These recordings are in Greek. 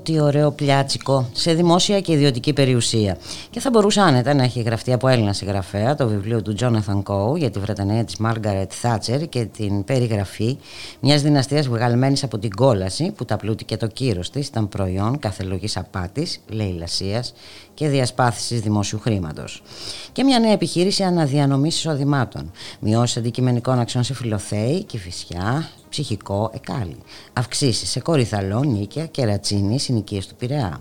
Ό,τι ωραίο πλιάτσικο σε δημόσια και ιδιωτική περιουσία. Και θα μπορούσε άνετα να έχει γραφτεί από Έλληνα συγγραφέα το βιβλίο του Τζόναθαν Κόου για τη Βρετανία της Μάργαρετ Θάτσερ και την περιγραφή μιας δυναστείας βγαλμένης από την κόλαση που τα πλούτη και το κύρος της ήταν προϊόν καθελογής απάτης, λαιλασίας και διασπάθησης δημόσιου χρήματος. Και μια νέα επιχείρηση αναδιανομής εισοδημάτων. Μειώσεις αντικειμενικών αξιών σε φιλοθέη, κυφισιά, ψυχικό, εκάλι. Αυξήσεις σε κορυθαλό, νίκια, κερατσίνη, συνοικίες του Πειραιά.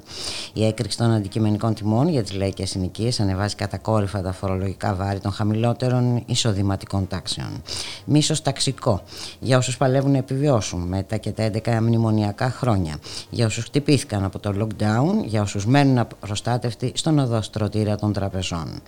Η έκρηξη των αντικειμενικών τιμών για τις λαϊκές συνοικίες ανεβάζει κατακόρυφα τα φορολογικά βάρη των χαμηλότερων εισοδηματικών τάξεων. Μίσος ταξικό για όσους παλεύουν να επιβιώσουν μετά και τα 11 μνημονιακά χρόνια. Για όσους χτυπήθηκαν από το lockdown, για όσους μένουν απροστάτευτοι στον οδοστρωτήρα των τραπεζών.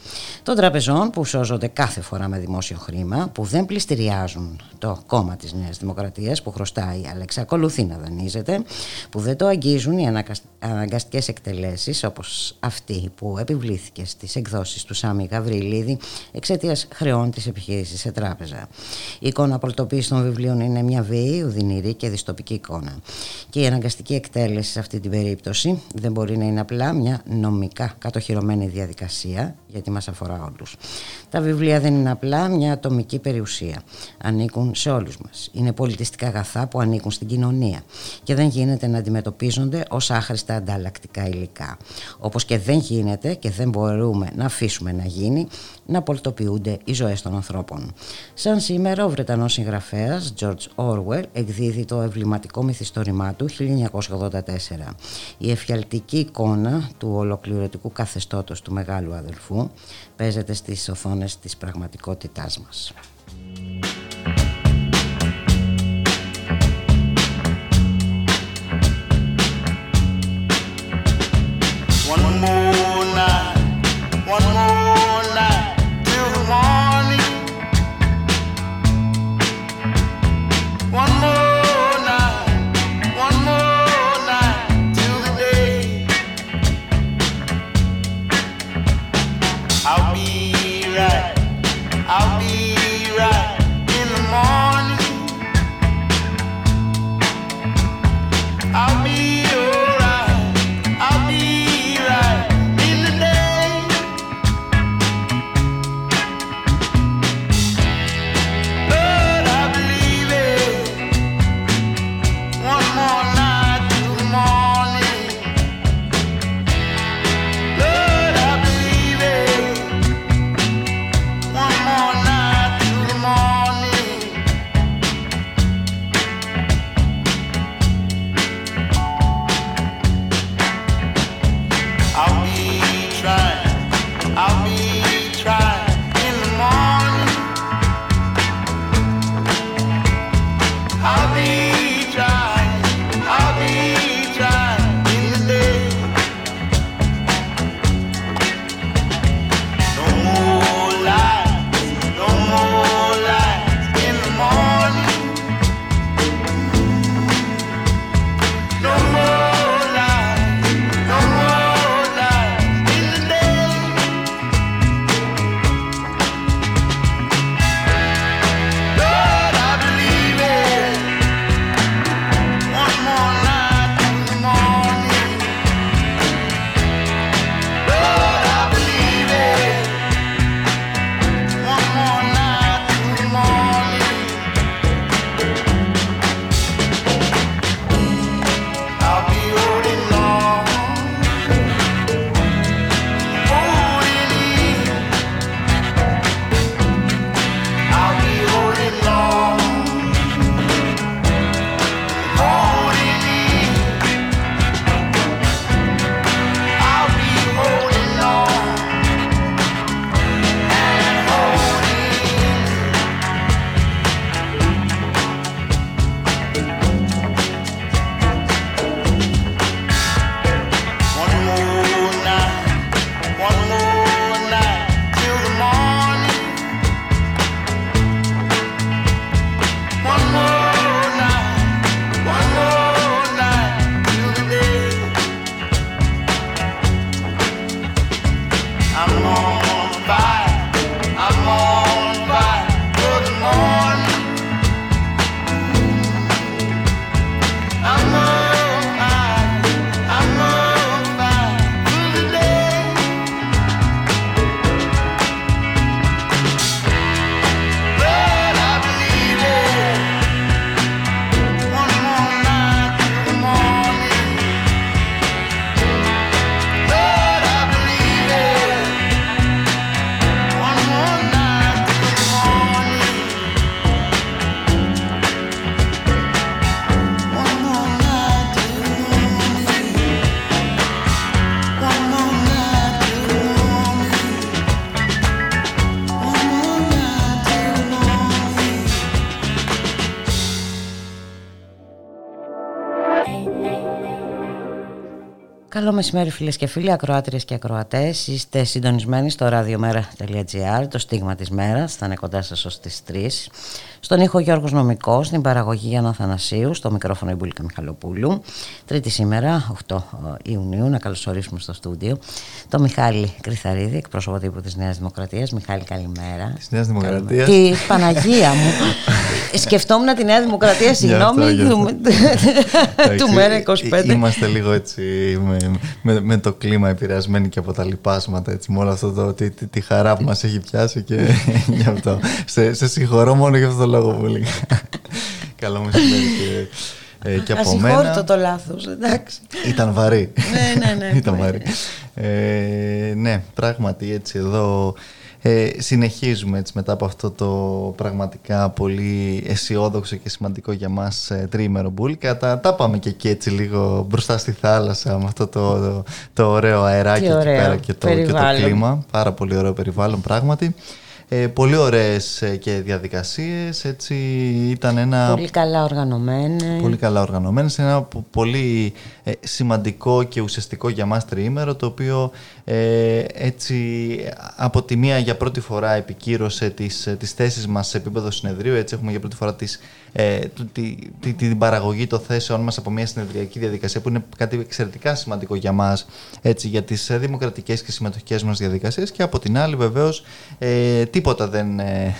Των τραπεζών που σώζονται κάθε φορά με δημόσιο χρήμα, που δεν πληστηριάζουν το κόμμα της Νέας Δημοκρατίας που χρωστάει αλλά εξακολουθεί να δανείζεται, που δεν το αγγίζουν οι αναγκαστικές εκτελέσεις όπως αυτή που επιβλήθηκε στις εκδόσεις του Σάμι Γαβριλίδη εξαιτίας χρεών της επιχείρησης σε τράπεζα. Η εικόνα πολιτοποίηση των βιβλίων είναι μια βίαιη, ουδυνηρή και διστοπική εικόνα. Και η αναγκαστική εκτέλεση σε αυτή την περίπτωση δεν μπορεί να είναι απλά μια νομικά κατοχυρωμένη διαδικασία, γιατί μας αφορά όλους. Τα βιβλία δεν είναι απλά μια ατομική περιουσία. Ανήκουν σε όλους μας. Είναι πολιτιστικά αγαθά που ανήκουν στην κοινωνία και δεν γίνεται να αντιμετωπίζονται ως άχρηστα ανταλλακτικά υλικά. Όπως και δεν γίνεται και δεν μπορούμε να αφήσουμε να γίνει να πολιτοποιούνται οι ζωές των ανθρώπων. Σαν σήμερα ο Βρετανός συγγραφέας George Orwell εκδίδει το ευληματικό μυθιστόρημά του 1984. Η εφιαλτική εικόνα του ολοκληρωτικού καθεστώτος του μεγάλου αδελφού παίζεται στις οθόνες της πραγματικότητάς μας. Καλό μεσημέρι φίλες και φίλοι, ακροάτριες και ακροατές. Είστε συντονισμένοι στο radiomera.gr, το στίγμα της μέρας, θα είναι κοντά σας ως τις 3. Στον ήχο Γιώργος Νομικός, στην παραγωγή Γιάννα Θανασίου, στο μικρόφωνο Ιμπούλικα Μιχαλοπούλου. Τρίτη σήμερα, 8 ε, Ιουνίου, να καλωσορίσουμε στο στούντιο το Μιχάλη Κρυθαρίδη, εκπρόσωπο τύπου της Νέας Δημοκρατίας. Μιχάλη, καλημέρα. Της Νέας Δημοκρατίας. Τη Παναγία μου. Σκεφτόμουν τη Νέα Δημοκρατία, συγγνώμη, του Μέρα 25. Είμαστε λίγο έτσι με, με, το κλίμα επηρεασμένοι και από τα λοιπάσματα, έτσι, με όλο αυτό το, τη, τη, τη χαρά που μας έχει πιάσει και γι' αυτό. Σε, σε συγχωρώ μόνο για αυτό το λόγο που λίγα. Καλό μεσημέρι και, ε, και από μένα. Ασυγχώρητο το λάθος, εντάξει. Ήταν βαρύ. ναι, ναι, ναι. Ήταν βαρύ. Ε, ναι, πράγματι έτσι εδώ ε, συνεχίζουμε έτσι μετά από αυτό το πραγματικά πολύ αισιόδοξο και σημαντικό για μας ε, τρίμερο μπουλκα. Τα, τα πάμε και εκεί έτσι λίγο μπροστά στη θάλασσα με αυτό το, το, το ωραίο αεράκι εκεί πέρα και το, και το κλίμα. Πάρα πολύ ωραίο περιβάλλον πράγματι. Ε, πολύ ωραίες ε, και διαδικασίες, έτσι ήταν ένα... Πολύ καλά οργανωμένες. Πολύ καλά οργανωμένες, ένα πολύ ε, σημαντικό και ουσιαστικό για μας τριήμερο, το οποίο ε, έτσι από τη μία για πρώτη φορά επικύρωσε τις, τις θέσεις μας σε επίπεδο συνεδρίου, έτσι έχουμε για πρώτη φορά τις, ε, τη, τη, την παραγωγή των θέσεων μας από μια συνεδριακή διαδικασία που είναι κάτι εξαιρετικά σημαντικό για μας έτσι, για τις δημοκρατικές και συμμετοχικές μας διαδικασίες και από την άλλη βεβαίως ε, τίποτα δεν, ε,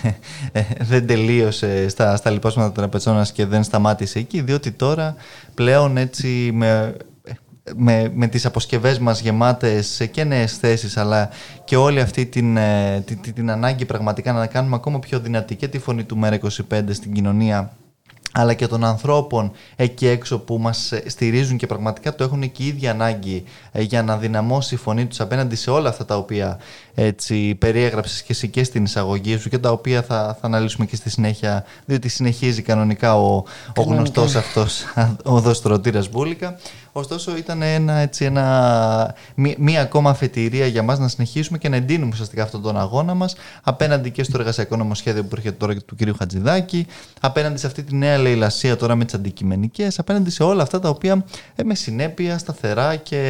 ε, δεν τελείωσε στα, στα λοιπάσματα τραπεζώνας και δεν σταμάτησε εκεί διότι τώρα πλέον έτσι με με, με τις αποσκευές μας γεμάτες και νέες θέσεις αλλά και όλη αυτή την, την, την, ανάγκη πραγματικά να κάνουμε ακόμα πιο δυνατή και τη φωνή του ΜΕΡΑ25 στην κοινωνία αλλά και των ανθρώπων εκεί έξω που μας στηρίζουν και πραγματικά το έχουν και η ίδια ανάγκη ε, για να δυναμώσει η φωνή τους απέναντι σε όλα αυτά τα οποία έτσι, περιέγραψες και εσύ και στην εισαγωγή σου και τα οποία θα, θα αναλύσουμε και στη συνέχεια διότι συνεχίζει κανονικά ο, ο γνωστός αυτός ο δοστρωτήρας Μπούλικα. Ωστόσο ήταν ένα, έτσι, ένα, μία, ακόμα αφετηρία για μας να συνεχίσουμε και να εντείνουμε ουσιαστικά αυτόν τον αγώνα μας απέναντι και στο εργασιακό νομοσχέδιο που έρχεται τώρα του κ. Χατζηδάκη, απέναντι σε αυτή τη νέα λαιλασία τώρα με τις αντικειμενικές, απέναντι σε όλα αυτά τα οποία ε, με συνέπεια, σταθερά και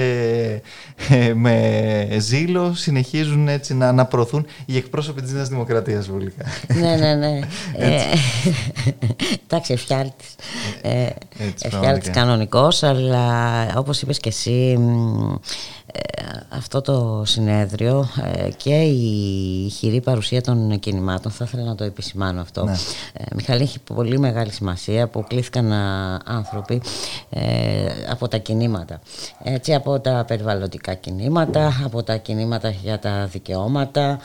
ε, με ζήλο συνεχίζουν έτσι να, να προωθούν οι εκπρόσωποι της Νέας Δημοκρατίας βουλικά. ναι, ναι, ναι. Ε, εντάξει, εφιάλτης. Εφιάλτης κανονικός, αλλά όπως είπες και εσύ ε, αυτό το συνέδριο ε, και η χειρή παρουσία των κινημάτων θα ήθελα να το επισημάνω αυτό. Ναι. Ε, Μιχαλή έχει πολύ μεγάλη σημασία που κλήθηκαν άνθρωποι από τα κινήματα. Έτσι από τα περιβαλλοντικά κινήματα από τα κινήματα για τα δικαιώματα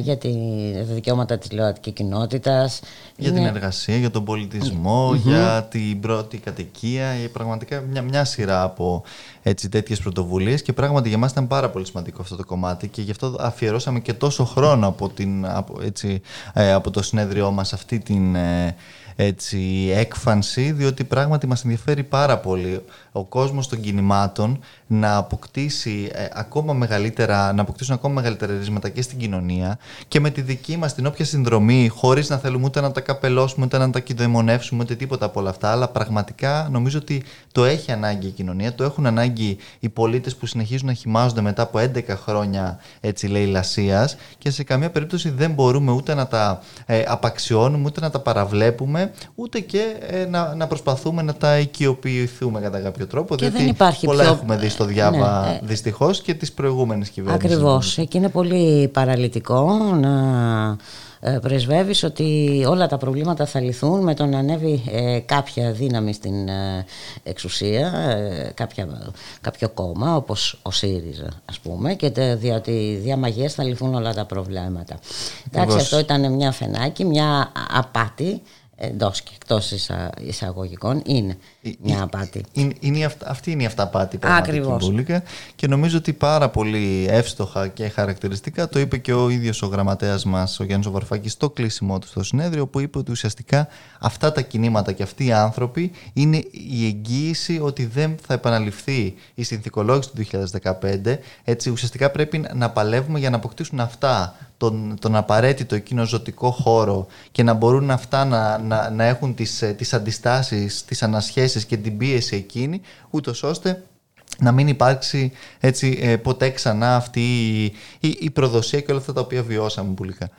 για τη, τα δικαιώματα της λεωατικής κοινότητας. Για την εργασία, για τον πολιτισμο για την πρώτη κατοικία. Πραγματικά μια, μια σειρά από έτσι, τέτοιες πρωτοβουλίες και πράγματι για μας ήταν πάρα πολύ σημαντικό αυτό το κομμάτι και γι' αυτό αφιερώσαμε και τόσο χρόνο από, την, από, έτσι, ε, από το συνέδριό μας αυτή την ε, έτσι, έκφανση διότι πράγματι μας ενδιαφέρει πάρα πολύ ο κόσμος των κινημάτων να αποκτήσει ε, ακόμα μεγαλύτερα, να αποκτήσουν ακόμα μεγαλύτερα ρίσματα και στην κοινωνία και με τη δική μας την όποια συνδρομή χωρίς να θέλουμε ούτε να τα καπελώσουμε ούτε να τα κυδοαιμονεύσουμε ούτε τίποτα από όλα αυτά αλλά πραγματικά νομίζω ότι το έχει ανάγκη η κοινωνία, το έχουν ανάγκη οι πολίτες που συνεχίζουν συνεχίζουν να χυμάζονται μετά από 11 χρόνια έτσι λαιλασίας και σε καμία περίπτωση δεν μπορούμε ούτε να τα ε, απαξιώνουμε, ούτε να τα παραβλέπουμε, ούτε και ε, να, να προσπαθούμε να τα οικειοποιηθούμε κατά κάποιο τρόπο. Και διότι δεν υπάρχει πολλά πιο- έχουμε δει στο διάβα Ναι, ε, δυστυχώς και τις προηγούμενες κυβέρνησεις. Ακριβώς. Και είναι πολύ παραλυτικό να ε, πρεσβεύεις ότι όλα τα προβλήματα θα λυθούν με το να ανέβει ε, κάποια δύναμη στην ε, εξουσία, ε, κάποια, κάποιο κόμμα όπως ο ΣΥΡΙΖΑ ας πούμε και τε- διότι δια μαγείας θα λυθούν όλα τα προβλήματα. Εντάξει, Ακριβώς. αυτό ήταν μια φενάκι, μια απάτη εντός και εκτός εισαγωγικών είναι μια απάτη. Είναι, είναι, η αυτα- αυτή είναι η αυταπάτη πραγματική Ακριβώς. Μπούλικα και νομίζω ότι πάρα πολύ εύστοχα και χαρακτηριστικά το είπε και ο ίδιος ο γραμματέας μας ο Γιάννης Βαρφάκης στο κλείσιμό του στο συνέδριο που είπε ότι ουσιαστικά αυτά τα κινήματα και αυτοί οι άνθρωποι είναι η εγγύηση ότι δεν θα επαναληφθεί η συνθηκολόγηση του 2015 έτσι ουσιαστικά πρέπει να παλεύουμε για να αποκτήσουν αυτά τον, τον απαραίτητο εκείνο ζωτικό χώρο και να μπορούν αυτά να, να, να έχουν τις, ε, τις αντιστάσεις, τις ανασχέσεις και την πίεση εκείνη, ούτως ώστε να μην υπάρξει έτσι, ε, ποτέ ξανά αυτή η, η, η προδοσία και όλα αυτά τα οποία βιώσαμε πουλικά.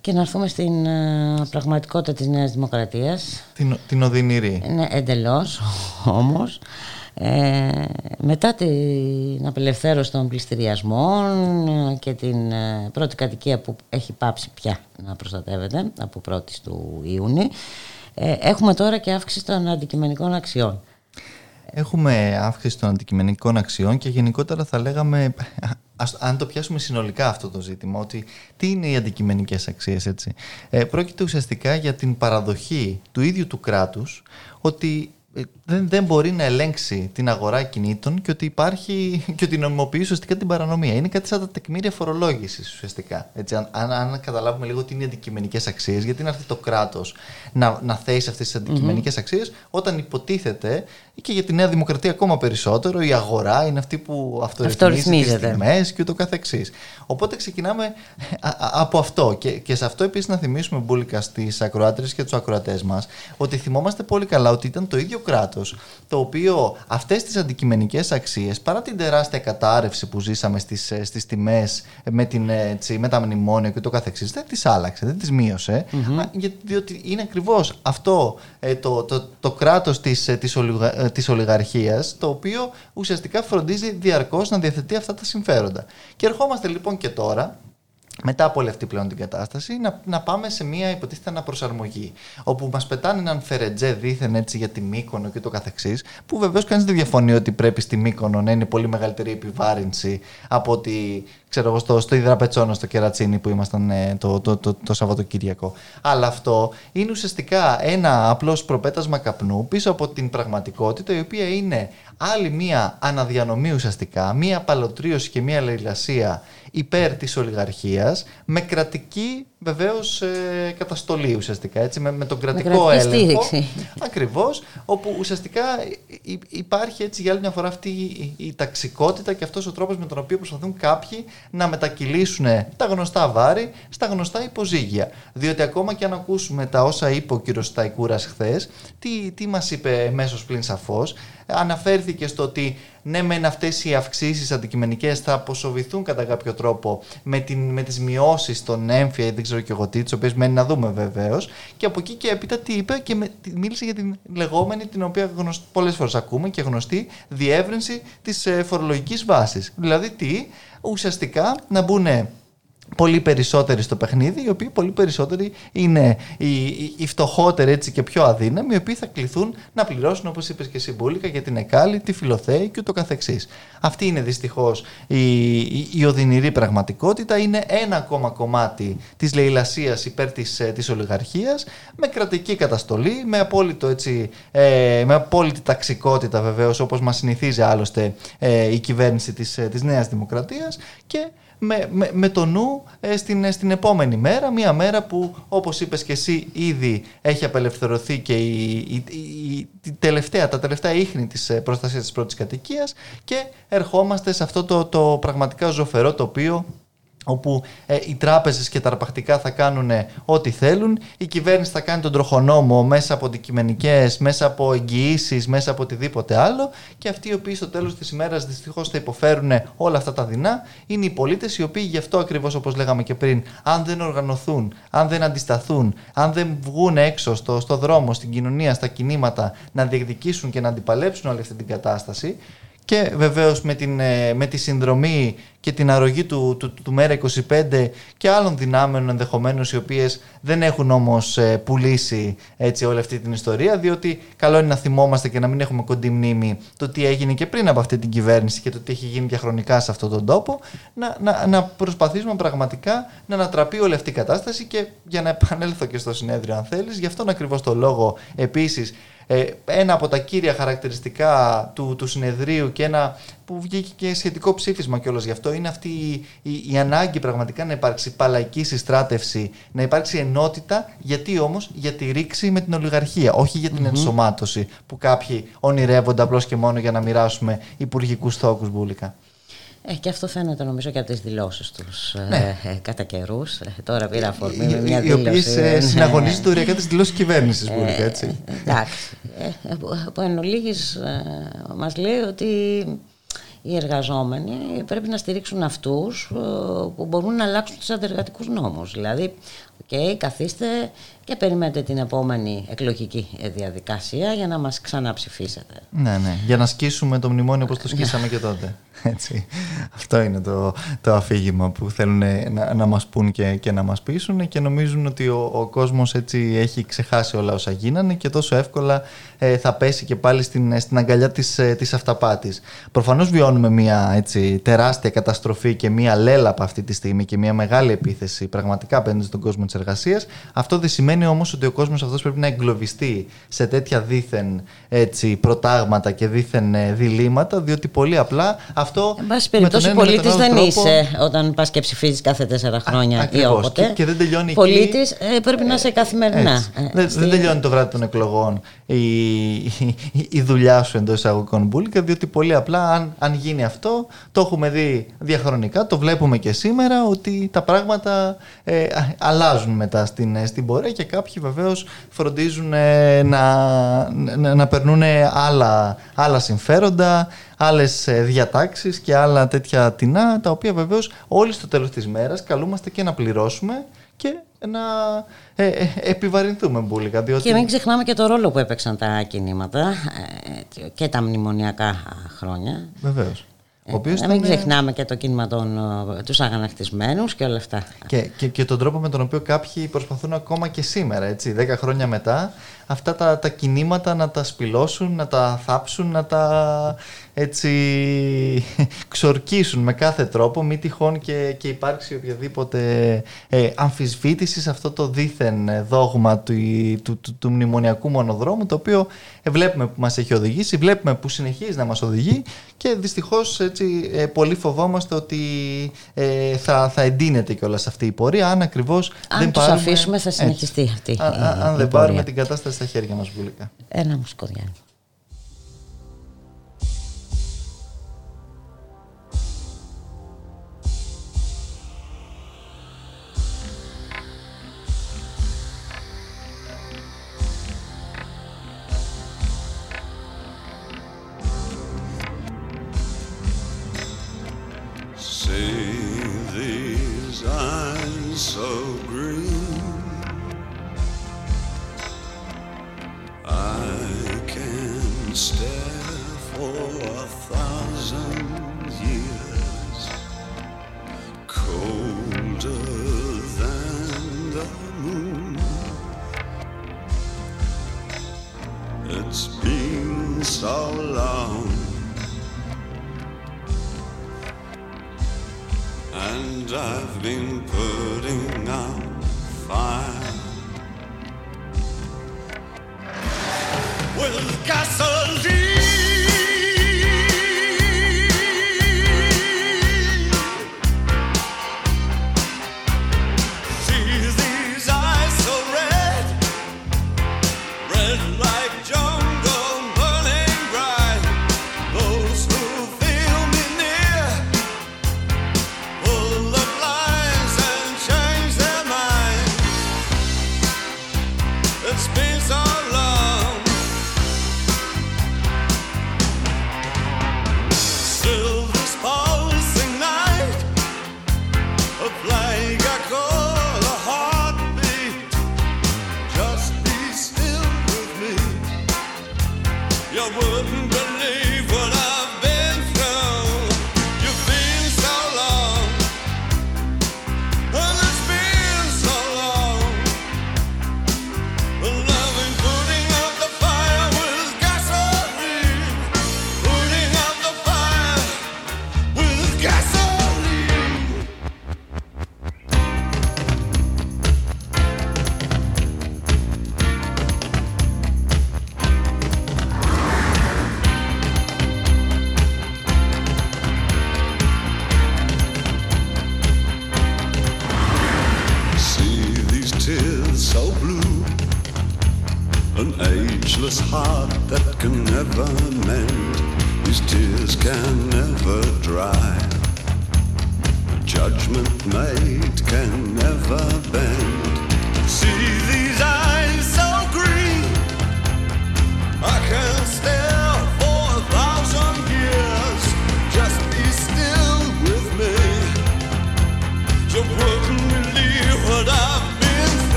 Και να έρθουμε στην ε, πραγματικότητα της Νέας Δημοκρατίας. Την, την οδυνηρή. Ναι, εντελώς όμως. Ε, μετά την απελευθέρωση των πληστηριασμών ε, και την ε, πρώτη κατοικία που έχει πάψει πια να προστατεύεται από 1η του Ιούνιου ε, έχουμε τώρα και αύξηση των αντικειμενικών αξιών. Έχουμε αύξηση των αντικειμενικών αξιών και γενικότερα θα λέγαμε, ας- αν το πιάσουμε συνολικά αυτό το ζήτημα, ότι τι είναι οι αντικειμενικές αξίες, έτσι. Ε, πρόκειται ουσιαστικά για την παραδοχή του ίδιου του κράτους ότι ε, δεν, δεν μπορεί να ελέγξει την αγορά κινήτων και ότι υπάρχει και ότι νομιμοποιεί ουσιαστικά την παρανομία. Είναι κάτι σαν τα τεκμήρια φορολόγησης ουσιαστικά. Έτσι, αν, αν, αν καταλάβουμε λίγο τι είναι οι αντικειμενικές αξίες, γιατί είναι έρθει το κράτος να, να θέσει αυτές τις αντικειμενικές αξίες, όταν υποτίθεται και για τη Νέα Δημοκρατία ακόμα περισσότερο, η αγορά είναι αυτή που αυτορυθμίζει τι Αυτορυθμίζεται. τιμέ και ούτω καθεξής. Οπότε ξεκινάμε α- α- από αυτό. Και, και σε αυτό επίσης να θυμίσουμε μπουλικα στις ακροάτριες και τους ακροατές μας ότι θυμόμαστε πολύ καλά ότι ήταν το ίδιο κράτος το οποίο αυτές τις αντικειμενικές αξίες, παρά την τεράστια κατάρρευση που ζήσαμε στις στις τιμές με, την, έτσι, με τα μνημόνια και ούτω καθεξής, δεν τις άλλαξε, δεν τις μειωσε Α, γιατί- διότι είναι ακριβώς αυτό ε, το, το, το κράτος της της, ολιγα, ε, της ολιγαρχίας το οποίο ουσιαστικά φροντίζει διαρκώς να διαθετεί αυτά τα συμφέροντα. Και ερχόμαστε λοιπόν και τώρα μετά από όλη αυτή πλέον την κατάσταση, να, να πάμε σε μια υποτίθεται αναπροσαρμογή. Όπου μας πετάνε έναν φερετζέ δίθεν έτσι για τη Μύκονο και το καθεξής, που βεβαίως κανείς δεν διαφωνεί ότι πρέπει στη Μύκονο να είναι πολύ μεγαλύτερη επιβάρυνση από ότι ξέρω εγώ, στο, στο Ιδραπετσόνο, στο Κερατσίνι που ήμασταν ε, το, το, το, το Σαββατοκύριακο. Αλλά αυτό είναι ουσιαστικά ένα απλό προπέτασμα καπνού πίσω από την πραγματικότητα, η οποία είναι άλλη μία αναδιανομή ουσιαστικά, μία απαλωτρίωση και μία λαϊλασία υπέρ της ολιγαρχίας με κρατική βεβαίως ε, καταστολή ουσιαστικά έτσι, με, με τον κρατικό κρατική έλεγχο στήριξη. ακριβώς όπου ουσιαστικά υ- υ- υπάρχει έτσι για άλλη μια φορά αυτή η, η ταξικότητα και αυτός ο τρόπος με τον οποίο προσπαθούν κάποιοι να μετακυλήσουν τα γνωστά βάρη στα γνωστά υποζύγια διότι ακόμα και αν ακούσουμε τα όσα είπε ο κύριος Σταϊκούρας χθες τι, τι μας είπε μέσω πλην σαφώς αναφέρθηκε στο ότι ναι μεν αυτές οι αυξήσεις αντικειμενικές θα αποσοβηθούν κατά κάποιο τρόπο με, την, με τις μειώσεις στον έμφυα ή δεν ξέρω και εγώ τι, τις οποίες μένει να δούμε βεβαίως και από εκεί και έπειτα τι είπε και με, τι- μίλησε για την λεγόμενη την οποία γνωσ, πολλές φορές ακούμε και γνωστή διεύρυνση της ε, φορολογικής βάσης. Δηλαδή τι, ουσιαστικά να μπουν πολύ περισσότεροι στο παιχνίδι, οι οποίοι πολύ περισσότεροι είναι οι, οι, οι φτωχότεροι έτσι και πιο αδύναμοι, οι οποίοι θα κληθούν να πληρώσουν, όπως είπες και εσύ Μπούλικα, για την Εκάλη, τη Φιλοθέη και ούτω καθεξής. Αυτή είναι δυστυχώς η, η, η οδυνηρή πραγματικότητα, είναι ένα ακόμα κομμάτι της λαιλασίας υπέρ της, ε, της ολιγαρχίας, με κρατική καταστολή, με, απόλυτο, έτσι, ε, με απόλυτη ταξικότητα βεβαίως, όπως μας συνηθίζει άλλωστε ε, η κυβέρνηση της, ε, της Νέας Δημοκρατίας και με, με, με το νου ε, στην, ε, στην επόμενη μέρα, μια μέρα που όπως είπες και εσύ ήδη έχει απελευθερωθεί και η, η, η- η τελευταία, τα τελευταία ίχνη της ε, προστασίας της πρώτης κατοικίας και ερχόμαστε σε αυτό το, το πραγματικά ζωφερό τοπίο όπου ε, οι τράπεζες και τα αρπακτικά θα κάνουν ό,τι θέλουν, η κυβέρνηση θα κάνει τον τροχονόμο μέσα από αντικειμενικές, μέσα από εγγυήσεις, μέσα από οτιδήποτε άλλο και αυτοί οι οποίοι στο τέλος της ημέρας δυστυχώς θα υποφέρουν όλα αυτά τα δεινά είναι οι πολίτες οι οποίοι γι' αυτό ακριβώς όπως λέγαμε και πριν, αν δεν οργανωθούν, αν δεν αντισταθούν, αν δεν βγουν έξω στο, στο δρόμο, στην κοινωνία, στα κινήματα να διεκδικήσουν και να αντιπαλέψουν όλη αυτή την κατάσταση, και βεβαίως με, την, ε, με τη συνδρομή και την αρρωγή του, του, του, ΜΕΡΑ25 και άλλων δυνάμεων ενδεχομένως οι οποίες δεν έχουν όμως ε, πουλήσει έτσι όλη αυτή την ιστορία διότι καλό είναι να θυμόμαστε και να μην έχουμε κοντή μνήμη το τι έγινε και πριν από αυτή την κυβέρνηση και το τι έχει γίνει διαχρονικά σε αυτόν τον τόπο να, να, να προσπαθήσουμε πραγματικά να ανατραπεί όλη αυτή η κατάσταση και για να επανέλθω και στο συνέδριο αν θέλεις γι' αυτόν ακριβώς το λόγο επίσης ε, ένα από τα κύρια χαρακτηριστικά του, του συνεδρίου και ένα που βγήκε και σχετικό ψήφισμα κιόλας γι' αυτό είναι αυτή η, η, ανάγκη πραγματικά να υπάρξει παλαϊκή συστράτευση, να υπάρξει ενότητα, γιατί όμως για τη ρήξη με την ολιγαρχία, όχι για την ενσωμάτωση που κάποιοι ονειρεύονται απλώς και μόνο για να μοιράσουμε υπουργικούς θόκους μπουλικα. Ε, και αυτό φαίνεται νομίζω και από τις δηλώσεις τους ναι. ε, κατά καιρούς. Ε, τώρα πήρα αφορμή με μια δήλωση. Οι οποίες ε, συναγωνίζονται οριακά τις δηλώσεις κυβέρνησης, ε, έτσι. Εντάξει. Ε, από εν ολίγης μας λέει ότι οι εργαζόμενοι πρέπει να στηρίξουν αυτούς που μπορούν να αλλάξουν τους αντεργατικούς νόμους. Δηλαδή, okay, καθίστε και περιμένετε την επόμενη εκλογική διαδικασία για να μας ξαναψηφίσετε. Ναι, ναι, για να σκίσουμε το μνημόνιο όπως το σκίσαμε και τότε. Έτσι. Αυτό είναι το, το αφήγημα που θέλουν να, να μας πούν και, και να μας πείσουν και νομίζουν ότι ο, ο κόσμος έτσι έχει ξεχάσει όλα όσα γίνανε και τόσο εύκολα ε, θα πέσει και πάλι στην, στην αγκαλιά της, ε, της αυταπάτης. Προφανώς βιώνουμε μια έτσι, τεράστια καταστροφή και μια λέλαπα αυτή τη στιγμή και μια μεγάλη επίθεση πραγματικά απέναντι στον κόσμο της εργασίας. Αυτό δεν σημαίνει όμως ότι ο κόσμος αυτός πρέπει να εγκλωβιστεί σε τέτοια δίθεν έτσι, προτάγματα και δίθεν ε, διλήμματα διότι πολύ απλά αυτό. Εν πάση περιπτώσει, πολίτης δεν τρόπο... είσαι όταν πας και ψηφίζεις κάθε τέσσερα χρόνια ή όποτε. Και, και δεν τελειώνει. Πολίτης ε, πρέπει να είσαι καθημερινά. Ε, δεν, δεν τελειώνει το βράδυ των εκλογών η, η, η δουλειά σου εντός εισαγωγικών μπουλικα, διότι πολύ απλά αν, αν γίνει αυτό, το έχουμε δει διαχρονικά, το βλέπουμε και σήμερα ότι τα πράγματα ε, αλλάζουν μετά στην, στην πορεία και κάποιοι βεβαίως φροντίζουν να, να, να περνούν άλλα, άλλα συμφέροντα άλλες ε, διατάξεις και άλλα τέτοια τεινά, τα οποία βεβαίως όλοι στο τέλος της μέρας καλούμαστε και να πληρώσουμε και να ε, ε, επιβαρυνθούμε μπουλικα. Διότι... Και μην ξεχνάμε και το ρόλο που έπαιξαν τα κινήματα ε, και τα μνημονιακά χρόνια. Βεβαίως. να μην ξεχνάμε και το κίνημα των, τους αγανακτισμένους και όλα αυτά. Και, και, και τον τρόπο με τον οποίο κάποιοι προσπαθούν ακόμα και σήμερα, έτσι, 10 χρόνια μετά, αυτά τα, τα κινήματα να τα σπηλώσουν, να τα θάψουν, να τα έτσι ξορκίσουν με κάθε τρόπο, μη τυχόν και, και υπάρξει οποιαδήποτε ε, αμφισβήτηση σε αυτό το δίθεν δόγμα του, του, του, του μνημονιακού μονοδρόμου, το οποίο ε, βλέπουμε που μας έχει οδηγήσει, βλέπουμε που συνεχίζει να μας οδηγεί και δυστυχώς έτσι ε, πολύ φοβόμαστε ότι ε, θα, θα εντείνεται κιόλας αυτή η πορεία, αν ακριβώς αν δεν τους πάρουμε... αφήσουμε θα συνεχιστεί έτσι, αυτή η, Αν, δεν πάρουμε την κατάσταση στα χέρια μας βουλικά. Ένα μουσκοδιάνι.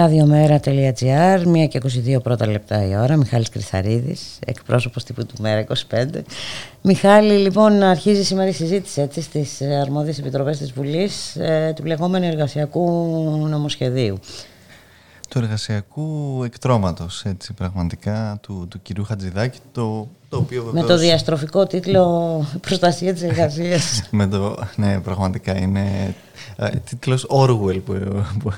Ραδιομέρα.gr, 1 και 22 πρώτα λεπτά η ώρα. Μιχάλης Κρυθαρίδης, εκπρόσωπος τύπου του Μέρα 25. Μιχάλη, λοιπόν, αρχίζει σήμερα η συζήτηση έτσι, στις ε, αρμόδιες επιτροπές της Βουλής ε, του λεγόμενου εργασιακού νομοσχεδίου. του εργασιακού εκτρώματος, έτσι πραγματικά, του, του κυρίου Χατζηδάκη, το, το οποίο Με βεβαίως... το διαστροφικό τίτλο «Προστασία της εργασίας». με το, ναι, πραγματικά είναι ε, τίτλος Orwell που, που,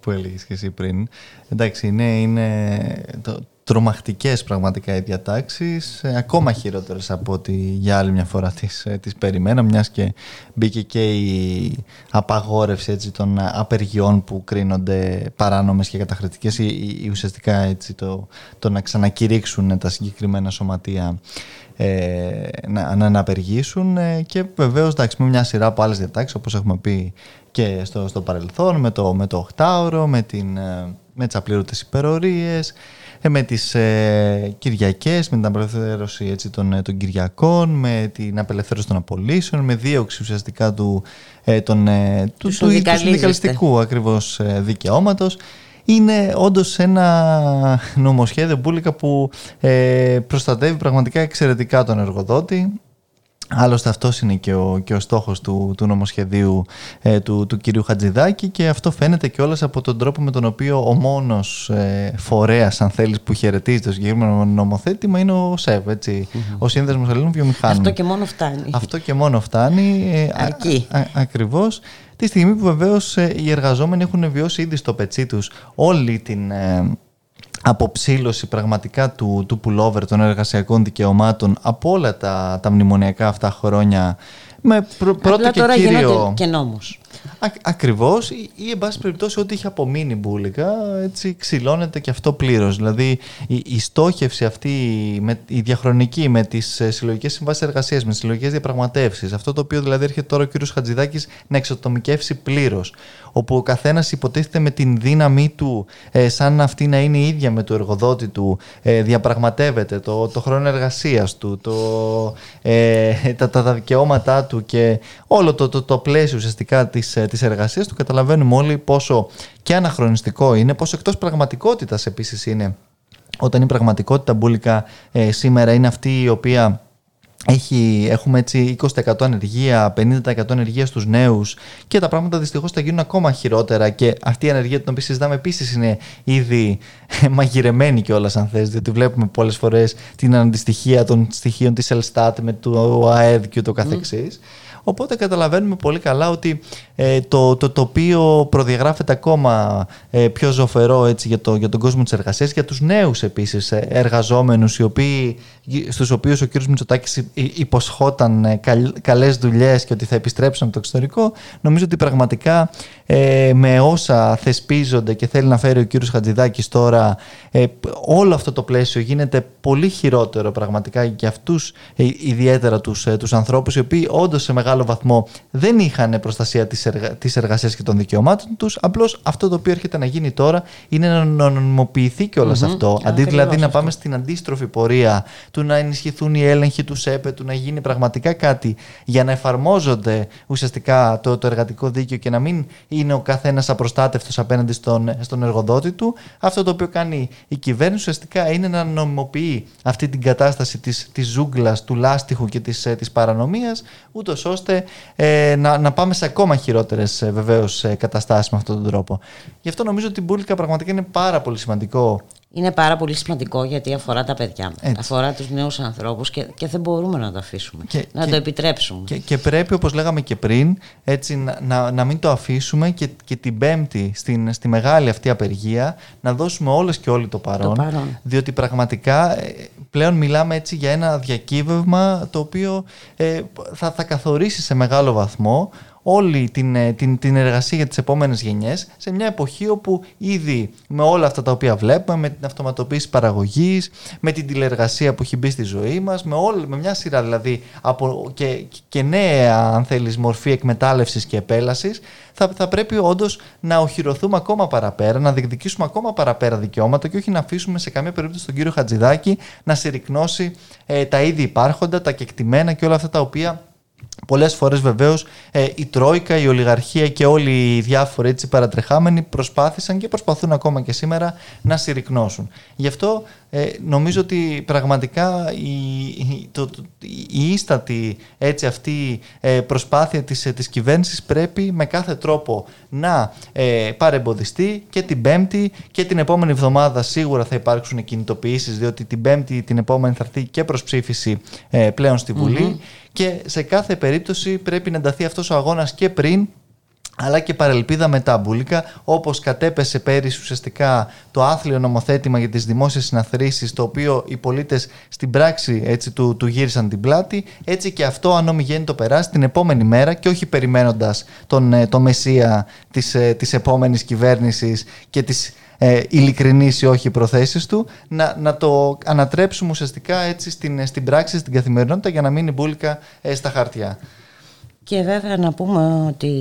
που έλεγες και εσύ πριν. Εντάξει, είναι, είναι το, τρομακτικές πραγματικά οι διατάξεις, ε, ακόμα χειρότερες από ό,τι για άλλη μια φορά τις, ε, τις περιμένα, μιας και μπήκε και η απαγόρευση έτσι, των απεργιών που κρίνονται παράνομες και καταχρητικές ή, ή- ή ουσιαστικά έτσι, το, το να ξανακηρύξουν τα συγκεκριμένα σωματεία ε, να, να, να απεργήσουν ε, και βεβαίως εντάξει, με μια σειρά από άλλες διατάξεις όπως έχουμε πει και στο, στο παρελθόν με το, με το οχτάωρο, με, την, ε, με τις απλήρωτες υπερορίες ε, με τις ε, Κυριακές, με την απελευθέρωση έτσι, των, ε, των Κυριακών, με την απελευθέρωση των απολύσεων, με δίωξη ουσιαστικά του, ε, των, ε, του, Τους του, του συνδικαλίζεστε. συνδικαλιστικού ακριβώς ε, δικαιώματος. Είναι όντως ένα νομοσχέδιο μπουλικα που ε, προστατεύει πραγματικά εξαιρετικά τον εργοδότη. Άλλωστε αυτός είναι και ο, και ο στόχος του, του νομοσχεδίου ε, του, του κυρίου Χατζηδάκη και αυτό φαίνεται και όλες από τον τρόπο με τον οποίο ο μόνος ε, φορέας αν θέλεις που χαιρετίζει το συγκεκριμένο νομοθέτημα είναι ο ΣΕΒ, έτσι, ο Σύνδεσμος Ελλήνων Βιομηχάνων. Αυτό και μόνο φτάνει. Αυτό και μόνο φτάνει. ε, α- Αρκεί. α- ακριβώς. Τη στιγμή που βεβαίως ε, οι εργαζόμενοι έχουν βιώσει ήδη στο πετσί τους όλη την ε, αποψήλωση πραγματικά του, του pullover των εργασιακών δικαιωμάτων από όλα τα, τα μνημονιακά αυτά χρόνια με πρω- πρώτο Απλά και τώρα κύριο... γίνονται και νόμος. Α, ακριβώς ή, ή εν πάση περιπτώσει ό,τι είχε απομείνει μπουλικα έτσι ξυλώνεται και αυτό πλήρως δηλαδή η, η στόχευση αυτή με, η διαχρονική με τις ε, συλλογικές συμβάσεις εργασίας με τις συλλογικές διαπραγματεύσεις αυτό το οποίο δηλαδή έρχεται τώρα ο κύριος Χατζηδάκης να εξατομικεύσει πλήρως όπου ο καθένας υποτίθεται με την δύναμή του ε, σαν αυτή να είναι η ίδια με το εργοδότη του ε, διαπραγματεύεται το, το χρόνο εργασίας του το, ε, τα, τα, τα δικαιώματά του και όλο το, το, το πλαίσιο ουσιαστικά της, ε, της εργασίας του καταλαβαίνουμε όλοι πόσο και αναχρονιστικό είναι, πόσο εκτός πραγματικότητας επίσης είναι όταν η πραγματικότητα μπουλικα ε, σήμερα είναι αυτή η οποία έχει, έχουμε έτσι 20% ανεργία, 50% ανεργία στους νέους και τα πράγματα δυστυχώς θα γίνουν ακόμα χειρότερα και αυτή η ανεργία την οποία συζητάμε επίσης είναι ήδη μαγειρεμένη κιόλας αν θες διότι βλέπουμε πολλές φορές την αντιστοιχεία των στοιχείων της Ελστάτ με το ΑΕΔ και ούτω καθεξής. Οπότε καταλαβαίνουμε πολύ καλά ότι ε, το, το τοπίο προδιαγράφεται ακόμα ε, πιο ζωφερό έτσι, για, το, για τον κόσμο της εργασίας, για τους νέους επίσης ε, εργαζόμενους οι οποίοι στους οποίους ο κύριος Μητσοτάκης υποσχόταν ε, καλές δουλειές και ότι θα επιστρέψουν από το εξωτερικό, νομίζω ότι πραγματικά ε, με όσα θεσπίζονται και θέλει να φέρει ο κύριος Χατζηδάκης τώρα, ε, όλο αυτό το πλαίσιο γίνεται πολύ χειρότερο πραγματικά για αυτούς ε, ιδιαίτερα τους, ε, τους ανθρώπους οι οποίοι όντως σε μεγάλο βαθμό δεν είχαν προστασία της, εργα, της εργασίας και των δικαιωμάτων τους, απλώς αυτό το οποίο έρχεται να γίνει τώρα είναι να νομιμοποιηθεί και όλο mm-hmm. αυτό, αντί δηλαδή να πάμε στην αντίστροφη πορεία του να ενισχυθούν οι έλεγχοι του ΣΕΠΕ, του να γίνει πραγματικά κάτι για να εφαρμόζονται ουσιαστικά το, το εργατικό δίκαιο και να μην είναι ο καθένας απροστάτευτος απέναντι στον, στον εργοδότη του. Αυτό το οποίο κάνει η κυβέρνηση ουσιαστικά είναι να νομιμοποιεί αυτή την κατάσταση της της ζούγκλας, του λάστιχου και της της ε, παρανομίας, ούτως ώστε ε, να, να πάμε σε ακόμα χειρότερες ε, βεβαίως ε, καταστάσεις με αυτόν τον τρόπο. Γι' αυτό νομίζω ότι η Μπούλικα πραγματικά είναι πάρα πολύ σημαντικό είναι πάρα πολύ σημαντικό γιατί αφορά τα παιδιά, Έτσι. αφορά τους νέους ανθρώπους και, και δεν μπορούμε να το αφήσουμε, και, να το επιτρέψουμε. Και, και πρέπει όπως λέγαμε και πριν έτσι, να, να, να μην το αφήσουμε και, και την πέμπτη στην, στη μεγάλη αυτή απεργία να δώσουμε όλες και όλοι το παρόν, το παρόν. διότι πραγματικά ε, πλέον μιλάμε έτσι για ένα διακύβευμα το οποίο ε, θα, θα καθορίσει σε μεγάλο βαθμό όλη την, ε, την, την εργασία για τις επόμενες γενιές σε μια εποχή όπου ήδη με όλα αυτά τα οποία βλέπουμε, με την αυτοματοποίηση παραγωγής, με την τηλεργασία που έχει μπει στη ζωή μας, με, όλη, με μια σειρά δηλαδή από, και, και νέα αν θέλεις μορφή εκμετάλλευσης και επέλασης, θα, θα πρέπει όντως να οχυρωθούμε ακόμα παραπέρα, να διεκδικήσουμε ακόμα παραπέρα δικαιώματα και όχι να αφήσουμε σε καμία περίπτωση τον κύριο Χατζηδάκη να συρρυκνώσει ε, τα ήδη υπάρχοντα, τα κεκτημένα και όλα αυτά τα οποία Πολλές φορές βεβαίως ε, η Τρόικα, η Ολιγαρχία και όλοι οι διάφοροι έτσι παρατρεχάμενοι προσπάθησαν και προσπαθούν ακόμα και σήμερα να συρρυκνώσουν. Γι' αυτό ε, νομίζω ότι πραγματικά η, το, η ίστατη έτσι, αυτή ε, προσπάθεια της, της κυβέρνησης πρέπει με κάθε τρόπο να ε, παρεμποδιστεί και την Πέμπτη και την επόμενη εβδομάδα σίγουρα θα υπάρξουν κινητοποιήσεις διότι την Πέμπτη την επόμενη θα έρθει και προς ψήφιση ε, πλέον στη Βουλή και σε κάθε περίπτωση πρέπει να ενταθεί αυτός ο αγώνας και πριν αλλά και παρελπίδα μετά μπουλικα, όπως κατέπεσε πέρυσι ουσιαστικά το άθλιο νομοθέτημα για τις δημόσιες συναθρήσεις, το οποίο οι πολίτες στην πράξη έτσι, του, του γύρισαν την πλάτη, έτσι και αυτό αν ομιγένει το περάσει την επόμενη μέρα και όχι περιμένοντας τον, ε, το μεσία της, ε, της επόμενης κυβέρνησης και της ε, ειλικρινής ή όχι προθέσεις του, να, να το ανατρέψουμε ουσιαστικά έτσι στην, στην πράξη, στην καθημερινότητα για να μείνει μπουλικα ε, στα χαρτιά. Και βέβαια να πούμε ότι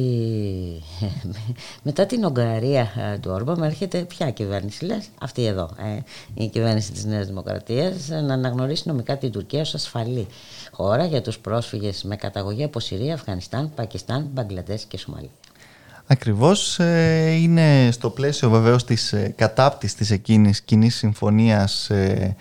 μετά την Ουγγαρία ε, του Όρμπαμ έρχεται ποια κυβέρνηση λες, αυτή εδώ, ε, η κυβέρνηση της Νέας Δημοκρατίας να αναγνωρίσει νομικά την Τουρκία ως ασφαλή χώρα για τους πρόσφυγες με καταγωγή από Συρία, Αφγανιστάν, Πακιστάν, Μπαγκλαντές και Σομαλία. Ακριβώς ε, είναι στο πλαίσιο βεβαίως της ε, κατάπτυσης της εκείνης κοινής συμφωνίας ε,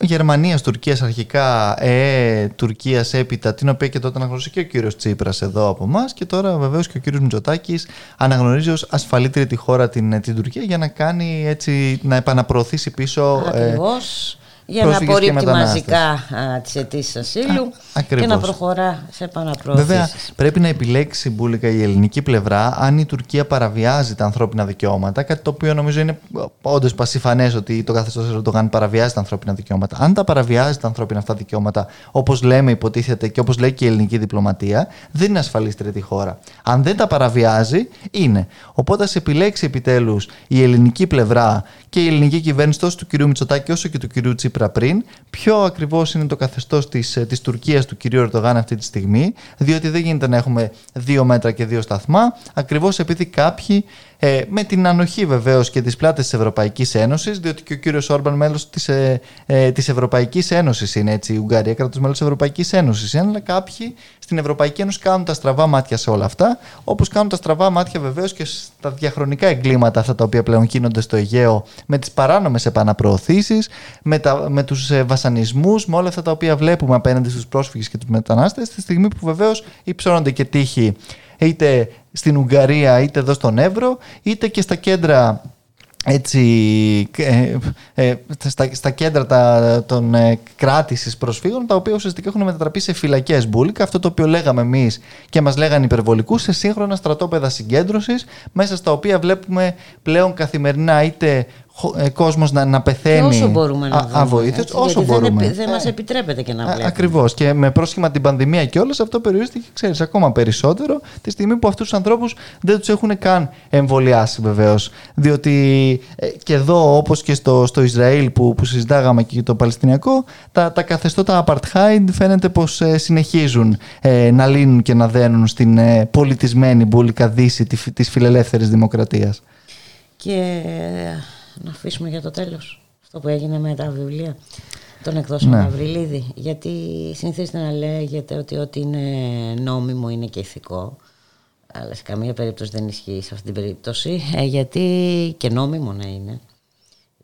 Γερμανίας, Τουρκίας αρχικά, ΕΕ, Τουρκίας έπειτα, την οποία και τότε αναγνώρισε και ο κύριος Τσίπρας εδώ από εμάς. Και τώρα βεβαίως και ο κύριος Μητσοτάκης αναγνωρίζει ως ασφαλύτερη τη χώρα την, την Τουρκία για να κάνει έτσι, να επαναπροωθήσει πίσω. Ακριβώς για να απορρίπτει μαζικά τις αιτήσεις ασύλου και να προχωρά σε επαναπροωθήσεις. Βέβαια, πρέπει να επιλέξει μπουλικα η ελληνική πλευρά αν η Τουρκία παραβιάζει τα ανθρώπινα δικαιώματα, κάτι το οποίο νομίζω είναι όντως πασιφανές ότι το καθεστώς Ερντογάν παραβιάζει τα ανθρώπινα δικαιώματα. Αν τα παραβιάζει τα ανθρώπινα αυτά δικαιώματα, όπως λέμε, υποτίθεται και όπως λέει και η ελληνική διπλωματία, δεν είναι ασφαλή τρίτη χώρα. Αν δεν τα παραβιάζει, είναι. Οπότε ας επιλέξει επιτέλους η ελληνική πλευρά και η ελληνική κυβέρνηση τόσο του κ. Μητσοτάκη όσο και του κ. Τσίπρα πριν, ποιο ακριβώς είναι το καθεστώς της της ε, Τουρκίας του κ. Ερντογάν αυτή τη στιγμή, διότι δεν γίνεται να έχουμε δύο μέτρα και δύο σταθμά, ακριβώς επειδή κάποιοι ε, με την ανοχή βεβαίως και τις πλάτες της Ευρωπαϊκής Ένωσης, διότι και ο κύριος Όρμπαν μέλος της ε, ε, της Ευρωπαϊκής Ένωσης είναι έτσι, η Ουγγαρία κράτος μέλος της Ευρωπαϊκής Ένωσης. Αλλά κάποιοι στην Ευρωπαϊκή Ένωση κάνουν τα στραβά μάτια σε όλα αυτά, όπως κάνουν τα στραβά μάτια βεβαίως και στα διαχρονικά εγκλήματα αυτά τα οποία πλέον γίνονται στο Αιγαίο με τις παράνομες επαναπροωθήσεις, με, με τους ε, βασανισμούς, με όλα αυτά τα οποία βλέπουμε απέναντι στους πρόσφυγες και τους μετανάστες, στη στιγμή που βεβαίως υψώνονται και τύχη είτε στην Ουγγαρία είτε εδώ στον Εύρο είτε και στα κέντρα έτσι, ε, ε, στα, στα κέντρα τα, των ε, κράτησης προσφύγων τα οποία ουσιαστικά έχουν μετατραπεί σε φυλακές μπουλικα αυτό το οποίο λέγαμε εμείς και μας λέγανε υπερβολικούς σε σύγχρονα στρατόπεδα συγκέντρωσης μέσα στα οποία βλέπουμε πλέον καθημερινά είτε ε, κόσμος να, να πεθαίνει όσο μπορούμε να αβοήθητος, όσο γιατί μπορούμε. Δεν, δεν μας επιτρέπεται και να βλέπουμε. Ακριβώς και με πρόσχημα την πανδημία και όλες αυτό περιορίστηκε ξέρεις ακόμα περισσότερο τη στιγμή που αυτούς τους ανθρώπους δεν τους έχουν καν εμβολιάσει βεβαίως διότι ε, και εδώ όπως και στο, στο Ισραήλ που, που συζητάγαμε και το Παλαιστινιακό τα, τα καθεστώτα apartheid φαίνεται πως ε, συνεχίζουν ε, να λύνουν και να δένουν στην ε, πολιτισμένη μπουλικα δύση της φιλελεύθερης δημοκρατίας. Και να αφήσουμε για το τέλος αυτό που έγινε με τα βιβλία τον εκδόσεων ναι. Αυριλίδη. Γιατί συνηθίζεται να λέγεται ότι ό,τι είναι νόμιμο είναι και ηθικό. Αλλά σε καμία περίπτωση δεν ισχύει σε αυτή την περίπτωση. Ε, γιατί και νόμιμο να είναι.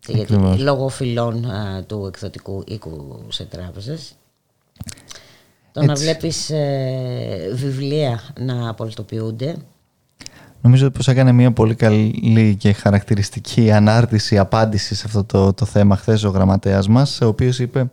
Γιατί λόγω φυλών του εκδοτικού οίκου σε τράπεζες το να βλέπεις ε, βιβλία να απολυτοποιούνται Νομίζω πως έκανε μια πολύ καλή και χαρακτηριστική ανάρτηση, απάντηση σε αυτό το, το θέμα χθες ο γραμματέας μας, ο οποίος είπε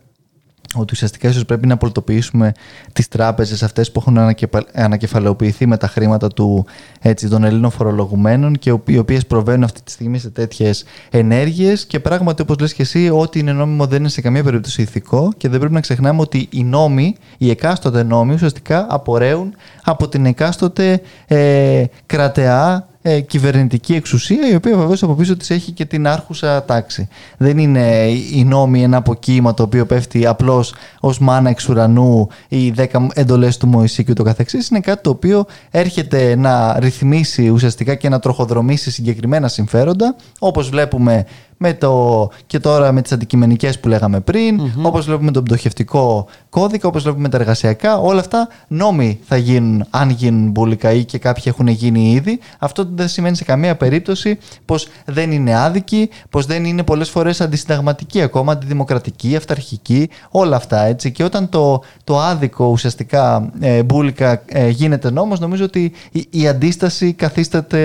ότι ουσιαστικά ίσως πρέπει να πολιτοποιήσουμε τις τράπεζες αυτές που έχουν ανακεφαλαιοποιηθεί με τα χρήματα του, έτσι, των Ελλήνων φορολογουμένων και οι οποίες προβαίνουν αυτή τη στιγμή σε τέτοιες ενέργειες. Και πράγματι όπως λες και εσύ ό,τι είναι νόμιμο δεν είναι σε καμία περίπτωση ηθικό και δεν πρέπει να ξεχνάμε ότι οι νόμοι, οι εκάστοτε νόμοι ουσιαστικά απορρέουν από την εκάστοτε ε, κρατεά ε, κυβερνητική εξουσία, η οποία βεβαίως από πίσω της έχει και την άρχουσα τάξη. Δεν είναι η νόμη ένα αποκύημα το οποίο πέφτει απλώς ως μάνα εξ ουρανού ή δέκα εντολές του Μωυσή και το καθεξής. Είναι κάτι το οποίο έρχεται να ρυθμίσει ουσιαστικά και να τροχοδρομήσει συγκεκριμένα συμφέροντα, όπως βλέπουμε με το, και τώρα με τις αντικειμενικές που λέγαμε πριν, mm-hmm. όπως βλέπουμε τον πτωχευτικό κώδικα, όπως βλέπουμε τα εργασιακά, όλα αυτά νόμοι θα γίνουν αν γίνουν μπουλικά ή και κάποιοι έχουν γίνει ήδη. Αυτό δεν σημαίνει σε καμία περίπτωση πως δεν είναι άδικοι, πως δεν είναι πολλές φορές αντισυνταγματικοί ακόμα, αντιδημοκρατικοί, αυταρχικοί, όλα αυτά έτσι. Και όταν το, το άδικο ουσιαστικά ε, μπουλικά ε, γίνεται νόμος, νομίζω ότι η, η αντίσταση καθίσταται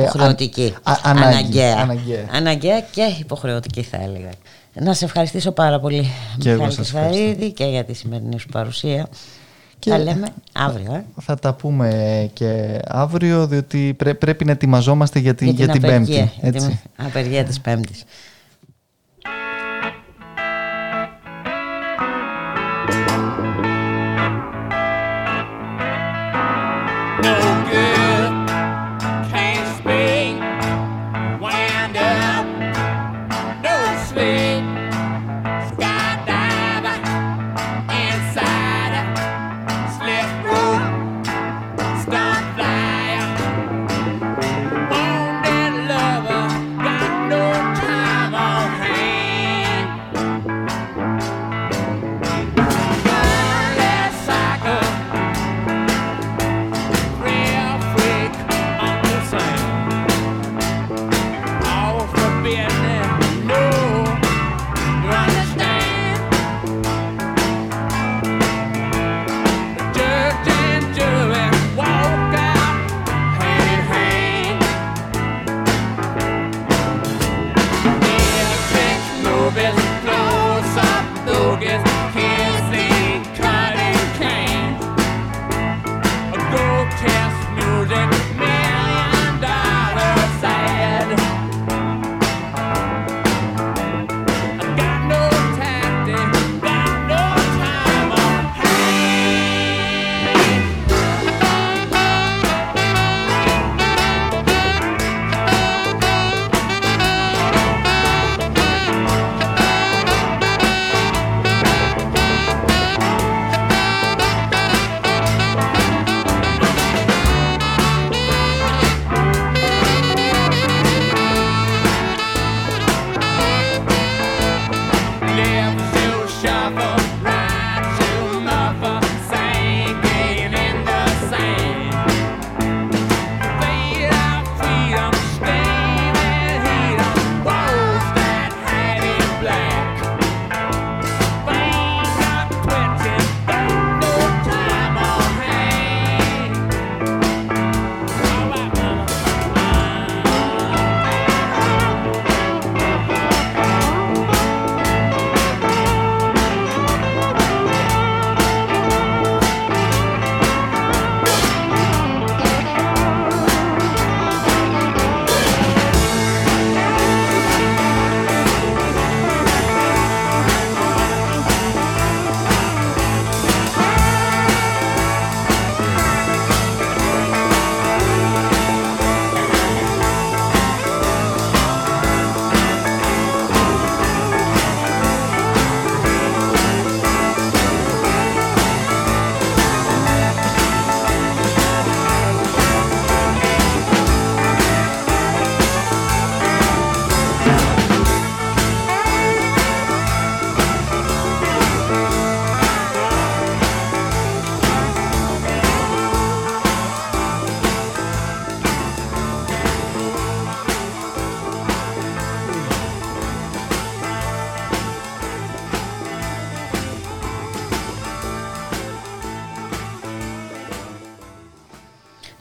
υποχρεωτική, αναγκαία. αναγκαία. αναγκαία και υποχρεωτική θα έλεγα. Να σε ευχαριστήσω πάρα πολύ και Μιχάλη και για τη σημερινή σου παρουσία. Και τα λέμε αύριο. Ε. Θα τα πούμε και αύριο, διότι πρέπει να ετοιμαζόμαστε για, την, για, την, Πέμπτη. Για την απεργία της Πέμπτης.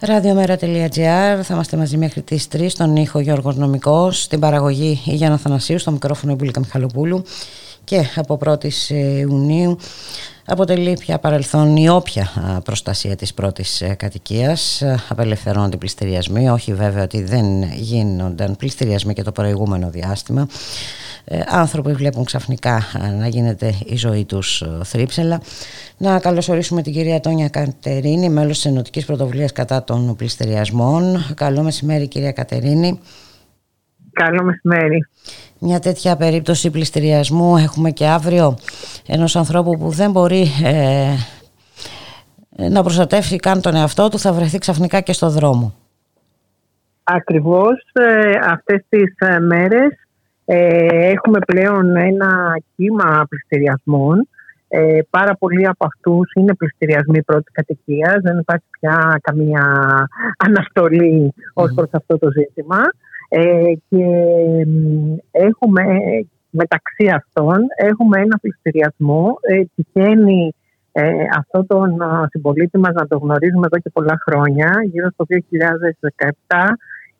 Ραδιομέρα.gr Θα είμαστε μαζί μέχρι τις 3 στον ήχο Γιώργος Νομικός Στην παραγωγή η Γιάννα Θανασίου Στο μικρόφωνο η Μπουλίκα Μιχαλοπούλου. Και από 1η Ιουνίου αποτελεί πια παρελθόν η όποια προστασία της πρώτης ε, κατοικίας. Απελευθερώνονται πληστηριασμοί. Όχι βέβαια ότι δεν γίνονταν πληστηριασμοί και το προηγούμενο διάστημα. Ε, άνθρωποι βλέπουν ξαφνικά να γίνεται η ζωή τους ε, θρύψελα να καλωσορίσουμε την κυρία Τόνια Κατερίνη μέλος της Ενωτικής Πρωτοβουλίας κατά των πληστηριασμών καλό μεσημέρι κυρία Κατερίνη Καλό μεσημέρι. Μια τέτοια περίπτωση πληστηριασμού έχουμε και αύριο ενός ανθρώπου που δεν μπορεί ε, να προστατεύσει καν τον εαυτό του θα βρεθεί ξαφνικά και στο δρόμο. Ακριβώς ε, αυτές τις ε, μέρες ε, έχουμε πλέον ένα κύμα πληστηριασμών. Ε, πάρα πολλοί από αυτούς είναι πληστηριασμοί πρώτης κατοικίας. Δεν υπάρχει πια καμία αναστολή ως προς αυτό το ζήτημα. Ε, και έχουμε μεταξύ αυτών έχουμε ένα πληστηριασμό. Ε, τυχαίνει ε, αυτό τον συμπολίτη μας να το γνωρίζουμε εδώ και πολλά χρόνια. Γύρω στο 2017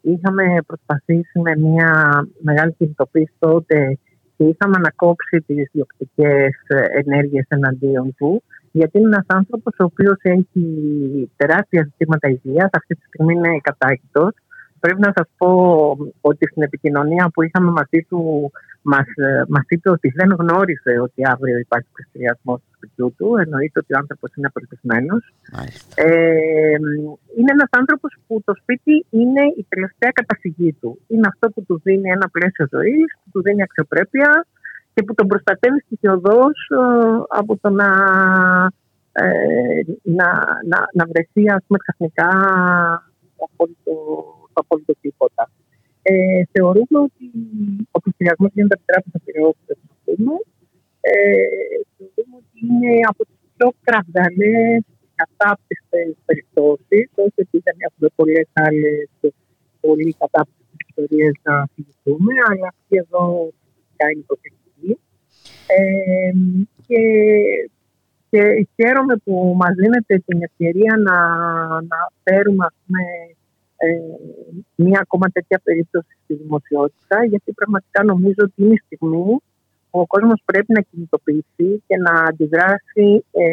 είχαμε προσπαθήσει με μια μεγάλη κινητοποίηση τότε και είχαμε ανακόψει τις διοκτικές ενέργειες εναντίον του γιατί είναι ένας άνθρωπος ο οποίος έχει τεράστια ζητήματα υγείας, αυτή τη στιγμή είναι κατάκητος Πρέπει να σας πω ότι στην επικοινωνία που είχαμε μαζί του μας, ε, μας είπε ότι δεν γνώριζε ότι αύριο υπάρχει πληστηριασμό του σπιτιού του. Εννοείται ότι ο άνθρωπος είναι απελπισμένος. Ε, είναι ένας άνθρωπος που το σπίτι είναι η τελευταία καταφυγή του. Είναι αυτό που του δίνει ένα πλαίσιο ζωής, που του δίνει αξιοπρέπεια και που τον προστατεύει στοιχειοδός ε, από το να, ε, να, να, να βρεθεί ας πούμε, ξαφνικά απόλυτο απόλυτο τίποτα. Ε, θεωρούμε ότι ο πληθυσμό γίνεται από την τράπεζα πυρεότητα ε, θεωρούμε ότι είναι από τις πιο κραυγαλές κατάπτυστες περιπτώσεις, όχι ότι δεν έχουμε πολλές άλλες πολύ κατάπτυστες ιστορίες να θυμηθούμε, αλλά αυτή εδώ φυσικά είναι προτεκτική. Ε, και, και χαίρομαι που μας δίνετε την ευκαιρία να, να φέρουμε ας πούμε, ε, μία ακόμα τέτοια περίπτωση στη δημοσιότητα, γιατί πραγματικά νομίζω ότι είναι η στιγμή που ο κόσμος πρέπει να κινητοποιηθεί και να αντιδράσει ε,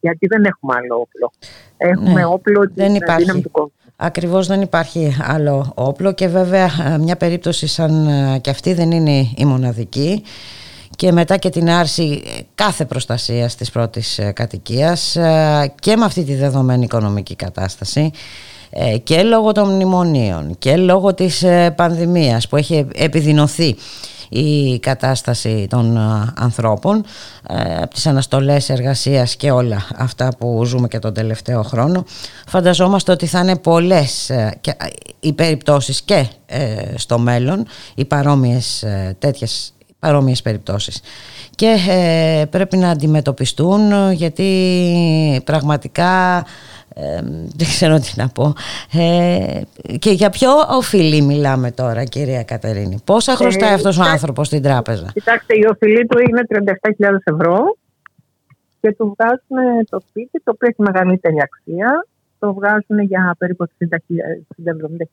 γιατί δεν έχουμε άλλο όπλο. Έχουμε ναι, όπλο δεν υπάρχει. δύναμη του κόσμου. Ακριβώς δεν υπάρχει άλλο όπλο και βέβαια ε, μια περίπτωση σαν ε, και αυτή δεν είναι η μοναδική και μετά και την άρση κάθε προστασίας της πρώτης κατοικίας και με αυτή τη δεδομένη οικονομική κατάσταση ε, και λόγω των μνημονίων και λόγω της ε, πανδημίας που έχει επιδεινωθεί η κατάσταση των ε, ανθρώπων από τις αναστολές εργασίας και όλα αυτά που ζούμε και τον τελευταίο χρόνο φανταζόμαστε ότι θα είναι πολλές οι περιπτώσεις και στο μέλλον οι παρόμοιες τέτοιες παρόμοιες περιπτώσεις. Και πρέπει να αντιμετωπιστούν γιατί πραγματικά δεν ξέρω τι να πω. Ε, και για ποιο οφειλή μιλάμε τώρα, κυρία Κατερίνη; Πόσα χρωστάει ε, αυτός ο άνθρωπος στην τράπεζα; Κοιτάξτε, η οφειλή του είναι 37.000 ευρώ και του βγάζουν το σπίτι, το οποίο έχει μεγαλύτερη αξία. Το βγάζουν για περίπου 60.000-70.000,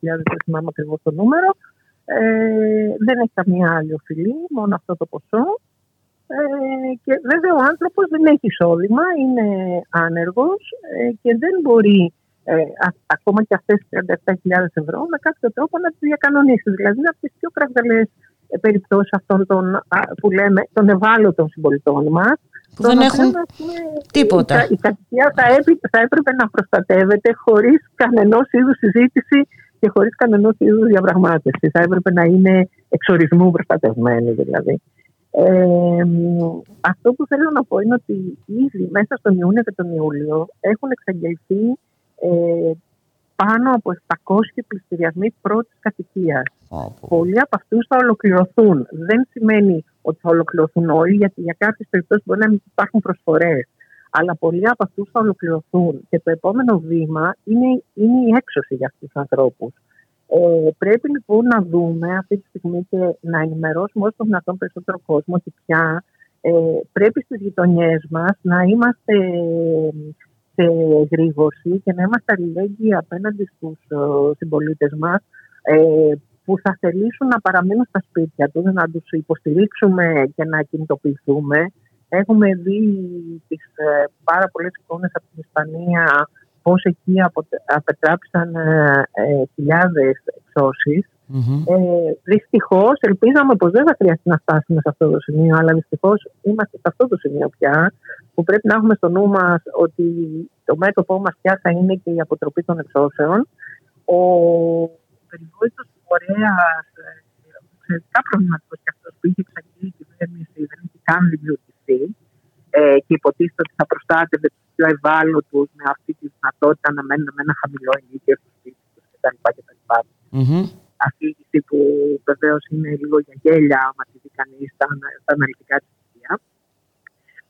δεν θυμάμαι ακριβώς το νούμερο. Ε, δεν έχει καμία άλλη οφειλή, μόνο αυτό το ποσό. Ε, και βέβαια ο άνθρωπος δεν έχει εισόδημα, είναι άνεργος ε, και δεν μπορεί ε, ακόμα και αυτές τις 37.000 ευρώ με κάποιο τρόπο να τις διακανονίσει. Δηλαδή είναι αυτές τις πιο κραυγαλές ε, περιπτώσεις αυτών των, που λέμε των ευάλωτων συμπολιτών μας που δεν έχουν τίποτα. Η, η κατοικία θα, θα έπρεπε να προστατεύεται χωρίς κανενός είδους συζήτηση και χωρίς κανενός είδους διαπραγμάτευση. Θα έπρεπε να είναι εξορισμού προστατευμένη δηλαδή. Ε, αυτό που θέλω να πω είναι ότι ήδη μέσα στον Ιούνιο και τον Ιούλιο έχουν εξαγγελθεί ε, πάνω από 700 πληστηριασμοί πρώτης κατοικίας. Πολλοί από αυτούς θα ολοκληρωθούν. Δεν σημαίνει ότι θα ολοκληρωθούν όλοι, γιατί για κάποιες περιπτώσεις μπορεί να μην υπάρχουν προσφορές. Αλλά πολλοί από αυτούς θα ολοκληρωθούν. Και το επόμενο βήμα είναι, είναι η έξωση για αυτούς τους ανθρώπους. Ε, πρέπει λοιπόν να δούμε αυτή τη στιγμή και να ενημερώσουμε όσο το δυνατόν περισσότερο κόσμο ότι πια ε, πρέπει στις γειτονιές μας να είμαστε σε γρήγορση και να είμαστε αλληλέγγυοι απέναντι στους συμπολίτες μας που θα θελήσουν να παραμείνουν στα σπίτια τους, να τους υποστηρίξουμε και να κινητοποιηθούμε. Έχουμε δει τις ε, πάρα πολλές εικόνες από την Ισπανία πώς εκεί απετράψαν ε, ε, χιλιάδες εξώσεις. Mm-hmm. Ε, Δυστυχώς, ελπίζαμε πως δεν θα χρειαστεί να φτάσουμε σε αυτό το σημείο, αλλά δυστυχώς είμαστε σε αυτό το σημείο πια, που πρέπει να έχουμε στο νου μας ότι το μέτωπό μας πια θα είναι και η αποτροπή των εξώσεων. Ο περιβόητος φορέας εξαιρετικά προβληματικός και αυτός που είχε εξαγγείλει η κυβέρνηση δεν έχει καν δημιουργηθεί ε, και υποτίθεται ότι θα προστάτευε τους πιο ευάλωτους με αυτή τη δυνατότητα να μένουν με ένα χαμηλό ενίκιο στο σπίτι του κτλ. Mm-hmm. Αφήγηση που βεβαίως είναι λίγο για γέλια, άμα τη δει κανείς στα, στα αναλυτικά της στοιχεία.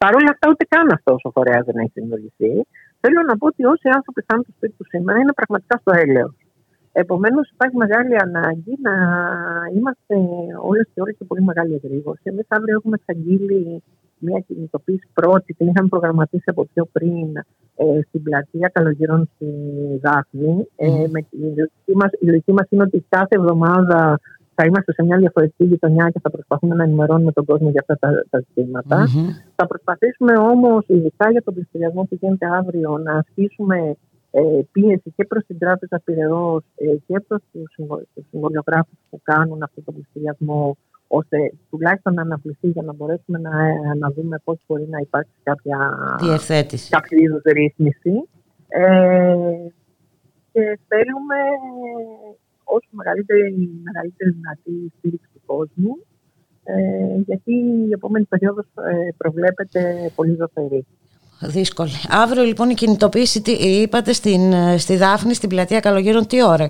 Παρ' όλα αυτά, ούτε καν αυτός ο φορέας δεν έχει δημιουργηθεί. Θέλω να πω ότι όσοι άνθρωποι θα στο σπίτι τους σήμερα είναι πραγματικά στο έλεος. Επομένως, υπάρχει μεγάλη ανάγκη να είμαστε όλες και όλες και πολύ μεγάλη εγρήγορση. Εμείς αύριο έχουμε εξαγγείλει μια κινητοποίηση πρώτη, την είχαμε προγραμματίσει από πιο πριν ε, στην πλατεία Καλογύρων στη Δάφνη. Ε, με η, λογική μας, είναι ότι κάθε εβδομάδα θα είμαστε σε μια διαφορετική γειτονιά και θα προσπαθούμε να ενημερώνουμε τον κόσμο για αυτά τα, τα ζητηματα Θα προσπαθήσουμε όμως, ειδικά για τον πληστηριασμό που γίνεται αύριο, να ασκήσουμε ε, πίεση και προς την Τράπεζα Πυραιός ε, και προς τους συμβολιογράφους που κάνουν αυτό το πληστηριασμό ώστε τουλάχιστον να αναπληθεί για να μπορέσουμε να, ε, να δούμε πώς μπορεί να υπάρξει κάποια, κάποια είδους ρύθμιση. Ε, και θέλουμε όσο μεγαλύτερη, μεγαλύτερη δυνατή στήριξη του κόσμου ε, γιατί η επόμενη περίοδος ε, προβλέπεται πολύ ζωφερή. Δύσκολη. Αύριο λοιπόν η κινητοποίηση, τι, είπατε στην, στη Δάφνη, στην πλατεία Καλογύρων, τι ώρα,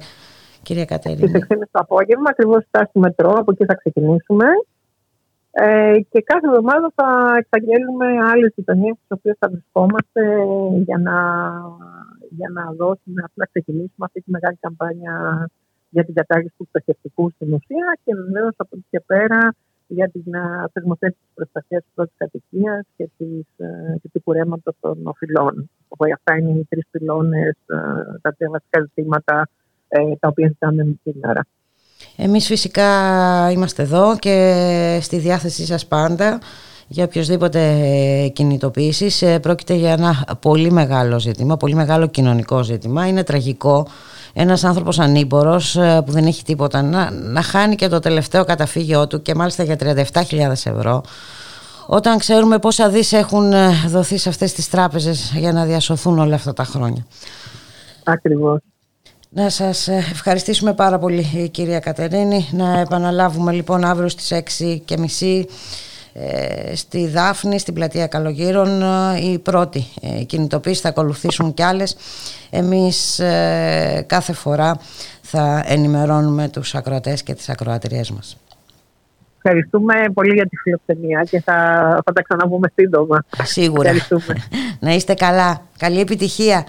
κυρία Κατερίνα. Στις 6.30 το απόγευμα, ακριβώς στο μετρό, από εκεί θα ξεκινήσουμε. Ε, και κάθε εβδομάδα θα εξαγγέλουμε άλλες γειτονιέ στις οποίες θα βρισκόμαστε για να, για να δώσουμε, να ξεκινήσουμε αυτή τη μεγάλη καμπάνια για την κατάργηση του πτωχευτικού στην ουσία και βεβαίως από εκεί και πέρα για την θεσμοθέτηση της προστασίας της πρώτης κατοικίας και, της, ε, και του κουρέματος των οφειλών. Οπότε αυτά είναι οι τρεις πυλώνες, ε, τα τρία βασικά ζητήματα ε, τα οποία ζητάμε σήμερα. Εμείς φυσικά είμαστε εδώ και στη διάθεσή σας πάντα για οποιοδήποτε κινητοποίησεις. Πρόκειται για ένα πολύ μεγάλο ζήτημα, πολύ μεγάλο κοινωνικό ζήτημα. Είναι τραγικό ένας άνθρωπος ανήμπορος ε, που δεν έχει τίποτα να, να χάνει και το τελευταίο καταφύγιό του και μάλιστα για 37.000 ευρώ όταν ξέρουμε πόσα δις έχουν ε, δοθεί σε αυτές τις τράπεζες για να διασωθούν όλα αυτά τα χρόνια. Ακριβώς. Να σας ε, ευχαριστήσουμε πάρα πολύ κυρία Κατερίνη. Να επαναλάβουμε λοιπόν αύριο στις 6.30 στη Δάφνη, στην πλατεία Καλογύρων η πρώτη κινητοποίηση θα ακολουθήσουν κι άλλες εμείς ε, κάθε φορά θα ενημερώνουμε τους ακροατές και τις ακροατηρίες μας. Ευχαριστούμε πολύ για τη φιλοξενία και θα, θα τα ξαναβούμε σύντομα. Σίγουρα. Να είστε καλά. Καλή επιτυχία.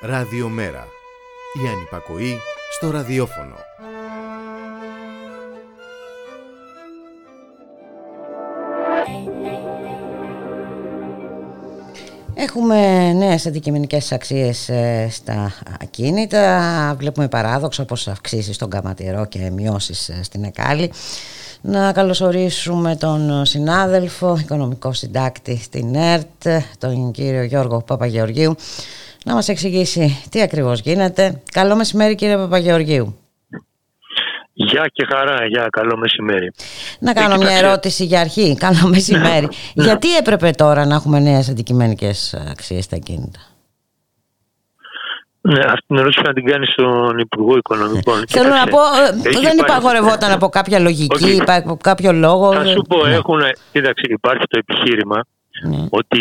Ραδιομέρα. Η ανυπακοή στο ραδιόφωνο. Έχουμε νέες αντικειμενικές αξίες ε, στα ακίνητα. Βλέπουμε παράδοξο όπως αυξήσεις στον καματηρό και μειώσεις ε, στην εκάλη. Να καλωσορίσουμε τον συνάδελφο, οικονομικό συντάκτη στην ΕΡΤ, τον κύριο Γιώργο Παπαγεωργίου να μας εξηγήσει τι ακριβώς γίνεται. Καλό μεσημέρι κύριε Παπαγεωργίου. Γεια και χαρά, γεια, καλό μεσημέρι. Να κάνω μια ερώτηση για αρχή. Καλό μεσημέρι. Ναι. Γιατί έπρεπε τώρα να έχουμε νέες αντικειμενικές αξίες στα κίνητα; Ναι, αυτή την ερώτηση να την κάνεις στον Υπουργό Οικονομικών. Θέλω να πω, ε, δεν υπαγορευόταν από κάποια λογική, από κάποιο λόγο. Θα σου πω, ναι. έχουν, κοίταξε, υπάρχει το επιχείρημα ναι. ότι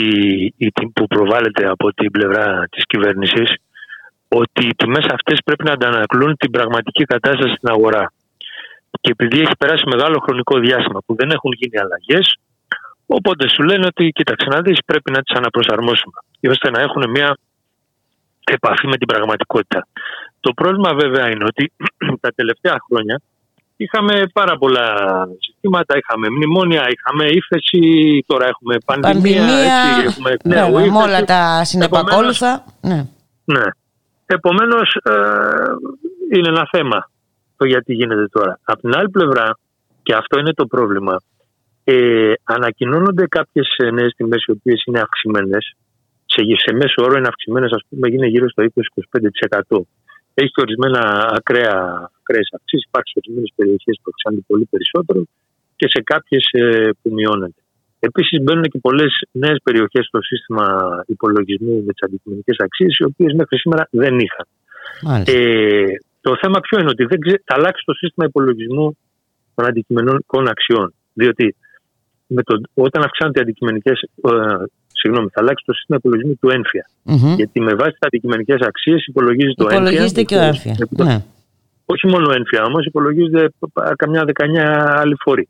η, που προβάλλεται από την πλευρά της κυβέρνησης ότι οι τιμές αυτές πρέπει να αντανακλούν την πραγματική κατάσταση στην αγορά. Και επειδή έχει περάσει μεγάλο χρονικό διάστημα που δεν έχουν γίνει αλλαγές, οπότε σου λένε ότι κοίταξε να δεις πρέπει να τις αναπροσαρμόσουμε ώστε να έχουν μια επαφή με την πραγματικότητα. Το πρόβλημα βέβαια είναι ότι τα τελευταία χρόνια Είχαμε πάρα πολλά συστήματα, είχαμε μνημόνια, είχαμε ύφεση, τώρα έχουμε πανδημία, πανδημία έτσι, έχουμε νέο ναι, Με όλα τα συνεπακόλουθα. Ναι. ναι. Επομένως ε, είναι ένα θέμα το γιατί γίνεται τώρα. Από την άλλη πλευρά, και αυτό είναι το πρόβλημα, ε, ανακοινώνονται κάποιες νέες τιμές οι οποίες είναι αυξημένες, σε, σε μέσο όρο είναι αυξημένες, ας πούμε, είναι γύρω στο 20-25%. Έχει και ορισμένα ακραία, ακραίες αυξήσεις. Υπάρχει σε ορισμένες περιοχές που αυξάνονται πολύ περισσότερο και σε κάποιες ε, που μειώνεται. Επίσης, μπαίνουν και πολλές νέες περιοχές στο σύστημα υπολογισμού με τις αντικειμενικές αξίες, οι οποίες μέχρι σήμερα δεν είχαν. Ε, το θέμα ποιο είναι ότι δεν θα αλλάξει το σύστημα υπολογισμού των αντικειμενικών αξιών. Διότι με το, όταν αυξάνονται οι αντικειμενικές ε, συγγνώμη, θα αλλάξει το σύστημα υπολογισμού του ένφια. Mm-hmm. Γιατί με βάση τι αντικειμενικές αξίες υπολογίζει το ένφια. Υπολογίζεται και ο ένφια. Ναι. Όχι μόνο ένφια όμως, υπολογίζεται καμιά δεκανιά άλλοι φόροι.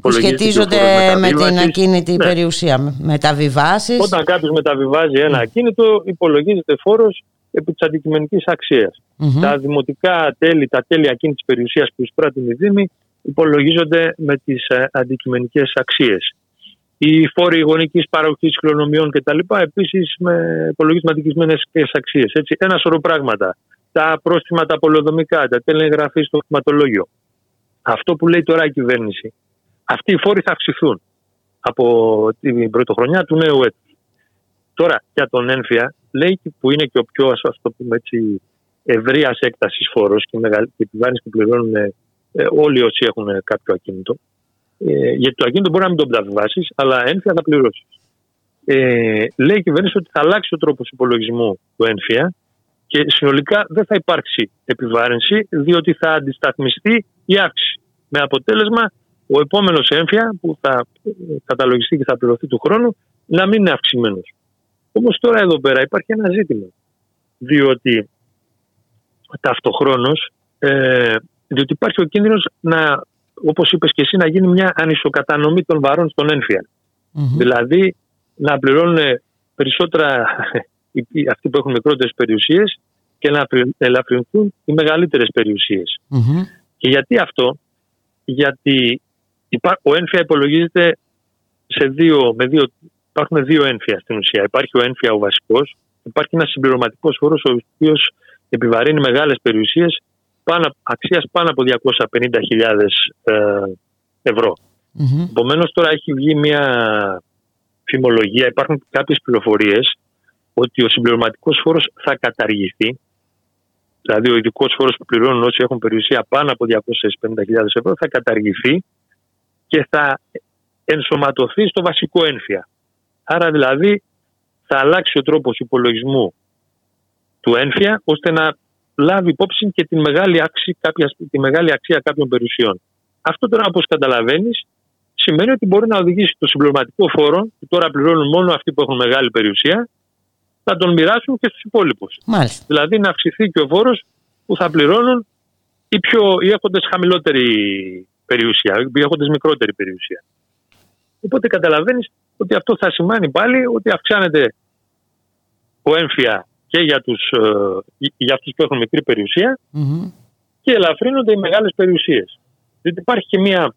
Που σχετίζονται με την ακίνητη ναι. περιουσία, μεταβιβάσεις. Όταν κάποιος μεταβιβάζει ένα ακίνητο, υπολογίζεται φόρος επί της αντικειμενικής αξίας. Mm-hmm. Τα δημοτικά τέλη, τα τέλη ακίνητης περιουσίας που εισπράττουν οι Δήμοι, υπολογίζονται με τις ε, αντικειμενικές αξίες. Οι φόροι γονικής παραγωγής κληρονομιών κτλ. επίσης με υπολογίζονται με αντικειμενικές αξίες. Έτσι, ένα σωρό πράγματα. Τα πρόστιμα, τα πολεοδομικά, τα τέλη εγγραφή στο χρηματολόγιο. Αυτό που λέει τώρα η κυβέρνηση. Αυτοί οι φόροι θα αυξηθούν από την πρωτοχρονιά του νέου έτους. Τώρα για τον ένφια λέει που είναι και ο πιο ας το πούμε έτσι ευρείας έκτασης φόρος και η μεγαλύτερη επιβάρυνση που πληρώνουν ε, όλοι όσοι έχουν κάποιο ακίνητο. Ε, γιατί το ακίνητο μπορεί να μην το μεταβιβάσεις, αλλά ένφια θα πληρώσεις. Ε, λέει η κυβέρνηση ότι θα αλλάξει ο τρόπος υπολογισμού του ένφια και συνολικά δεν θα υπάρξει επιβάρυνση, διότι θα αντισταθμιστεί η αύξηση. Με αποτέλεσμα ο επόμενος έμφυα που θα καταλογιστεί και θα πληρωθεί του χρόνου να μην είναι αυξημένος. Όμως τώρα εδώ πέρα υπάρχει ένα ζήτημα. Διότι ταυτοχρόνως, ε, διότι υπάρχει ο κίνδυνος να, όπως είπες και εσύ, να γίνει μια ανισοκατανομή των βαρών στον ενφια Δηλαδή να πληρώνουν περισσότερα αυτοί που έχουν μικρότερες περιουσίες και να ελαφρυνθούν οι μεγαλύτερες Και γιατί αυτό, γιατί ο ένφια υπολογίζεται σε δύο, με δύο, υπάρχουν δύο ένφια στην ουσία. Υπάρχει ο ένφια ο βασικός, υπάρχει ένας συμπληρωματικός φόρο ο οποίος επιβαρύνει μεγάλες περιουσίε αξίας πάνω από 250.000 ε, ευρώ. Mm-hmm. Επομένως, τώρα έχει βγει μια φημολογία, υπάρχουν κάποιες πληροφορίες ότι ο συμπληρωματικός φόρος θα καταργηθεί. Δηλαδή, ο ειδικός φόρος που πληρώνουν όσοι έχουν περιουσία πάνω από 250.000 ευρώ θα καταργηθεί και θα ενσωματωθεί στο βασικό ένφια. Άρα δηλαδή θα αλλάξει ο τρόπος υπολογισμού του ένφια ώστε να λάβει υπόψη και τη μεγάλη, αξία, κάποια, τη μεγάλη αξία κάποιων περιουσιών. Αυτό τώρα όπως καταλαβαίνεις σημαίνει ότι μπορεί να οδηγήσει το συμπληρωματικό φόρο που τώρα πληρώνουν μόνο αυτοί που έχουν μεγάλη περιουσία να τον μοιράσουν και στους υπόλοιπους. Μάλιστα. Δηλαδή να αυξηθεί και ο φόρος που θα πληρώνουν οι, πιο, οι έχοντες χαμηλότερη περιουσία, οι έχοντες μικρότερη περιουσία. Οπότε καταλαβαίνεις ότι αυτό θα σημαίνει πάλι ότι αυξάνεται ο έμφυα και για, τους, ε, για αυτούς που έχουν μικρή και ελαφρύνονται οι μεγάλες περιουσίες. Διότι υπάρχει και μια,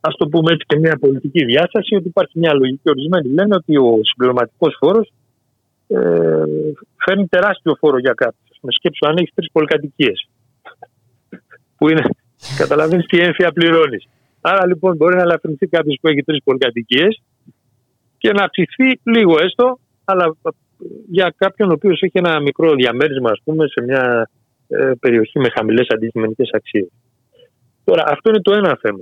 ας το πούμε έτσι, και μια πολιτική διάσταση, ότι υπάρχει μια λογική. Ορισμένοι λένε ότι ο συμπληρωματικός φόρος ε, φέρνει τεράστιο φόρο για κάποιους. Με σκέψου αν έχεις τρεις πολυκατοικίες. Που είναι Καταλαβαίνεις τι έμφυα πληρώνεις. Άρα λοιπόν μπορεί να ελαφρυνθεί κάποιος που έχει τρεις πολυκατοικίες και να αυξηθεί λίγο έστω, αλλά για κάποιον ο οποίος έχει ένα μικρό διαμέρισμα, ας πούμε, σε μια ε, περιοχή με χαμηλές αντικειμενικές αξίες. Τώρα, αυτό είναι το ένα θέμα.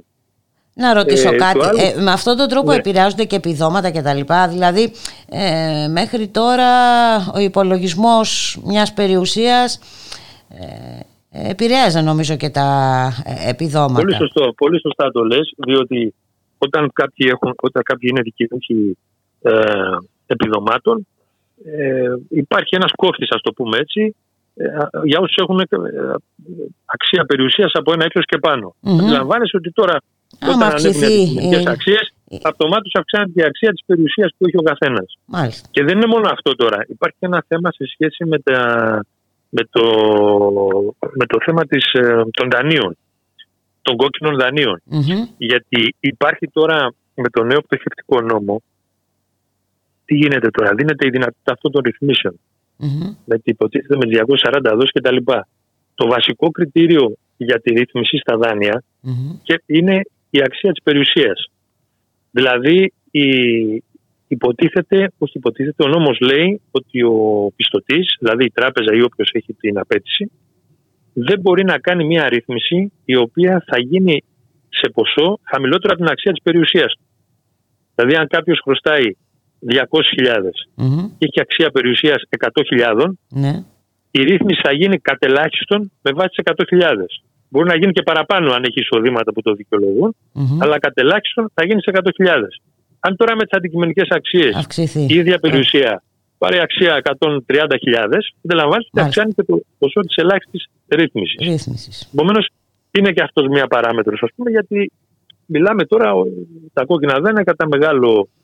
Να ρωτήσω ε, κάτι. Ε, με αυτόν τον τρόπο ναι. επηρεάζονται και επιδόματα κτλ. Δηλαδή, ε, μέχρι τώρα ο υπολογισμός μιας περιουσίας ε, επηρέαζε νομίζω και τα ε, επιδόματα. Πολύ, σωστό, πολύ σωστά το λες, διότι όταν κάποιοι, έχουν, όταν κάποιοι είναι δικαιούχοι ε, επιδομάτων, ε, υπάρχει ένας κόφτης, ας το πούμε έτσι, ε, για όσους έχουν ε, αξία περιουσίας από ένα έτος και πάνω. Mm-hmm. Αντιλαμβάνεσαι ότι τώρα όταν ανέβουν οι αξίες, αυτομάτως αυξάνεται η αξία της περιουσίας που έχει ο καθένας. Και δεν είναι μόνο αυτό τώρα. Υπάρχει ένα θέμα σε σχέση με τα με το, με το θέμα της, ε, των δανείων, των κόκκινων Γιατί υπάρχει τώρα με το νέο πτωχευτικό νόμο, τι γίνεται τώρα, δίνεται η δυνατότητα αυτών των ρυθμίσεων. Mm-hmm. Με υποτίθεται με 240 δόσεις και τα λοιπά. Το βασικό κριτήριο για τη ρύθμιση στα δάνεια και είναι η αξία της περιουσίας. Δηλαδή η, υποτίθεται, όχι υποτίθεται, ο νόμος λέει ότι ο πιστωτής, δηλαδή η τράπεζα ή όποιος έχει την απέτηση, δεν μπορεί να κάνει μια αρρύθμιση η οποία θα γίνει σε ποσό χαμηλότερο από την αξία της περιουσίας του. Δηλαδή αν κάποιος χρωστάει 200.000 και έχει αξία περιουσίας 100.000, ναι. η ρύθμιση θα γίνει κατελάχιστον με βάση τις 100.000. Μπορεί να γίνει και παραπάνω αν έχει εισοδήματα που το δικαιολογούν, αλλά κατελάχιστον θα γίνει σε 100.000. Αν τώρα με τις αντικειμενικές αξίες η ίδια περιουσία πάρει αξία 130.000, αντιλαμβάνεστε ότι αυξάνει και το ποσό της ελάχιστης ρύθμισης. Επομένως, είναι και αυτός μια παράμετρος, ας πούμε, γιατί μιλάμε τώρα τα κόκκινα δένα κατά, μεγάλο, ε,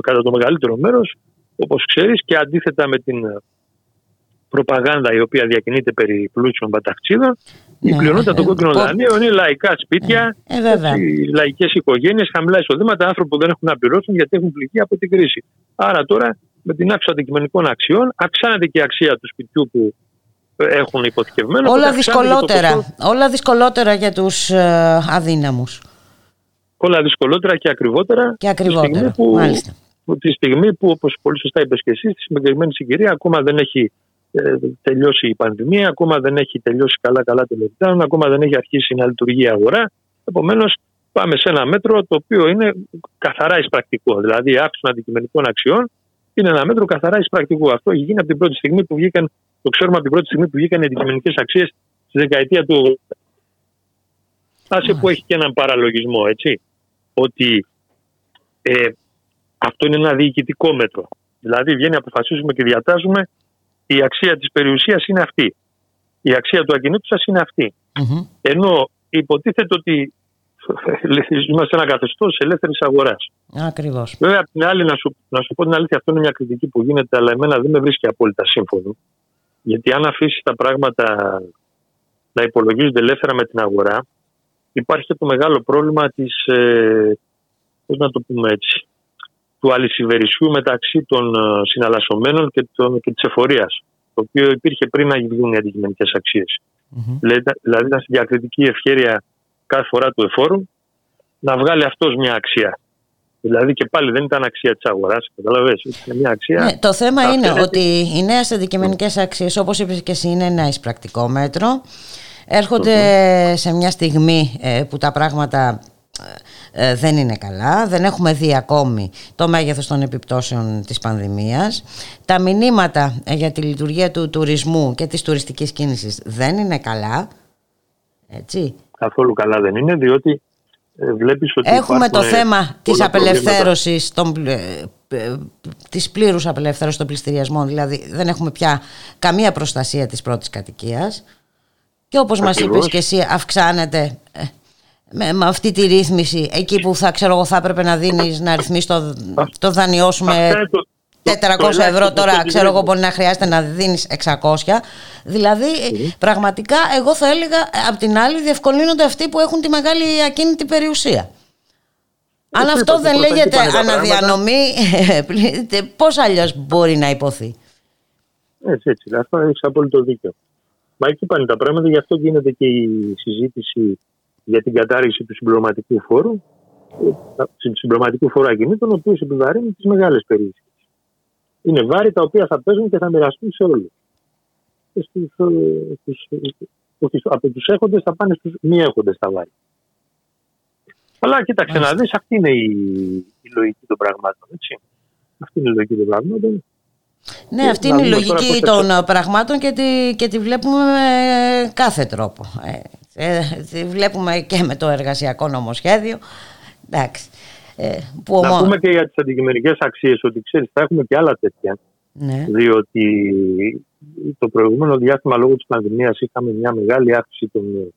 κατά το μεγαλύτερο μέρος, όπως ξέρεις, και αντίθετα με την προπαγάνδα η οποία διακινείται περί πλούσιων παταξίδων. Η Ναι. πλειονότητα των Ε, κόκκινων πο- δανείων είναι λαϊκά σπίτια, Ε, βέβαια. οι λαϊκές οικογένειες, χαμηλά εισοδήματα, άνθρωποι που δεν έχουν να πληρώσουν γιατί έχουν πληγεί από την κρίση. Άρα τώρα με την αύξηση αντικειμενικών αξιών αυξάνεται και η αξία του σπιτιού που ε, έχουν υποθηκευμένο. Όλα οπότε αυξάνεται και το δυσκολότερα. κόστος- Όλα δυσκολότερα για τους ε, αδύναμους. Όλα δυσκολότερα και ακριβότερα. Και τη στιγμή ακριβότερα. που- Μάλιστα. που τη στιγμή που, όπως πολύ σωστά είπες και εσύ, στη συγκεκριμένη συγκυρία ακόμα δεν έχει ε, τελειώσει η πανδημία, ακόμα δεν έχει τελειώσει καλά-καλά το lockdown, ακόμα δεν έχει αρχίσει να λειτουργεί η αγορά. Επομένως, πάμε σε ένα μέτρο το οποίο είναι καθαρά εισπρακτικό. Δηλαδή, η αύξηση των αντικειμενικών αξιών είναι ένα μέτρο καθαρά εισπρακτικό. Αυτό έχει γίνει από την πρώτη στιγμή που βγήκαν, το ξέρουμε από την πρώτη στιγμή που βγήκαν οι αντικειμενικές αξίες στη δεκαετία του 80. Άσε που έχει και έναν παραλογισμό, έτσι. Ότι ε, αυτό είναι ένα διοικητικό μέτρο. Δηλαδή, βγαίνει, αποφασίζουμε και διατάζουμε η αξία της περιουσίας είναι αυτή. Η αξία του ακινήτου σα είναι αυτή. Μμμ. Ενώ υποτίθεται ότι είμαστε ένα καθεστώς ελεύθερης αγοράς. Ακριβώς. Βέβαια, απ' την άλλη, να σου, να σου πω την αλήθεια, αυτό είναι μια κριτική που γίνεται, αλλά εμένα δεν με βρίσκει απόλυτα σύμφωνο. Γιατί αν αφήσεις τα πράγματα να υπολογίζονται ελεύθερα με την αγορά, υπάρχει και το μεγάλο πρόβλημα της. Ε, πώς να το πούμε έτσι, του αλυσιβερισιού μεταξύ των ε, συναλλασσομένων και, των, και της εφορίας, το οποίο υπήρχε πριν να βγουν οι αντικειμενικές αξίες. Μμμ. Δηλαδή, δηλαδή ήταν στη διακριτική ευχέρεια κάθε φορά του εφόρου να βγάλει αυτός μια αξία. Δηλαδή και πάλι δεν ήταν αξία της αγοράς, καταλαβαίνεις, ήταν μια αξία. Ναι, το θέμα Αυτή είναι είναι- ότι οι νέες αντικειμενικές αξίες, όπως είπες και εσύ, είναι ένα εισπρακτικό μέτρο. Έρχονται σε μια στιγμή ε, που τα πράγματα ε, ε, δεν είναι καλά. Δεν έχουμε δει ακόμη το μέγεθος των επιπτώσεων της πανδημίας. Τα μηνύματα ε, για τη λειτουργία του τουρισμού και της τουριστικής κίνησης δεν είναι καλά. Έτσι. Καθόλου καλά δεν είναι, διότι ε, βλέπεις ότι Έχουμε το υπάρχουν, ε, θέμα της πολλά προβλήματα. απελευθέρωσης των, πλ- ε, ε, της πλήρους απελευθέρωσης των πληστηριασμών δηλαδή δεν έχουμε πια καμία προστασία της πρώτης κατοικίας και όπως μας Ακριβώς. είπες και εσύ αυξάνεται ε, με, με αυτή τη ρύθμιση εκεί που θα, ξέρω, εγώ, θα έπρεπε να δίνεις να ρυθμίσεις το, το δανειό σου με Αυτό είναι το- το- 400 το ελάχιστο ευρώ που τώρα έχει ξέρω εγώ βρει. μπορεί να χρειάζεται να δίνεις 600 δηλαδή ε, πραγματικά εγώ θα έλεγα ε, απ' την άλλη διευκολύνονται αυτοί που έχουν τη μεγάλη ακίνητη περιουσία αν Έτσι αυτό είπα, δεν πρώτα εκεί λέγεται πάνε τα αναδιανομή ε, πώς αλλιώς μπορεί να υποθεί Έτσι, έτσι. Αυτό έχει απόλυτο δίκιο. Μα εκεί πάνε τα πράγματα, γι' αυτό γίνεται και η συζήτηση για την κατάργηση του συμπληρωματικού φόρου, ε, του συμπληρωματικού φόρου ακινήτων, ο οποίος επιβαρύνει τις μεγάλες περιοχές. Είναι βάρη τα οποία θα παίζουν και θα μοιραστούν σε όλους. Από τους έχοντες θα πάνε στους μη έχοντες τα βάρη. Αλλά κοίταξε να δεις, αυτή είναι η, η λογική των πραγμάτων. Έτσι. Αυτή είναι η λογική των πραγμάτων. Ναι, Ε, αυτή να είναι η δούμε τώρα λογική πώς θα των ε, πραγμάτων και τη, και τη βλέπουμε με κάθε τρόπο. Ε, ε, τη βλέπουμε και με το εργασιακό νομοσχέδιο. Εντάξει. Ε, που Να ομο- πούμε και για τις αντικειμενικές αξίες ότι ξέρεις, θα έχουμε και άλλα τέτοια. Ναι. Διότι το προηγούμενο διάστημα λόγω της πανδημίας είχαμε μια μεγάλη αύξηση των,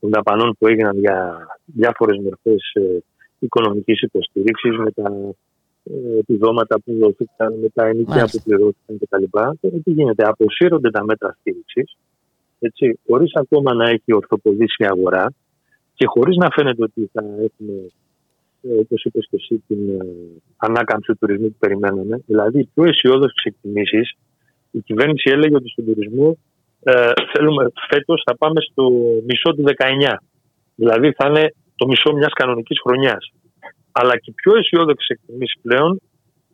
των δαπανών που έγιναν για διάφορες μορφές οικονομικής υποστήριξης με τα ε, επιδόματα που δοθήκαν, με τα ενίκια Μάλιστα. που πληρώθηκαν κτλ. Τώρα τι γίνεται, αποσύρονται τα μέτρα στήριξης, χωρίς ακόμα να έχει ορθοποδήσει η αγορά και χωρίς να φαίνεται ότι θα έχουμε όπως είπες και εσύ, την ε, ανάκαμψη του τουρισμού που περιμέναμε. Δηλαδή, οι πιο αισιόδοξες εκτιμήσει, η κυβέρνηση έλεγε ότι στον τουρισμό ε, θέλουμε φέτος θα πάμε στο μισό του 19. Δηλαδή, θα είναι το μισό μιας κανονικής χρονιάς. Αλλά και οι πιο αισιόδοξε εκτιμήσει πλέον,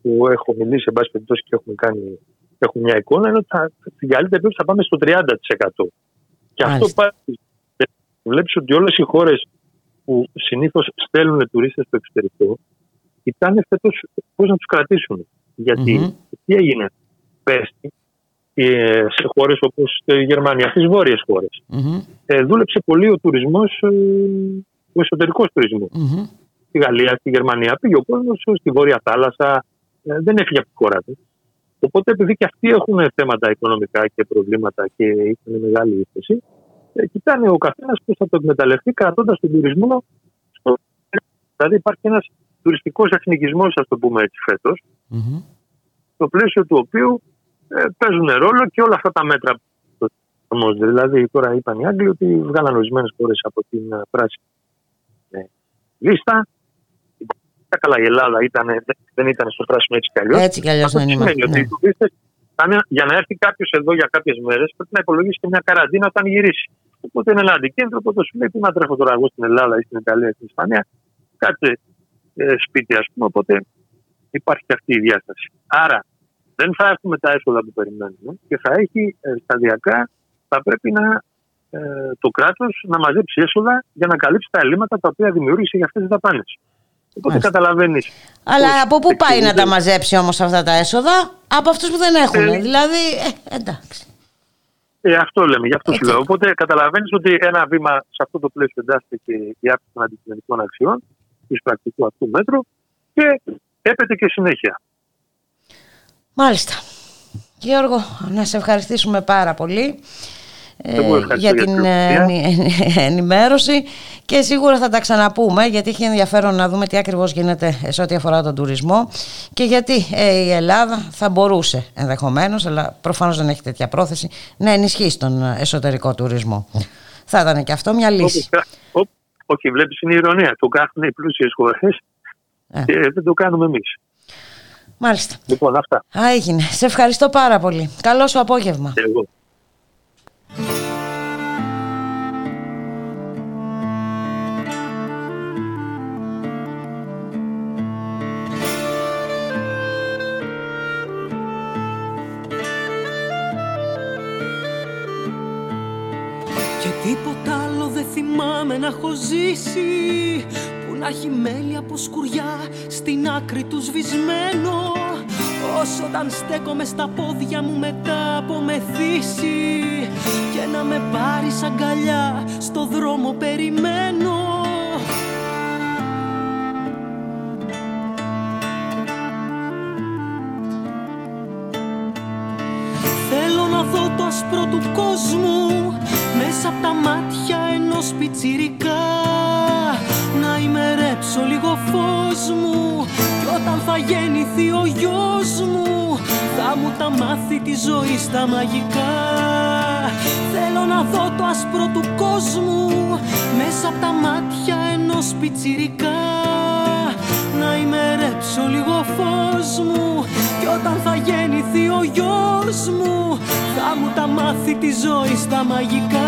που έχω μιλήσει, εν πάση περιπτώσει, και έχουμε κάνει, έχουμε μια εικόνα, είναι ότι θα, στην καλύτερη περίπτωση θα πάμε στο 30%. Και αυτό Μάλιστα. πάει. Βλέπεις ότι όλες οι χώρες που συνήθως στέλνουν τουρίστες στο εξωτερικό, κοιτάνε φέτος πώς να τους κρατήσουν. Γιατί Μμμ. τι έγινε πέρσι ε, σε χώρες όπως η Γερμανία, στις βόρειες χώρες. Μμμ. Ε, δούλεψε πολύ ο τουρισμός, ο εσωτερικός τουρισμός. Μμμ. Στη Γαλλία, στη Γερμανία πήγε ο κόσμος στη βόρεια θάλασσα, ε, δεν έφυγε από τη χώρα του. Οπότε επειδή και αυτοί έχουν θέματα οικονομικά και προβλήματα και είχαν μεγάλη ύφεση, ε, κοιτάνε ο καθένας πώς θα το εκμεταλλευτεί κρατώντας τον τουρισμό. Στο... Δηλαδή υπάρχει ένας τουριστικός εθνικισμός, ας το πούμε έτσι φέτος, Μμμ. στο πλαίσιο του οποίου ε, παίζουν ρόλο και όλα αυτά τα μέτρα που εφαρμόζονται. Δηλαδή, τώρα είπαν οι Άγγλοι ότι βγάλαν ορισμένες χώρες από την ε, πράσινη ε, λίστα. Καλά, η Ελλάδα ήταν, δεν ήταν στο πράσινο έτσι κι αλλιώς. Έτσι κι αλλιώς Αυτό δεν τι είμαστε, σημαίνει ότι ναι. οι τουρίστες θα- για να έρθει κάποιος εδώ για κάποιες μέρες πρέπει να υπολογίσει και μια καραντίνα όταν γυρίσει. Οπότε είναι ένα αντικέντρο που το σου λέει τι να τρέχω τώρα εγώ στην Ελλάδα ή στην Ιταλία ή στην Ισπανία. Κάτσε ε, σπίτι, ας πούμε. Οπότε υπάρχει και αυτή η διάσταση. Άρα δεν θα έχουμε τα έσοδα που περιμένουμε και θα έχει ε, σταδιακά θα πρέπει να ε, το κράτος να μαζέψει έσοδα για να καλύψει τα ελλείμματα τα οποία δημιούργησε για αυτές τις δαπάνες. Οπότε Μάλιστα. καταλαβαίνεις. Αλλά από πού πάει να τα μαζέψει όμως αυτά τα έσοδα, από αυτούς που δεν έχουν. Ε, δηλαδή, ε, εντάξει. Ε, αυτό λέμε, γι' αυτό σου Έτσι. λέω. Οπότε καταλαβαίνεις ότι ένα βήμα σε αυτό το πλαίσιο εντάσσεται και η αύξηση των αντικειμενικών αξιών, του πρακτικού αυτού μέτρου και έπεται και συνέχεια. Μάλιστα. Γιώργο, να σε ευχαριστήσουμε πάρα πολύ ε, Εγώ ευχαριστώ για για την την ε, ενη- ενημέρωση και σίγουρα θα τα ξαναπούμε γιατί έχει ενδιαφέρον να δούμε τι ακριβώς γίνεται σε ό,τι αφορά τον τουρισμό και γιατί ε, η Ελλάδα θα μπορούσε ενδεχομένως, αλλά προφανώς δεν έχει τέτοια πρόθεση, να ενισχύσει τον ε, εσωτερικό τουρισμό. Θα ήταν και αυτό μια λύση. Όπως κα- ο- Όχι, βλέπεις είναι η ηρωνία. Το κάνουν οι πλούσιες χώρες Ε. και δεν το κάνουμε εμείς. Μάλιστα. Λοιπόν, αυτά. Α, έγινε. Σε ευχαριστώ πάρα πολύ. Καλό σου απόγευμα. Εγώ. Και τίποτα άλλο δεν θυμάμαι να έχω ζήσει. Που να έχει μέλη από σκουριά στην άκρη του σβησμένο. Όσο όταν στέκομαι στα πόδια μου μετά από μεθύσει Και να με πάρεις αγκαλιά στο δρόμο περιμένω δω το άσπρο του κόσμου Μέσα από τα μάτια ενός πιτσιρικά. Να ημερέψω λίγο φως μου Κι όταν θα γεννηθεί ο γιος μου Θα μου τα μάθει τη ζωή στα μαγικά. Θέλω να δω το άσπρο του κόσμου Μέσα από τα μάτια ενός πιτσιρικά. Να ημερέψω λίγο φως μου Κι όταν θα γεννηθεί ο γιος μου Θα μου τα μάθει τη ζωή στα μαγικά.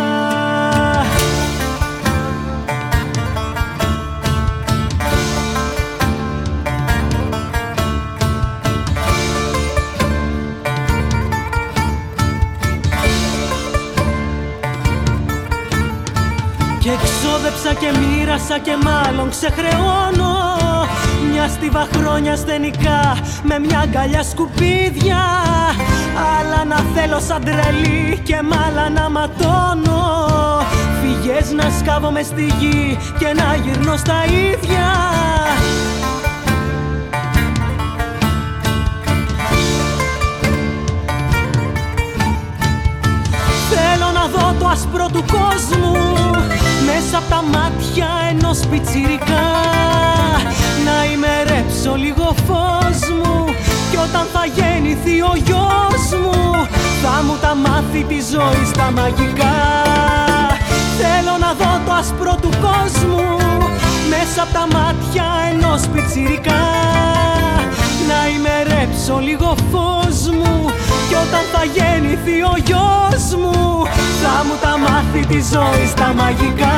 Και ξόδεψα και μοίρασα και μάλλον ξεχρεώνω Μια στίβα χρόνια στενικά με μια αγκαλιά σκουπίδια. Άλλα να θέλω σαν τρελή και μ' άλλα να ματώνω. Φυγές να σκάβω μες στη γη και να γυρνώ στα ίδια. Θέλω να δω το άσπρο του κόσμου. Μέσα από τα μάτια ενός πιτσιρικά. Να ημερέψω λίγο φως μου Κι όταν θα γεννηθεί ο γιος μου Θα μου τα μάθει τη ζωή στα μαγικά. Θέλω να δω το άσπρο του κόσμου Μέσα από τα μάτια ενός πιτσιρικά. Να ημερέψω λίγο φως μου Κι όταν θα γεννηθεί ο γιος μου Θα μου τα μάθει τη ζωή στα μαγικά.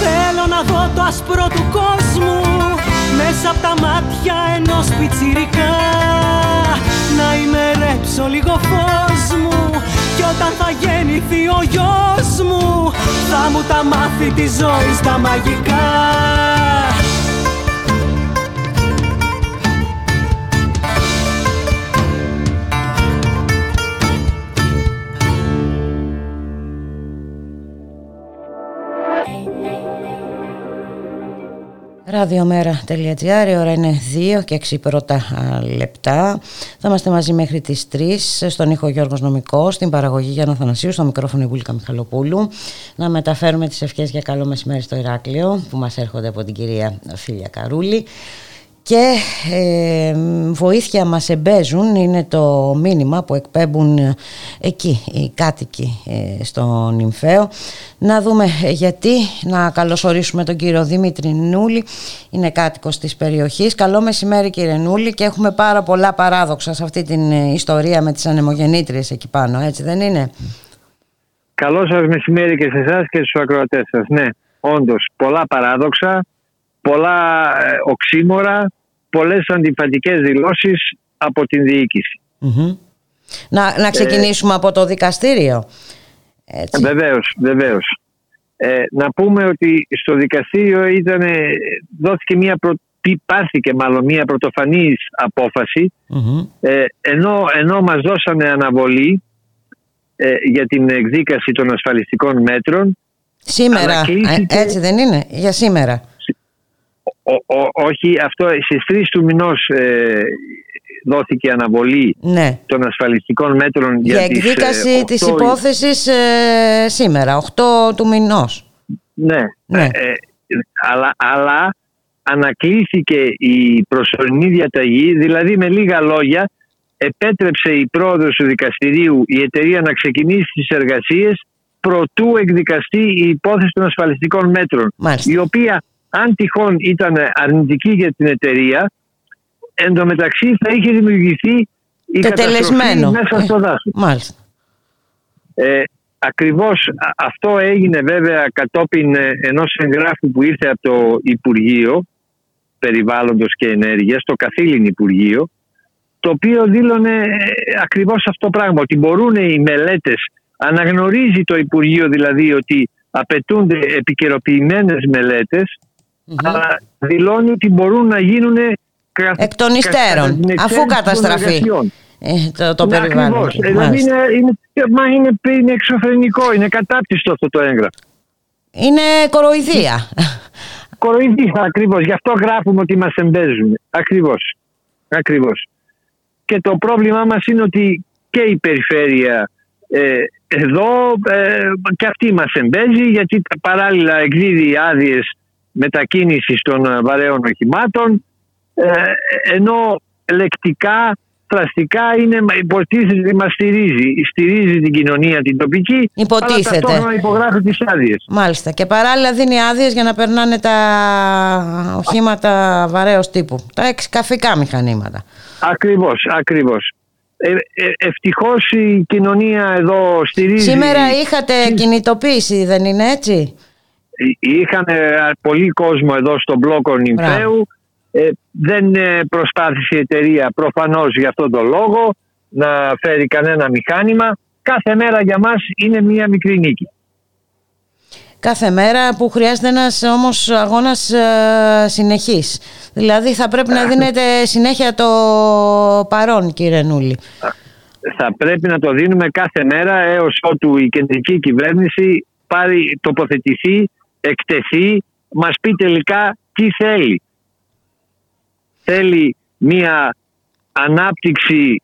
Θέλω να δω το άσπρο του κόσμου Μέσα από τα μάτια ενός πιτσιρικά Να ημερέψω λίγο φως μου Κι όταν θα γεννηθεί ο γιος μου Θα μου τα μάθει τη ζωή στα μαγικά Ραδιομέρα.gr, η ώρα είναι 2 και 6 πρώτα α, λεπτά. Θα είμαστε μαζί μέχρι τις 3 στον ήχο Γιώργος Νομικός, στην παραγωγή Γιάννα Θανασίου, στο μικρόφωνο η Βούλικα Μιχαλοπούλου. Να μεταφέρουμε τις ευχές για καλό μεσημέρι στο Ηράκλειο που μας έρχονται από την κυρία Φίλια Καρούλη και ε, βοήθεια μας εμπέζουν είναι το μήνυμα που εκπέμπουν εκεί οι κάτοικοι ε, στο Νυμφαίο. Να δούμε γιατί. Να καλωσορίσουμε τον κύριο Δημήτρη Νούλη είναι κάτοικος της περιοχής. Καλό μεσημέρι κύριε Νούλη και έχουμε πάρα πολλά παράδοξα σε αυτή την ιστορία με τις ανεμογεννήτριες εκεί πάνω έτσι δεν είναι; Καλό σας μεσημέρι και σε εσάς και στους ακροατές σας. Ναι όντως πολλά παράδοξα πολλά ε, οξύμορα, πολλές αντιφατικές δηλώσεις από την διοικηση Να, να ξεκινήσουμε από το δικαστήριο. Έτσι. Βεβαίως, βεβαίως. Ε, να πούμε ότι στο δικαστήριο ήταν, δόθηκε μια προ, πάρθηκε μάλλον μια πρωτοφανής απόφαση ε, ενώ, ενώ μας δώσανε αναβολή ε, για την εκδίκαση των ασφαλιστικών μέτρων Σήμερα, ε, έτσι δεν είναι, για σήμερα όχι, αυτό στις 3 του μηνός ε, δόθηκε αναβολή ναι. των ασφαλιστικών μέτρων για, για εκδίκαση τις, ε, της υπόθεσης ε, σήμερα, 8 του μηνός. Ναι, ναι. Ε, αλλά, αλλά ανακλήθηκε η προσωρινή διαταγή, δηλαδή με λίγα λόγια επέτρεψε η πρόοδος του δικαστηρίου η εταιρεία να ξεκινήσει τις εργασίες προτού εκδικαστεί η υπόθεση των ασφαλιστικών μέτρων, η οποία αν τυχόν ήταν αρνητική για την εταιρεία, εντωμεταξύ θα είχε δημιουργηθεί η καταστροφή μέσα στο δάσος. Μάλιστα. Ε, ακριβώς αυτό έγινε βέβαια κατόπιν ε, ενός εγγράφου που ήρθε από το Υπουργείο Περιβάλλοντος και Ενέργειας, το καθήλυν Υπουργείο, το οποίο δήλωνε ε, ακριβώς αυτό το πράγμα, ότι μπορούν οι μελέτες, αναγνωρίζει το Υπουργείο δηλαδή ότι απαιτούνται επικαιροποιημένες μελέτες αλλά δηλώνει ότι μπορούν να γίνουν εκ των υστέρων, αφού καταστραφεί ε, το, το ναι, περιβάλλον. Δηλαδή είναι, είναι, μα είναι, είναι εξωφρενικό, είναι κατάπτυστο αυτό το έγγραφο. Είναι κοροϊδία. Κοροϊδία, ακριβώς. Γι' αυτό γράφουμε ότι μας εμπέζουν. Ακριβώς. Ακριβώς. Και το πρόβλημά μας είναι ότι και η περιφέρεια ε, εδώ ε, και αυτή μας εμπέζει γιατί παράλληλα εκδίδει άδειες μετακίνησης των ε, βαρέων οχημάτων ε, ενώ λεκτικά, φραστικά είναι, υποτίθεται ότι μας στηρίζει. Στηρίζει την κοινωνία την τοπική υποτίθεται. αλλά να υπογράφει τις άδειες. Μάλιστα και παράλληλα δίνει άδειες για να περνάνε τα οχήματα βαρέως τύπου, τα εξκαφικά μηχανήματα. Ακριβώς, ακριβώς. Ε, ε, ευτυχώς η κοινωνία εδώ στηρίζει... Σήμερα είχατε κινητοποίηση δεν είναι έτσι; Είχαν πολύ κόσμο εδώ στον μπλόκο Νυμφαίου. Ε, δεν ε, προσπάθησε η εταιρεία προφανώς για αυτόν τον λόγο να φέρει κανένα μηχάνημα. Κάθε μέρα για μας είναι μία μικρή νίκη. Κάθε μέρα που χρειάζεται ένας όμως αγώνας ε, συνεχής. Δηλαδή θα πρέπει να δίνετε συνέχεια το παρόν κύριε Νούλη. Θα πρέπει να το δίνουμε κάθε μέρα έως ότου η κεντρική κυβέρνηση πάρει, τοποθετηθεί εκτεθεί, μας πει τελικά τι θέλει. Θέλει μία ανάπτυξη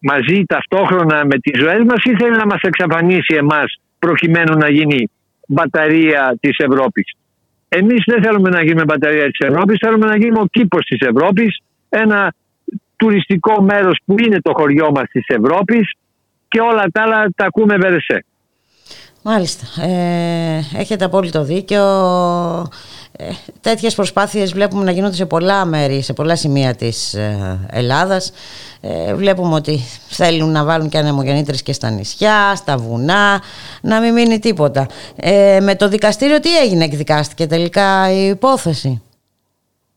μαζί ταυτόχρονα με τις ζωές μας ή θέλει να μας εξαφανίσει εμάς προκειμένου να γίνει μπαταρία της Ευρώπης. Εμείς δεν θέλουμε να γίνουμε μπαταρία της Ευρώπης, θέλουμε να γίνουμε ο κήπος της Ευρώπης, ένα τουριστικό μέρος που είναι το χωριό μας της Ευρώπης και όλα τα άλλα τα ακούμε βερεσέ. Μάλιστα. Ε, έχετε απόλυτο δίκιο. Ε, τέτοιες προσπάθειες βλέπουμε να γίνονται σε πολλά μέρη, σε πολλά σημεία της ε, Ελλάδας. Ε, βλέπουμε ότι θέλουν να βάλουν και ανεμογεννήτρες και στα νησιά, στα βουνά, να μην μείνει τίποτα. Ε, με το δικαστήριο τι έγινε, εκδικάστηκε τελικά η υπόθεση;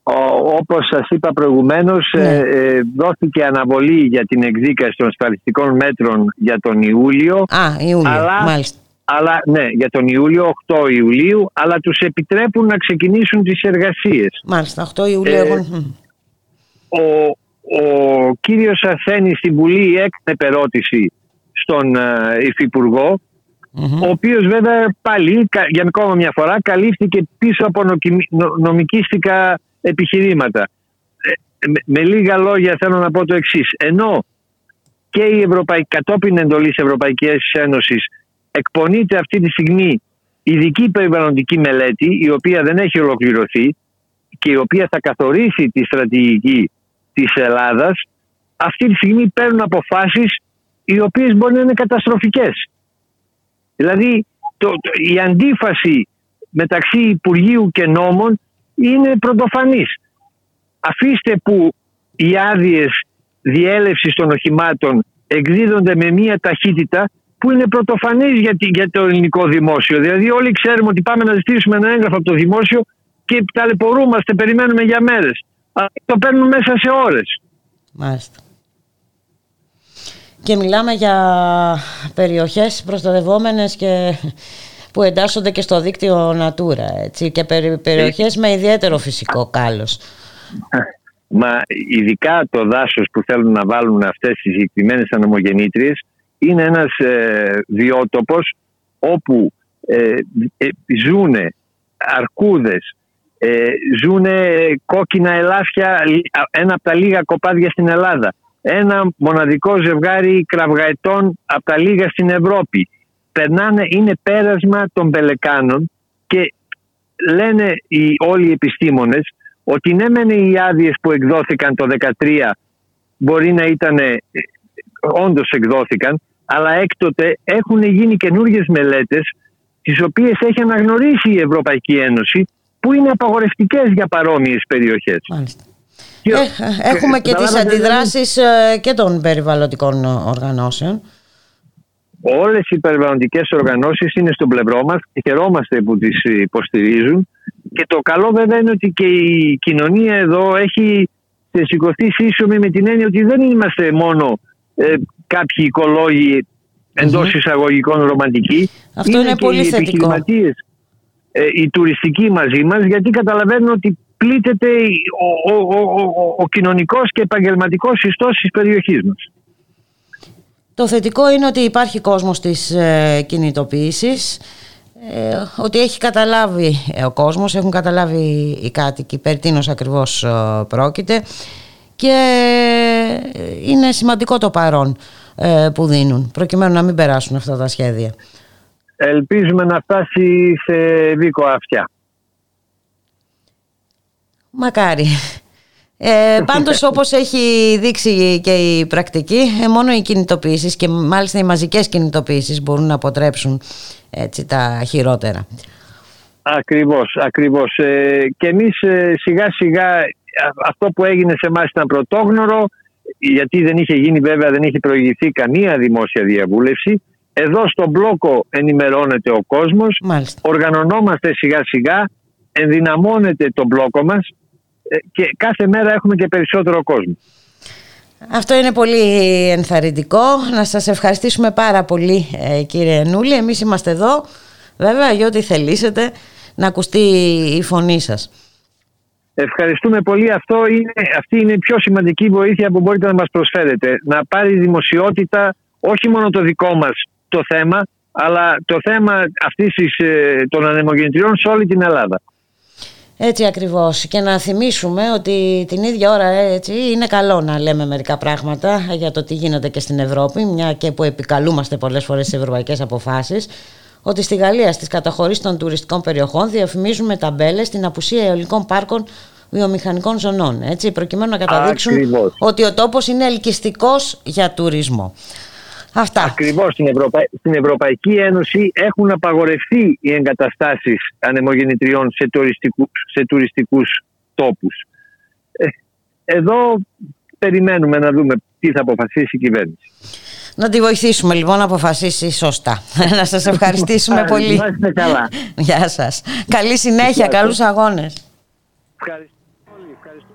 Ο, όπως σας είπα προηγουμένως Ναι. ε, δόθηκε αναβολή για την εκδίκαση των ασφαλιστικών μέτρων για τον Ιούλιο Α, Ιούλιο, Αλλά- μάλιστα. Αλλά ναι, για τον Ιούλιο, 8 Ιουλίου, αλλά τους επιτρέπουν να ξεκινήσουν τις εργασίες. Μάλιστα, 8 Ιουλίου. Ε, εγώ- μ. Ο, ο κύριος Αθένης στην Βουλή έκανε περώτηση στον ε, Υφυπουργό ο οποίος βέβαια πάλι κα- για ακόμα μια φορά καλύφθηκε πίσω από νοκιμι- νο- νομικίστικα επιχειρήματα. Ε, με, με λίγα λόγια θέλω να πω το εξής. Ενώ και η Ευρωπαϊκή, κατόπιν εντολής Ευρωπαϊκής Ένωσης εκπονείται αυτή τη στιγμή ειδική περιβαλλοντική μελέτη η οποία δεν έχει ολοκληρωθεί και η οποία θα καθορίσει τη στρατηγική της Ελλάδας αυτή τη στιγμή παίρνουν αποφάσεις οι οποίες μπορεί να είναι καταστροφικές. Δηλαδή το, το- η αντίφαση μεταξύ Υπουργείου και νόμων είναι πρωτοφανής. Αφήστε που οι άδειες διέλευσης των οχημάτων εκδίδονται με μια ταχύτητα που είναι πρωτοφανής για, τη- για το ελληνικό δημόσιο. Δηλαδή όλοι ξέρουμε ότι πάμε να ζητήσουμε ένα έγγραφο από το δημόσιο και ταλαιπωρούμαστε, περιμένουμε για μέρες. Αλλά το παίρνουν μέσα σε ώρες. Μάλιστα. Και μιλάμε για περιοχές προστατευόμενες και που εντάσσονται και στο δίκτυο Natura, έτσι, και περι- περιοχές με ιδιαίτερο φυσικό κάλος. Μα ειδικά το δάσος που θέλουν να βάλουν αυτές τις συγκεκριμένες ανεμογεννήτριες είναι ένας ε, βιότοπος όπου ε, ε, ζούνε αρκούδες, ε, ζούνε κόκκινα ελάφια, ένα από τα λίγα κοπάδια στην Ελλάδα. Ένα μοναδικό ζευγάρι κραυγαετών από τα λίγα στην Ευρώπη. Περνάνε, είναι πέρασμα των πελεκάνων και λένε οι, όλοι οι επιστήμονες ότι ναι μεν οι άδειες που εκδόθηκαν το 2013 μπορεί να ήταν, ε, όντως εκδόθηκαν, αλλά έκτοτε έχουν γίνει καινούργιες μελέτες τις οποίες έχει αναγνωρίσει η Ευρωπαϊκή Ένωση που είναι απαγορευτικές για παρόμοιες περιοχές. Μάλιστα. Και- Ε, ε, έχουμε και τις καταλάβατε, δηλαδή, αντιδράσεις ε, και των περιβαλλοντικών οργανώσεων. όλες οι περιβαλλοντικές οργανώσεις είναι στο πλευρό μας και χαιρόμαστε που τις υποστηρίζουν και το καλό βέβαια είναι ότι και η κοινωνία εδώ έχει σηκωθεί σύσσωμη με την έννοια ότι δεν είμαστε μόνο ε, κάποιοι οικολόγοι εντός εισαγωγικών ρομαντικοί Αυτό είναι και πολύ οι θετικό. επιχειρηματίες ε, οι τουριστικοί μαζί μας γιατί καταλαβαίνουν ότι πλήττεται ο, ο, ο, ο, ο κοινωνικός και επαγγελματικός ιστός της περιοχής μας. Το θετικό είναι ότι υπάρχει κόσμος της ε, κινητοποίησης, ε, ότι έχει καταλάβει ε, ο κόσμος, έχουν καταλάβει οι κάτοικοι περί τίνος ακριβώς ε, πρόκειται και ε, είναι σημαντικό το παρόν ε, που δίνουν προκειμένου να μην περάσουν αυτά τα σχέδια. Ελπίζουμε να φτάσει σε δίκο αυτιά. Μακάρι. Ε, πάντως όπως έχει δείξει και η πρακτική ε, μόνο οι κινητοποιήσεις και μάλιστα οι μαζικές κινητοποιήσεις μπορούν να αποτρέψουν έτσι, τα χειρότερα. Ακριβώς, ακριβώς. Ε, και εμείς ε, σιγά σιγά α- αυτό που έγινε σε εμάς ήταν πρωτόγνωρο γιατί δεν είχε γίνει βέβαια, δεν είχε προηγηθεί καμία δημόσια διαβούλευση. Εδώ στον μπλόκο ενημερώνεται ο κόσμος, Μάλιστα. οργανωνόμαστε σιγά σιγά, ενδυναμώνεται το μπλόκο μας ε, και κάθε μέρα έχουμε και περισσότερο κόσμο. Αυτό είναι πολύ ενθαρρυντικό. Να σας ευχαριστήσουμε πάρα πολύ ε, κύριε Νούλη. Εμείς είμαστε εδώ βέβαια για ό,τι θελήσετε να ακουστεί η φωνή σας. Ευχαριστούμε πολύ. Αυτό είναι, αυτή είναι η πιο σημαντική βοήθεια που μπορείτε να μας προσφέρετε. Να πάρει δημοσιότητα όχι μόνο το δικό μας το θέμα, αλλά το θέμα αυτής της, ε, των ανεμογεννητριών σε όλη την Ελλάδα. Έτσι ακριβώς και να θυμίσουμε ότι την ίδια ώρα έτσι είναι καλό να λέμε μερικά πράγματα για το τι γίνεται και στην Ευρώπη μια και που επικαλούμαστε πολλές φορές τις ευρωπαϊκές αποφάσεις ότι στη Γαλλία στις καταχωρήσεις των τουριστικών περιοχών διαφημίζουμε ταμπέλες στην απουσία αιωλικών πάρκων βιομηχανικών ζωνών έτσι, προκειμένου να καταδείξουν Ακριβώς. ότι ο τόπος είναι ελκυστικός για τουρισμό. Αυτά. Ακριβώς στην, Ευρωπα... στην Ευρωπαϊκή Ένωση έχουν απαγορευτεί οι εγκαταστάσεις ανεμογεννητριών σε τουριστικούς, σε τουριστικούς τόπους. Ε, εδώ περιμένουμε να δούμε τι θα αποφασίσει η κυβέρνηση. Να τη βοηθήσουμε λοιπόν να αποφασίσει σωστά. να σας ευχαριστήσουμε πολύ. Να είστε καλά. Γεια σας. Καλή συνέχεια, καλούς αγώνες. Ευχαριστώ πολύ. Ευχαριστώ.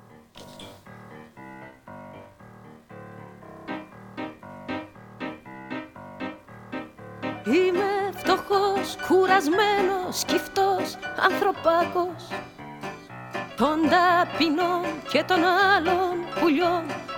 Είμαι φτωχός, κουρασμένος, σκυφτός, ανθρωπάκος Των ταπεινών και των άλλων πουλιών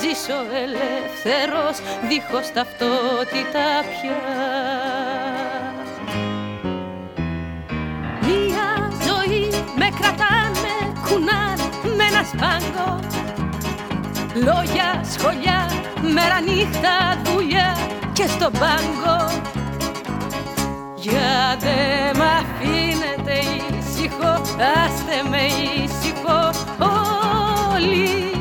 ζήσω ελεύθερος, δίχως ταυτότητα πια. Μια ζωή με κρατάνε κουνάν με ένα σπάγκο. Λόγια, σχολιά, μέρα νύχτα, δουλειά και στον πάγκο. Για δε μ' αφήνετε ήσυχο, άστε με ήσυχο όλοι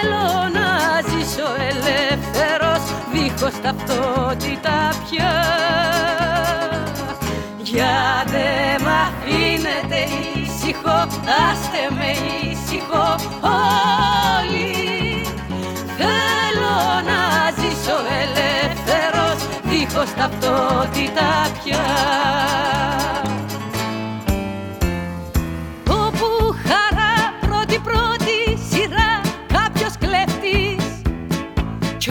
Θέλω να ζήσω ελεύθερος, δίχως ταυτότητα πια. Για δε μ' αφήνετε ήσυχο, άστε με ήσυχο όλοι. Θέλω να ζήσω ελεύθερος, δίχως ταυτότητα πια. Όπου χαρά πρώτη πρώτη Κι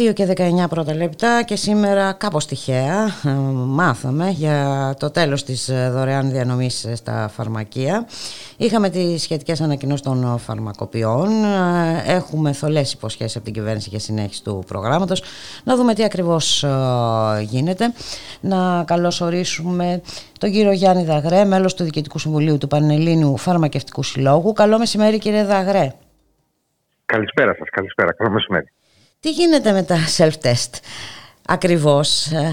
Δύο και 19 πρώτα λεπτά και σήμερα κάπως τυχαία ε, μάθαμε για το τέλος της ε, δωρεάν διανομής ε, στα φαρμακεία. Είχαμε τις σχετικές ανακοινώσεις των φαρμακοποιών. Ε, Έχουμε θολές υποσχέσεις από την κυβέρνηση για συνέχιση του προγράμματος. Να δούμε τι ακριβώς ε, γίνεται. Να καλωσορίσουμε τον κύριο Γιάννη Δαγρέ, μέλος του Διοικητικού Συμβουλίου του Πανελλήνιου Φαρμακευτικού Συλλόγου. Καλό μεσημέρι κύριε Δαγρέ. Καλησπέρα σας, καλησπέρα, καλό μεσημέρι. Τι γίνεται με τα self-test ακριβώς. ε;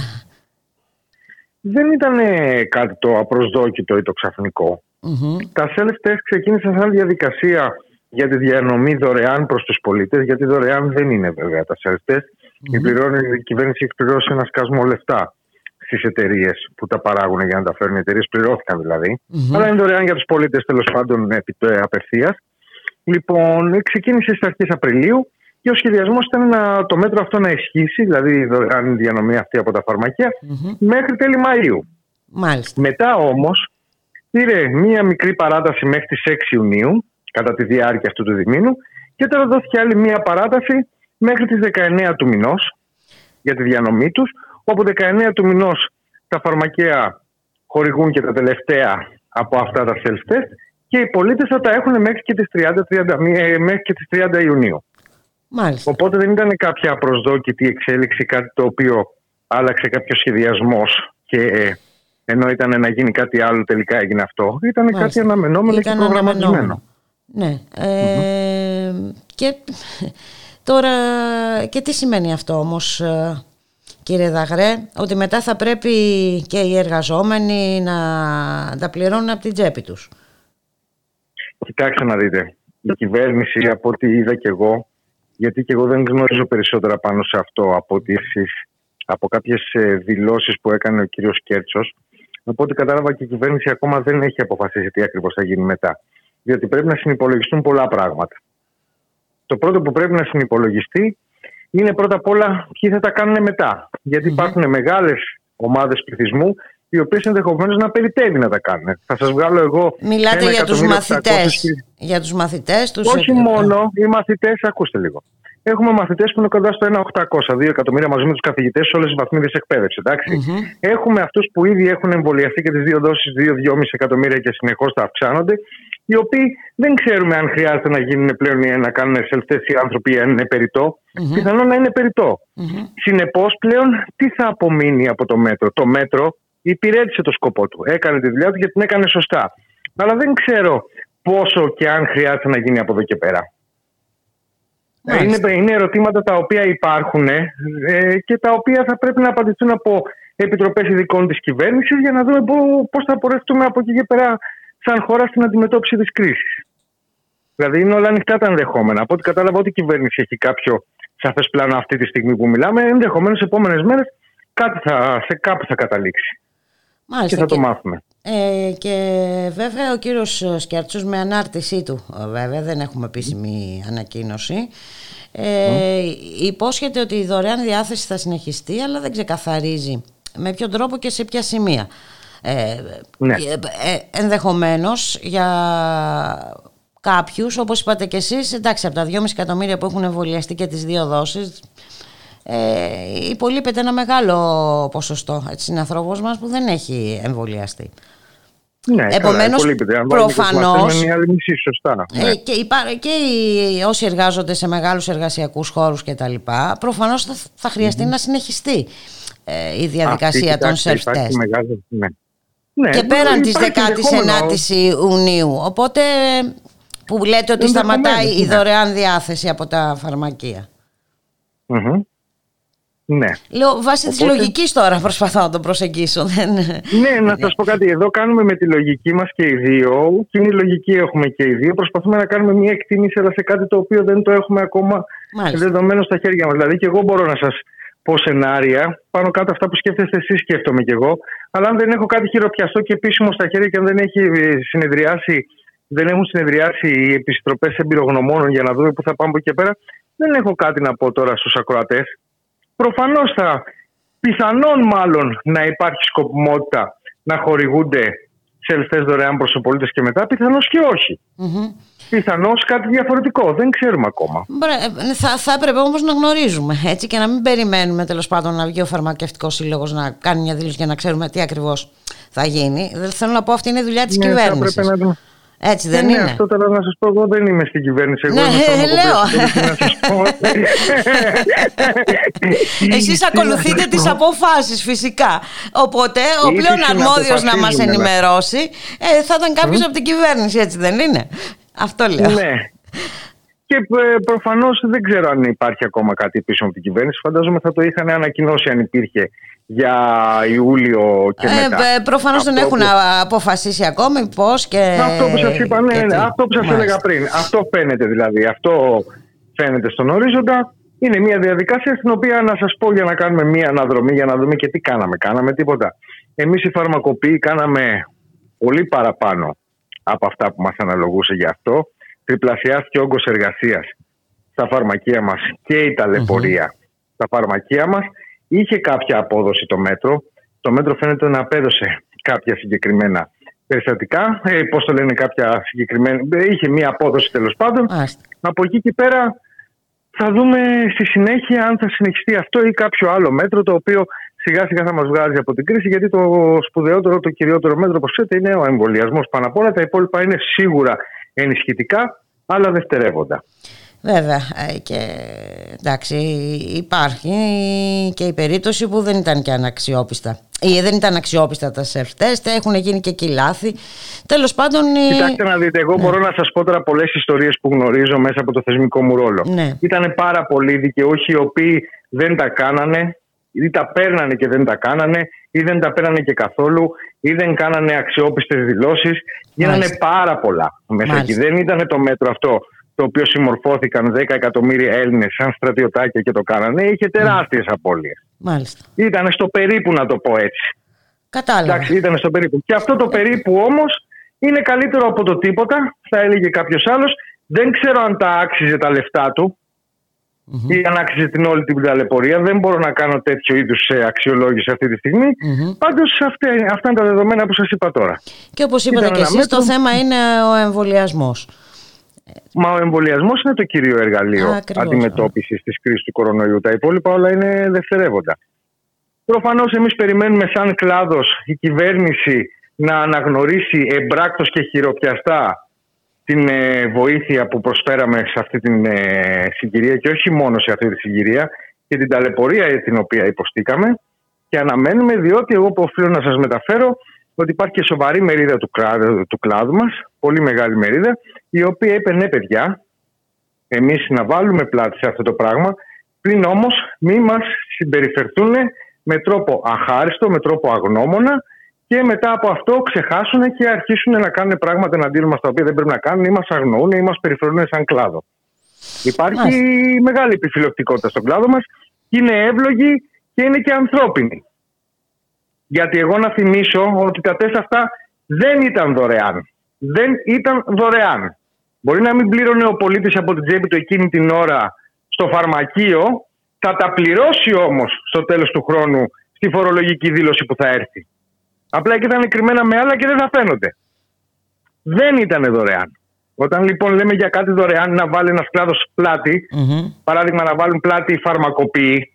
Δεν ήταν ε, κάτι το απροσδόκητο ή το ξαφνικό. Μμμ. Τα self-test ξεκίνησαν σαν διαδικασία για τη διανομή δωρεάν προς τους πολίτες, γιατί δωρεάν δεν είναι βέβαια τα self-test. Η, πληρώνει, η κυβέρνηση έχει πληρώσει ένα σκασμό λεφτά στις εταιρείες που τα παράγουν για να τα φέρουν. Οι εταιρείες πληρώθηκαν δηλαδή. Μμμ. Αλλά είναι δωρεάν για τους πολίτες τέλος πάντων επί, ε, απευθείας. Λοιπόν, ξεκίνησε στις αρχές Απριλίου και ο σχεδιασμός ήταν να, το μέτρο αυτό να ισχύσει, δηλαδή η δωρεάν διανομή αυτή από τα φαρμακεία, μέχρι τέλη Μαΐου. Μάλιστα. Μετά όμως πήρε μία μικρή παράταση μέχρι τις 6 Ιουνίου κατά τη διάρκεια αυτού του διμήνου και τώρα δόθηκε άλλη μία παράταση μέχρι τις 19 του μηνός για τη διανομή τους, όπου 19 του μηνός τα φαρμακεία χορηγούν και τα τελευταία από αυτά τα self-test και οι πολίτες θα τα έχουν μέχρι και τις 30, 31, ε, μέχρι και τις 30 Ιουνίου. Μάλιστα. Οπότε δεν ήταν κάποια απροσδόκητη εξέλιξη, κάτι το οποίο άλλαξε κάποιος σχεδιασμός και ε, ενώ ήταν να γίνει κάτι άλλο τελικά έγινε αυτό. Ήταν Μάλιστα. κάτι αναμενόμενο Ήταν και προγραμματισμένο. αναμενόμενο. Ναι. Ε, Και τώρα, και τι σημαίνει αυτό όμως, ε, κύριε Δαγρέ, ότι μετά θα πρέπει και οι εργαζόμενοι να τα πληρώνουν από την τσέπη τους; Κοιτάξτε να δείτε. Η κυβέρνηση, από ό,τι είδα και εγώ, γιατί και εγώ δεν γνωρίζω περισσότερα πάνω σε αυτό από ότι εσείς, από κάποιες ε, δηλώσεις που έκανε ο κύριος Κέρτσος, από ό,τι κατάλαβα και η κυβέρνηση ακόμα δεν έχει αποφασίσει τι ακριβώς θα γίνει μετά. Διότι πρέπει να συνυπολογιστούν πολλά πράγματα. Το πρώτο που πρέπει να συνυπολογιστεί είναι πρώτα απ' όλα ποιοι θα τα κάνουν μετά. Γιατί υπάρχουν μεγάλες ομάδες πληθυσμού οι οποίες ενδεχομένως να περιτεύει να τα κάνουν. Θα σας βγάλω εγώ Μιλάτε ένα για τους εκατομμύριο μαθητές. επτακόσιες Για τους μαθητές τους. όχι ε, μόνο οι μαθητές, ακούστε λίγο. Έχουμε μαθητές που είναι κοντά στο 1,800, 2 εκατομμύρια μαζί με τους καθηγητές σε όλες τις βαθμίδες εκπαίδευσης. Έχουμε αυτούς που ήδη έχουν εμβολιαστεί και τις δύο δόσεις, 2-2,5 εκατομμύρια και συνεχώς θα αυξάνονται, οι οποίοι δεν ξέρουμε αν χρειάζεται να γίνουν πλέον ή να κάνουν self-test οι άνθρωποι ή αν είναι περιττό. Πιθανόν να είναι περιττό. Συνεπώς, πλέον τι θα απομείνει από το μέτρο; Το μέτρο υπηρέτησε το σκοπό του. Έκανε τη δουλειά του και την έκανε σωστά. Αλλά δεν ξέρω πόσο και αν χρειάζεται να γίνει από εδώ και πέρα. Ε, Είναι, είναι ερωτήματα τα οποία υπάρχουν ε, και τα οποία θα πρέπει να απαντηθούν από επιτροπές ειδικών της κυβέρνησης για να δούμε πώς θα πορευτούμε από εκεί και πέρα σαν χώρα στην αντιμετώπιση της κρίσης. Δηλαδή είναι όλα ανοιχτά τα ενδεχόμενα. Από ό,τι κατάλαβα, ότι η κυβέρνηση έχει κάποιο σαφές πλάνο αυτή τη στιγμή που μιλάμε, ενδεχομένως σε επόμενες μέρες σε κάπου θα καταλήξει. Μάλιστα, και θα το μάθουμε. Ε, και βέβαια ο κύριος Σκέρτσος με ανάρτησή του. Βέβαια δεν έχουμε επίσημη ανακοίνωση. Ε, υπόσχεται ότι η δωρεάν διάθεση θα συνεχιστεί αλλά δεν ξεκαθαρίζει με ποιον τρόπο και σε ποια σημεία. Ε, Ναι. ε, ε, ενδεχομένως για κάποιους όπως είπατε και εσείς εντάξει από τα 2,5 εκατομμύρια που έχουν εμβολιαστεί και τις δύο δόσεις ε, υπολείπεται ένα μεγάλο ποσοστό έτσι, είναι ανθρώπος μας που δεν έχει εμβολιαστεί. Ναι, Επομένως, καλά, υπολείπεται. Αν βάλουμε και τους προφανώς- μαθητές, είναι η άλλη μισή, σωστά. Ε, Ναι. και, υπά- και οι, όσοι εργάζονται σε μεγάλους εργασιακούς χώρους και τα λοιπά, προφανώς θα, θα χρειαστεί να συνεχιστεί ε, η διαδικασία Αυτή, των κοιτάξτε, υπάρχει self-test. μεγάλο- ναι. Ναι, και πέραν της υπάρχει 19ης Ιουνίου. Οπότε που λέτε ότι σταματάει η Ενδεχομένως, ναι. δωρεάν διάθεση από τα φαρμακεία. Μμμ. Ναι. Λέω βάσει της Οπότε- λογικής τώρα προσπαθώ να το προσεγγίσω. Δεν... Ναι, να σας πω κάτι. Εδώ κάνουμε με τη λογική μας και οι δύο. Κοινή λογική έχουμε και οι δύο. Προσπαθούμε να κάνουμε μια εκτίμηση, αλλά σε κάτι το οποίο δεν το έχουμε ακόμα Μάλιστα. δεδομένο στα χέρια μας. Δηλαδή, και εγώ μπορώ να σας πω σενάρια. Πάνω κάτω αυτά που σκέφτεστε εσείς, σκέφτομαι κι εγώ. Αλλά αν δεν έχω κάτι χειροπιαστό και επίσημο στα χέρια και αν δεν έχει ε, συνεδριάσει. Δεν έχουν συνεδριάσει οι επιστροπές εμπειρογνωμόνων για να δούμε πού θα πάμε από εκεί και πέρα. Δεν έχω κάτι να πω τώρα στους ακροατές. Προφανώς θα πιθανόν μάλλον να υπάρχει σκοπιμότητα να χορηγούνται self-test δωρεάν προς τους πολίτες και μετά, πιθανώς και όχι. Πιθανώς κάτι διαφορετικό, δεν ξέρουμε ακόμα. Μπρε- Θα, θα έπρεπε όμως να γνωρίζουμε έτσι και να μην περιμένουμε τέλος πάντων να βγει ο φαρμακευτικός σύλλογος να κάνει μια δήλωση για να ξέρουμε τι ακριβώς θα γίνει. Δεν θέλω να πω αυτή είναι η δουλειά της Ναι, θα κυβέρνησης. έπρεπε να δούμε. Έτσι δεν ναι, είναι; αυτό τώρα να σας πω, εγώ δεν είμαι στην κυβέρνηση. Εγώ Ναι, είμαι ε, φαρμακοποιός, λέω. να σας πω. Εσείς ακολουθείτε τις αποφάσεις φυσικά. Οπότε ο Ή πλέον τις αρμόδιος να μας συναποφασίζουμε, ναι. ενημερώσει ε, θα ήταν κάποιος από την κυβέρνηση, έτσι δεν είναι; Αυτό λέω. Ναι. Και ε, προφανώς δεν ξέρω αν υπάρχει ακόμα κάτι πίσω από την κυβέρνηση. Φαντάζομαι θα το είχαν ανακοινώσει αν υπήρχε για Ιούλιο και Ε, μετά. ε, προφανώς δεν Αυτό έχουν που- α- αποφασίσει ακόμη πώς και... Αυτό που σας είπα, ναι, και ναι, τι. αυτό που σας Μάλιστα. έλεγα πριν. Αυτό φαίνεται δηλαδή. Αυτό φαίνεται στον ορίζοντα. Είναι μια διαδικασία στην οποία να σας πω για να κάνουμε μια αναδρομή, για να δούμε και τι κάναμε. Κάναμε τίποτα. Εμείς οι φαρμακοποιοί κάναμε πολύ παραπάνω από αυτά που μας αναλογούσε γι' αυτό. Τριπλασιάστηκε ο όγκος εργασίας στα φαρμακεία μας και η ταλαιπωρία στα φαρμακεία μας. Είχε κάποια απόδοση το μέτρο. Το μέτρο φαίνεται να απέδωσε κάποια συγκεκριμένα περιστατικά. Ε, Πώς το λένε, κάποια συγκεκριμένα. ε, Είχε μία απόδοση τέλος πάντων. Από εκεί και πέρα θα δούμε στη συνέχεια αν θα συνεχιστεί αυτό ή κάποιο άλλο μέτρο το οποίο σιγά σιγά θα μας βγάζει από την κρίση. Γιατί το σπουδαιότερο, το κυριότερο μέτρο, όπως ξέρετε, είναι ο εμβολιασμός πάνω απ' όλα. Τα υπόλοιπα είναι σίγουρα ενισχυτικά, αλλά δευτερεύοντα. Βέβαια ε, και εντάξει υπάρχει και η περίπτωση που δεν ήταν και αναξιόπιστα ή δεν ήταν αξιόπιστα τα self-test, έχουν γίνει και εκεί λάθη. Τέλος πάντων... Κοιτάξτε να δείτε, εγώ ναι. μπορώ να σας πω τώρα πολλές ιστορίες που γνωρίζω μέσα από το θεσμικό μου ρόλο. Ναι. Ήταν πάρα πολλοί δικαιούχοι οι οποίοι δεν τα κάνανε ή τα παίρνανε και δεν τα κάνανε ή δεν τα παίρνανε και καθόλου ή δεν κάνανε αξιόπιστες δηλώσεις. Γίνανε πάρα πολλά μέσα εκεί. Δεν ήταν το μέτρο αυτό το οποίο συμμορφώθηκαν 10 εκατομμύρια Έλληνες σαν στρατιωτάκια και το κάνανε, είχε τεράστιες mm. απώλειες. Μάλιστα. Ήταν στο περίπου να το πω έτσι. Κατάλαβα. Εντάξει, ήταν στο περίπου. Και αυτό το περίπου όμως είναι καλύτερο από το τίποτα, θα έλεγε κάποιος άλλος. Δεν ξέρω αν τα άξιζε τα λεφτά του mm-hmm. ή αν άξιζε την όλη την ταλαιπωρία. Δεν μπορώ να κάνω τέτοιο είδους αξιολόγηση αυτή τη στιγμή. Mm-hmm. Πάντως αυτά, αυτά είναι τα δεδομένα που σας είπα τώρα. Και όπως είπατε και εσείς, το θέμα είναι ο εμβολιασμός. Μα ο εμβολιασμός είναι το κύριο εργαλείο αντιμετώπισης της κρίσης του κορονοϊού. Τα υπόλοιπα όλα είναι δευτερεύοντα. Προφανώς εμείς περιμένουμε σαν κλάδος η κυβέρνηση να αναγνωρίσει εμπράκτος και χειροπιαστά την ε, βοήθεια που προσφέραμε σε αυτή την ε, συγκυρία και όχι μόνο σε αυτή τη συγκυρία και την ταλαιπωρία την οποία υποστήκαμε. Και αναμένουμε διότι εγώ που οφείλω να σας μεταφέρω ότι υπάρχει και σοβαρή μερίδα του, κλάδου, του κλάδου μας, πολύ μεγάλη μερίδα, η οποία είπε ναι παιδιά, εμείς να βάλουμε πλάτη σε αυτό το πράγμα, πλην όμως μη μας συμπεριφερθούν με τρόπο αχάριστο, με τρόπο αγνώμονα και μετά από αυτό ξεχάσουν και αρχίσουν να κάνουν πράγματα εναντίον μας τα οποία δεν πρέπει να κάνουν ή μας αγνοούν ή μας περιφερούν σαν κλάδο. Υπάρχει μεγάλη επιφυλακτικότητα στον κλάδο μας είναι εύλογη και είναι και ανθρώπινη. Γιατί εγώ να θυμίσω ότι τα τεστ αυτά δεν ήταν δωρεάν. Δεν ήταν δωρεάν. Μπορεί να μην πλήρωνε ο πολίτης από την τσέπη του εκείνη την ώρα στο φαρμακείο, θα τα πληρώσει όμως στο τέλος του χρόνου στη φορολογική δήλωση που θα έρθει. Απλά και ήταν κρυμμένα με άλλα και δεν θα φαίνονται. Δεν ήταν δωρεάν. Όταν λοιπόν λέμε για κάτι δωρεάν να βάλει ένας κλάδος παράδειγμα να βάλουν πλάτη φαρμακοποιοί,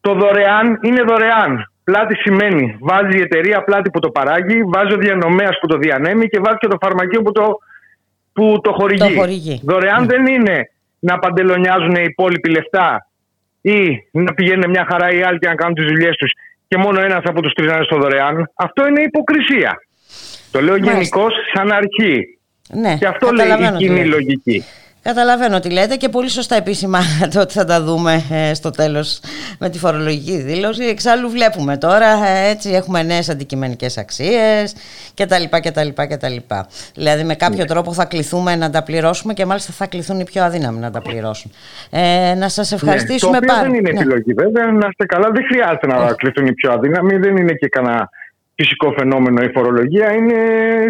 το δωρεάν είναι δωρεάν. Πλάτη σημαίνει βάζει η εταιρεία πλάτη που το παράγει, βάζει ο διανομέας που το διανέμει και βάζει και το φαρμακείο που το, που το χορηγεί. Δωρεάν δεν είναι να παντελονιάζουν οι υπόλοιποι λεφτά ή να πηγαίνουν μια χαρά οι άλλοι και να κάνουν τις δουλειές τους και μόνο ένας από τους τρεις να είναι στο δωρεάν. Αυτό είναι υποκρισία. Το λέω γενικώς σαν αρχή. Ναι, και αυτό λέει η κοινή λογική. Καταλαβαίνω τι λέτε και πολύ σωστά επισημάνατε ότι θα τα δούμε ε, στο τέλος με τη φορολογική δήλωση. Εξάλλου βλέπουμε τώρα, ε, έτσι έχουμε νέες αντικειμενικές αξίες κτλ. κτλ, κτλ. Δηλαδή με κάποιο ναι. τρόπο θα κληθούμε να τα πληρώσουμε και μάλιστα θα κληθούν οι πιο αδύναμοι να τα πληρώσουν. Ε, να σας ναι, ευχαριστήσουμε ναι, πάρα πολύ. Δεν είναι επιλογή βέβαια, να είστε καλά. Δεν χρειάζεται να ναι. κληθούν οι πιο αδύναμοι, δεν είναι και κανένα φυσικό φαινόμενο η φορολογία είναι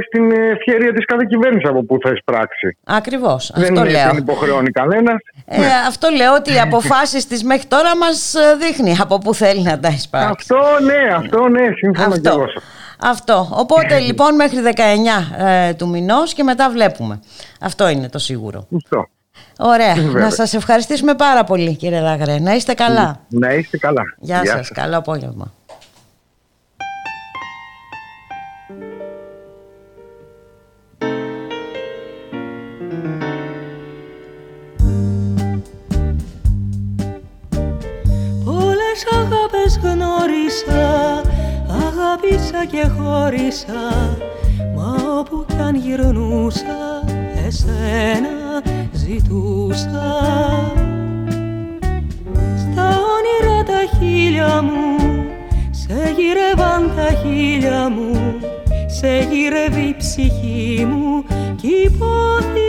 στην ευχαίρεια της κάθε κυβέρνησης από που θα εισπράξει. Ακριβώς, δεν αυτό λέω. Δεν υποχρεώνει κανένας. Ε, Αυτό λέω ότι οι αποφάσεις της μέχρι τώρα μας ε, δείχνει από πού θέλει να τα εισπράξει. Αυτό ναι, αυτό ναι, σύμφωνα και εγώ. Αυτό. Οπότε λοιπόν μέχρι 19 ε, του μηνός και μετά βλέπουμε. Αυτό είναι το σίγουρο. Αυτό. Ωραία. Να σας ευχαριστήσουμε πάρα πολύ κύριε Δαγρέ. Να είστε καλά. Να είστε καλά. Γεια, Γεια σας. σας. Καλό απόγευμα. Γνώρισα Αγάπησα και χώρισα Μα όπου κι αν γυρνούσα Εσένα ζητούσα. Στα όνειρα τα χείλια μου Σε γυρεύαν τα χείλια μου Σε γυρεύει η ψυχή μου Κι υπόθη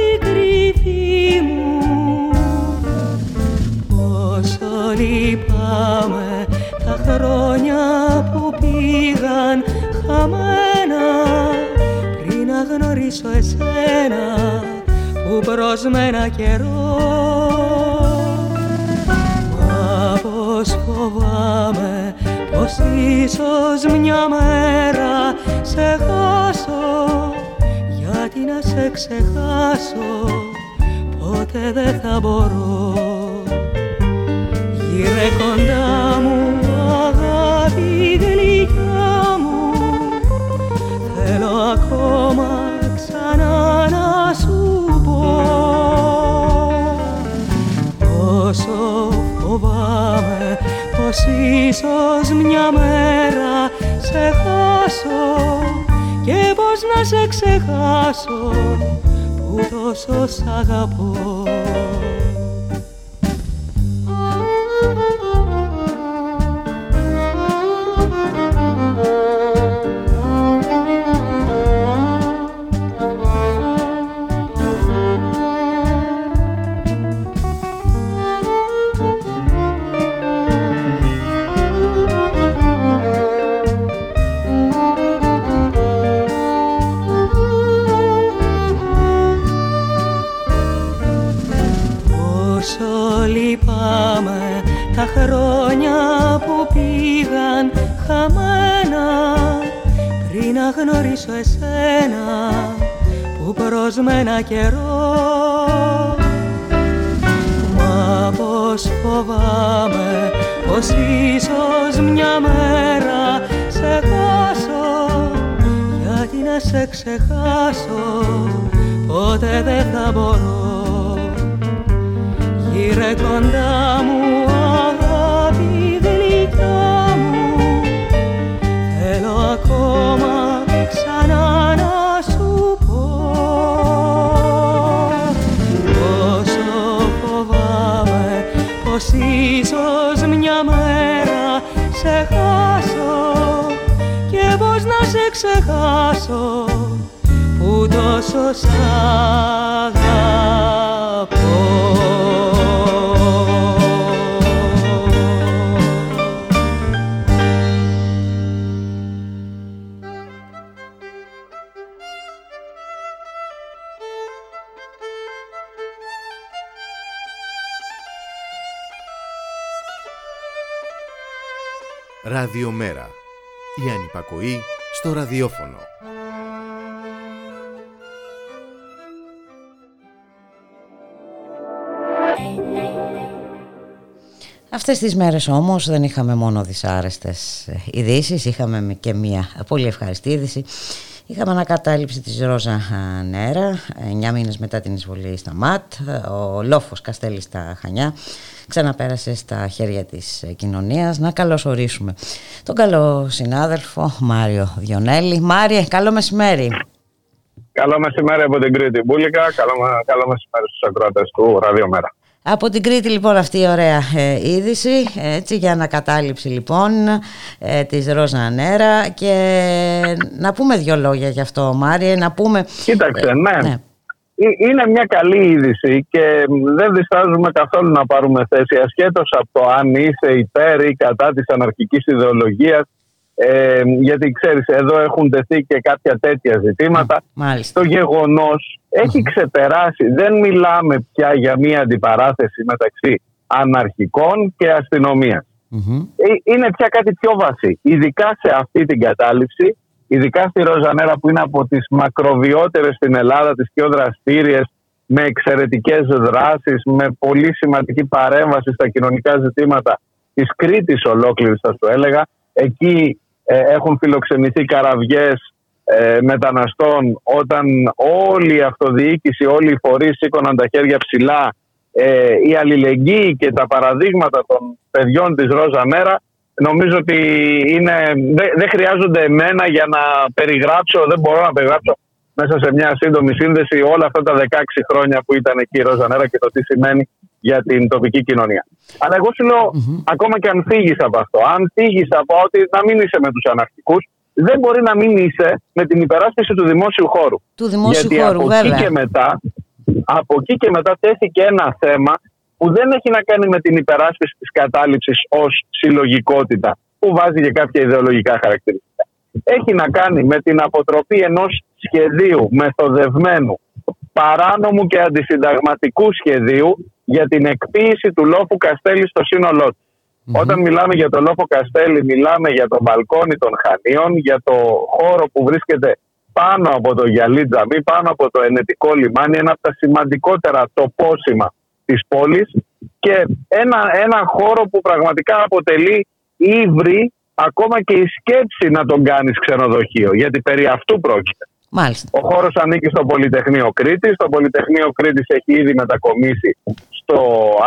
γνωρίσω εσένα που προσμένα καιρό. Μα πως φοβάμαι πως ίσως μια μέρα σε χάσω γιατί να σε ξεχάσω ποτέ δεν θα μπορώ. Γύρε κοντά μου αγάπη γλυκιά μου Θέλω ακόμα πως ίσως μια μέρα σε χάσω και πως να σε ξεχάσω που τόσο σ' αγαπώ προσμένα Η ανυπακοή στο ραδιόφωνο. Αυτές τις μέρες όμως δεν είχαμε μόνο δυσάρεστες ειδήσεις, είχαμε και μια πολύ ευχαριστή είδηση. Είχαμε ανακατάληψη της Ρόζα Νέρα, 9 μήνες μετά την εισβολή στα ΜΑΤ. Ο λόφος Καστέλης στα Χανιά ξαναπέρασε στα χέρια της κοινωνίας. Να καλωσορίσουμε τον καλό συνάδελφο Μάριο Διονέλη. Μάριε, καλό μεσημέρι. Καλό μεσημέρι από την Κρήτη Μπούλικα. Καλό, καλό μεσημέρι στους ακροατές του Ραδιομέρα. Από την Κρήτη λοιπόν αυτή η ωραία ε, είδηση έτσι, για ανακατάληψη λοιπόν ε, της Ρόζα Νέρα και να πούμε δύο λόγια γι' αυτό Μάριε, να πούμε... Κοίταξε, ναι. ναι. Είναι μια καλή είδηση και δεν διστάζουμε καθόλου να πάρουμε θέση ασχέτως από το αν είσαι υπέρ ή κατά της αναρχικής ιδεολογίας ε, γιατί ξέρεις εδώ έχουν τεθεί και κάποια τέτοια ζητήματα. Μάλιστα. Το γεγονός έχει ξεπεράσει. Δεν μιλάμε πια για μια αντιπαράθεση μεταξύ αναρχικών και αστυνομίας. Είναι πια κάτι πιο βασί. Ειδικά σε αυτή την κατάληψη, ειδικά στη Ροζανέρα που είναι από τις μακροβιότερες στην Ελλάδα, τις πιο δραστήριες, με εξαιρετικές δράσεις, με πολύ σημαντική παρέμβαση στα κοινωνικά ζητήματα της Κρήτης ολόκληρης θα σου έλεγα. Εκεί ε, έχουν φιλοξενηθεί καραβιές ε, μεταναστών όταν όλη η αυτοδιοίκηση, όλοι οι φορείς σήκωναν τα χέρια ψηλά ε, η αλληλεγγύη και τα παραδείγματα των παιδιών της Ρόζα Μέρα νομίζω ότι είναι, δεν, χρειάζονται εμένα για να περιγράψω, δεν μπορώ να περιγράψω μέσα σε μια σύντομη σύνδεση όλα αυτά τα 16 χρόνια που ήταν εκεί η Ρόζα Νέρα και το τι σημαίνει για την τοπική κοινωνία. Αλλά εγώ σου λεω ακόμα και αν φύγεις από αυτό, αν φύγεις από ότι να μην είσαι με τους αναρχικούς, δεν μπορεί να μην είσαι με την υπεράσπιση του δημόσιου χώρου. Του δημόσιου Γιατί χώρου, από βέβαια. Εκεί και μετά, από εκεί και μετά τέθηκε ένα θέμα που δεν έχει να κάνει με την υπεράσπιση της κατάληψης ως συλλογικότητα που βάζει και κάποια ιδεολογικά χαρακτηριστικά. Έχει να κάνει με την αποτροπή ενός σχεδίου μεθοδευμένου, παράνομου και αντισυνταγματικού σχεδίου για την εκποίηση του λόφου Καστέλη στο σύνολό του. Όταν μιλάμε για το λόφο Καστέλη, μιλάμε για το μπαλκόνι των Χανίων, για το χώρο που βρίσκεται πάνω από το Γιαλί Τζαμί, πάνω από το Ενετικό λιμάνι, ένα από τα σημαντικότερα τοπόσημα της πόλης και ένα, ένα χώρο που πραγματικά αποτελεί ύβρι ακόμα και η σκέψη να τον κάνεις ξενοδοχείο, γιατί περί αυτού πρόκειται. Μάλιστα. Ο χώρος ανήκει στο Πολυτεχνείο Κρήτη. Το Πολυτεχνείο Κρήτη έχει ήδη μετακομίσει στο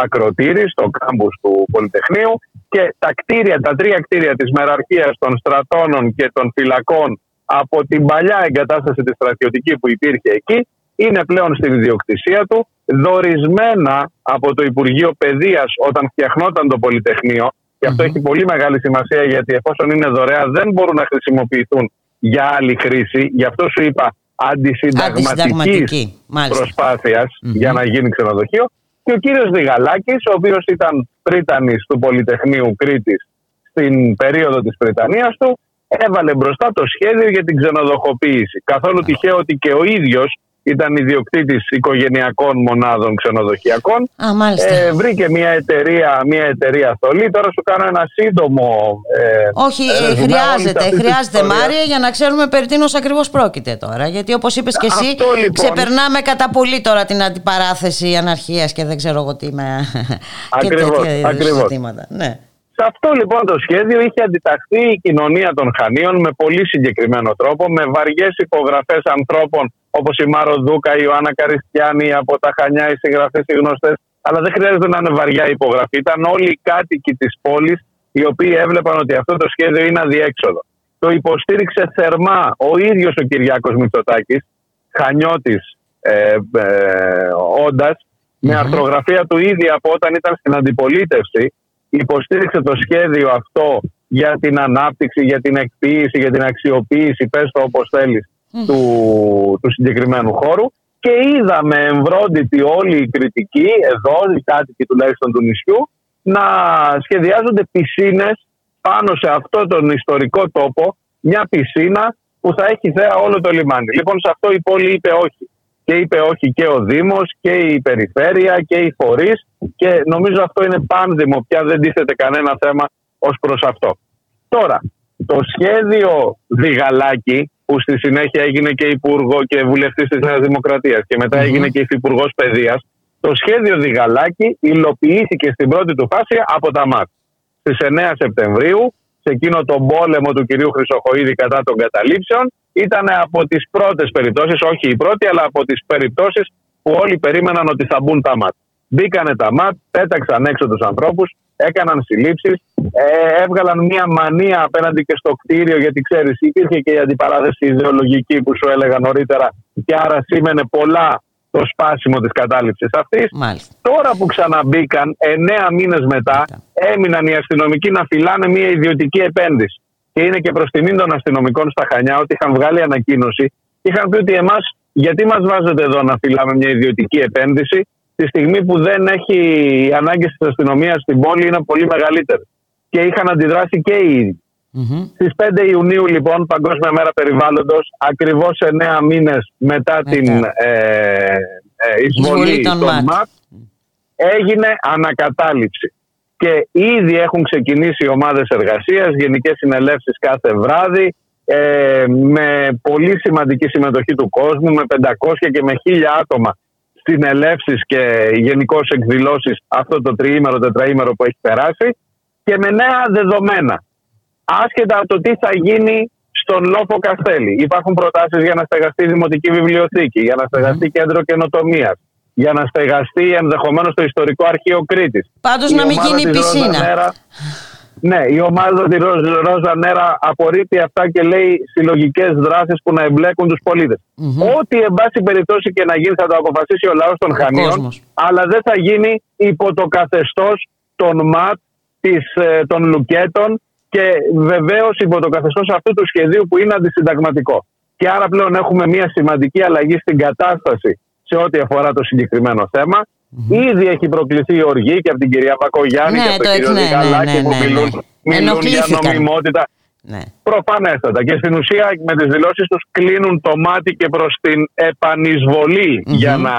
ακροτήρι, στο κάμπους του Πολυτεχνείου και τα κτίρια, τα τρία κτίρια της μεραρχίας των στρατώνων και των φυλακών από την παλιά εγκατάσταση της στρατιωτική που υπήρχε εκεί είναι πλέον στην ιδιοκτησία του, δορισμένα από το Υπουργείο Παιδείας όταν φτιαχνόταν το Πολυτεχνείο και αυτό έχει πολύ μεγάλη σημασία γιατί εφόσον είναι δωρεά δεν μπορούν να χρησιμοποιηθούν για άλλη χρήση. Γι' αυτό σου είπα αντισυνταγματικής προσπάθειας για να γίνει ξενοδοχείο. Και ο κύριος Διγαλάκης, ο οποίος ήταν πρίτανης του Πολυτεχνείου Κρήτης στην περίοδο της Πριτανίας του, έβαλε μπροστά το σχέδιο για την ξενοδοχοποίηση. Καθόλου τυχαίο ότι και ο ίδιος ήταν ιδιοκτήτης οικογενειακών μονάδων ξενοδοχειακών. Α, μάλιστα. Ε, βρήκε μια εταιρεία, μια εταιρεία θολή. Τώρα σου κάνω ένα σύντομο. Ε, Όχι, ε, ρεζουμέ όλης χρειάζεται, αυτής της χρειάζεται ιστορίας. Μάρια για να ξέρουμε περί τίνος ακριβώς πρόκειται τώρα. Γιατί όπως είπες και εσύ, Αυτό, λοιπόν. ξεπερνάμε κατά πολύ τώρα την αντιπαράθεση αναρχίας και δεν ξέρω εγώ τι με... και Ακριβώς, τέτοια είδους ακριβώς. ζητήματα. Ναι. Σε αυτό λοιπόν το σχέδιο είχε αντιταχθεί η κοινωνία των Χανίων με πολύ συγκεκριμένο τρόπο, με βαριές υπογραφές ανθρώπων όπως η Μάρο Δούκα, η Ιωάννα Καριστιάνη από τα Χανιά, οι συγγραφές, οι γνωστές. Αλλά δεν χρειάζεται να είναι βαριά υπογραφή. Ήταν όλοι οι κάτοικοι της πόλης οι οποίοι έβλεπαν ότι αυτό το σχέδιο είναι αδιέξοδο. Το υποστήριξε θερμά ο ίδιος ο Κυριάκος Μητσοτάκης, Χανιώτης ε, ε, όντας, με αρθρογραφία του ήδη από όταν ήταν στην αντιπολίτευση υποστήριξε το σχέδιο αυτό για την ανάπτυξη, για την εκποίηση, για την αξιοποίηση, πες το όπως θέλεις, του, του συγκεκριμένου χώρου και είδαμε εμβρόντιτη όλη η κριτική, εδώ οι κάτοικοι τουλάχιστον του νησιού, να σχεδιάζονται πισίνες πάνω σε αυτό τον ιστορικό τόπο, μια πισίνα που θα έχει θέα όλο το λιμάνι. Λοιπόν, σε αυτό η πόλη είπε όχι. Και είπε όχι και ο Δήμος και η Περιφέρεια και οι φορείς και νομίζω αυτό είναι πάνδημο πια δεν τίθεται κανένα θέμα ως προς αυτό. Τώρα, το σχέδιο Διγαλάκη που στη συνέχεια έγινε και υπουργό και βουλευτής της Νέας Δημοκρατίας και μετά έγινε και υφυπουργός Παιδείας το σχέδιο Διγαλάκη υλοποιήθηκε στην πρώτη του φάση από τα ΜΑΤ. Στις 9 Σεπτεμβρίου, σε εκείνο τον πόλεμο του κυρίου Χρυσοχοίδη κατά των καταλήψεων, ήταν από τις πρώτες περιπτώσεις, όχι η πρώτη, αλλά από τις περιπτώσεις που όλοι περίμεναν ότι θα μπουν τα ΜΑΤ. Μπήκανε τα ΜΑΤ, πέταξαν έξω τους ανθρώπους, έκαναν συλλήψεις, ε, έβγαλαν μια μανία απέναντι και στο κτίριο, γιατί ξέρεις υπήρχε και η αντιπαράθεση ιδεολογική που σου έλεγα νωρίτερα και άρα σήμαινε πολλά το σπάσιμο της κατάληψης αυτής. Τώρα που ξαναμπήκαν, εννέα μήνες μετά, έμειναν οι αστυνομικοί να φυλάνε μια ιδιωτική επένδυση. Και είναι και προς τιμήν των αστυνομικών στα Χανιά ότι είχαν βγάλει ανακοίνωση και είχαν πει ότι εμάς, γιατί μας βάζετε εδώ να φυλάμε μια ιδιωτική επένδυση, τη στιγμή που δεν έχει οι ανάγκε της αστυνομίας στην πόλη είναι πολύ μεγαλύτερε. Και είχαν αντιδράσει και οι ίδιοι. Στις 5 Ιουνίου, λοιπόν, Παγκόσμια Μέρα Περιβάλλοντος, ακριβώς 9 μήνες μετά την ε, ε, εισβολή Εισβολή των των ΜΑΤ. ΜΑΤ, έγινε ανακατάληψη. Και ήδη έχουν ξεκινήσει ομάδες εργασίας, γενικές συνελεύσεις κάθε βράδυ, ε, με πολύ σημαντική συμμετοχή του κόσμου, με 500 και με 1000 άτομα συνελεύσεις και γενικώς εκδηλώσεις αυτό το τριήμερο, τετραήμερο που έχει περάσει και με νέα δεδομένα. Άσχετα από το τι θα γίνει στον Λόφο Καστέλη. Υπάρχουν προτάσεις για να στεγαστεί δημοτική βιβλιοθήκη, για να στεγαστεί κέντρο καινοτομίας, για να στεγαστεί ενδεχομένως το ιστορικό αρχείο Κρήτης. Πάντως Η να μην ομάδα γίνει της Ρόζα πισίνα. Νέρα- ναι, η ομάδα της Ρόζα, Ρόζα Νέρα απορρίπτει αυτά και λέει συλλογικές δράσεις που να εμπλέκουν τους πολίτες. Ό,τι εν πάση περιπτώσει και να γίνει θα το αποφασίσει ο λαός των Χανίων, κόσμος. αλλά δεν θα γίνει υπό το καθεστώς των ΜΑΤ, της, ε, των Λουκέτων και βεβαίως υπό το καθεστώς αυτού του σχεδίου που είναι αντισυνταγματικό. Και άρα πλέον έχουμε μια σημαντική αλλαγή στην κατάσταση σε ό,τι αφορά το συγκεκριμένο θέμα. Ήδη έχει προκληθεί η οργή και από την κυρία Πακογιάννη Ναι, και από το τον κύριο έτσι, ναι, Δικαλάκη ναι, που ναι, ναι. μιλούν, μιλούν για Ενοχλήθηκαν. νομιμότητα. Ναι. Προφανέστατα. Και στην ουσία με τις δηλώσεις τους κλείνουν το μάτι και προς την επανεισβολη για να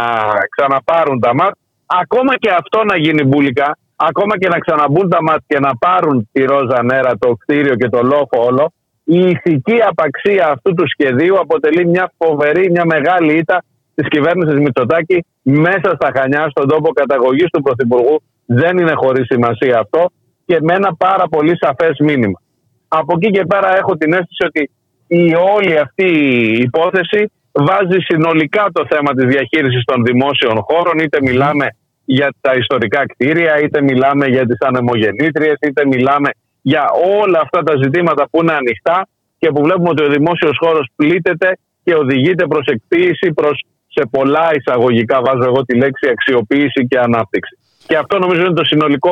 ξαναπάρουν τα ΜΑΤ. Ακόμα και αυτό να γίνει μπουλικά, ακόμα και να ξαναμπούν τα ΜΑΤ και να πάρουν τη Ρόζα Νέρα, το κτίριο και το λόφο όλο, η ηθική απαξία αυτού του σχεδίου αποτελεί μια φοβερή, μια μεγάλη ήττα της κυβέρνησης Μητσοτάκη μέσα στα Χανιά, στον τόπο καταγωγής του Πρωθυπουργού. Δεν είναι χωρίς σημασία αυτό και με ένα πάρα πολύ σαφές μήνυμα. Από εκεί και πέρα έχω την αίσθηση ότι η όλη αυτή η υπόθεση βάζει συνολικά το θέμα της διαχείρισης των δημόσιων χώρων είτε μιλάμε για τα ιστορικά κτίρια είτε μιλάμε για τις ανεμογεννήτριες είτε μιλάμε για όλα αυτά τα ζητήματα που είναι ανοιχτά και που βλέπουμε ότι ο δημόσιος χώρος πλήττεται και οδηγείται προς εκποίηση προς σε πολλά εισαγωγικά βάζω εγώ τη λέξη αξιοποίηση και ανάπτυξη. Και αυτό νομίζω είναι το συνολικό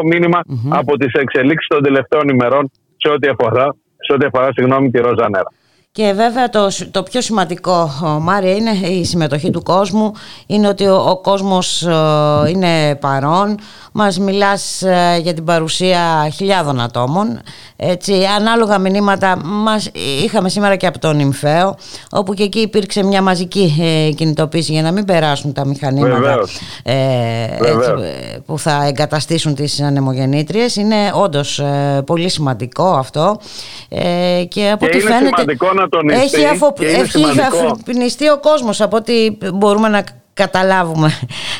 από τις εξελίξεις των τελευταίων ημερών σε ό,τι αφορά, σε ό,τι αφορά συγγνώμη, τη Ρόζα Νέρα. Και βέβαια το, το πιο σημαντικό, Μάρια, είναι η συμμετοχή του κόσμου. Είναι ότι ο, ο κόσμος είναι παρόν. Μας μιλάς ε, για την παρουσία χιλιάδων ατόμων. Έτσι, ανάλογα μηνύματα μας είχαμε σήμερα και από τον Ιμφαίο, όπου και εκεί υπήρξε μια μαζική ε, κινητοποίηση για να μην περάσουν τα μηχανήματα ε, έτσι, που θα εγκαταστήσουν τις ανεμογεννήτριες. Είναι όντως ε, πολύ σημαντικό αυτό. Ε, και από και είναι φαίνεται, σημαντικό να τονιστεί έχει, αφο, έχει ο κόσμος από ό,τι μπορούμε να καταλάβουμε,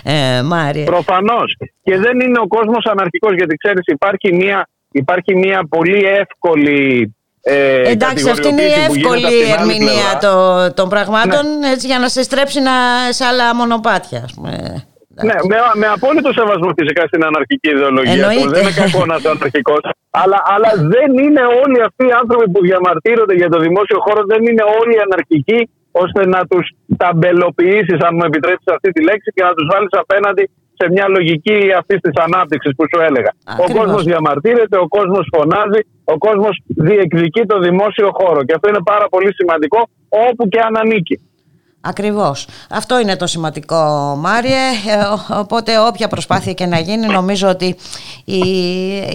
ε, Μάρια. Προφανώς. Και δεν είναι ο κόσμος αναρχικός, γιατί ξέρεις υπάρχει μια, υπάρχει μια πολύ εύκολη ε, Εντάξει, αυτή είναι η εύκολη ερμηνεία το, των πραγμάτων ναι. έτσι, για να σε στρέψει να, σε άλλα μονοπάτια. Ας πούμε. Ναι, με, με απόλυτο σεβασμό φυσικά στην αναρχική ιδεολογία. Του. Δεν είναι κακό να είσαι αναρχικός. Αλλά, αλλά δεν είναι όλοι αυτοί οι άνθρωποι που διαμαρτύρονται για το δημόσιο χώρο, δεν είναι όλοι αναρχικοί ώστε να τους ταμπελοποιήσεις, αν μου επιτρέψεις αυτή τη λέξη, και να τους βάλεις απέναντι σε μια λογική αυτής της ανάπτυξης που σου έλεγα. Ο κόσμος διαμαρτύρεται, ο κόσμος φωνάζει, ο κόσμος διεκδικεί το δημόσιο χώρο. Και αυτό είναι πάρα πολύ σημαντικό όπου και αν ανήκει. Ακριβώς. Αυτό είναι το σημαντικό Μάριε. Ε, οπότε όποια προσπάθεια και να γίνει νομίζω ότι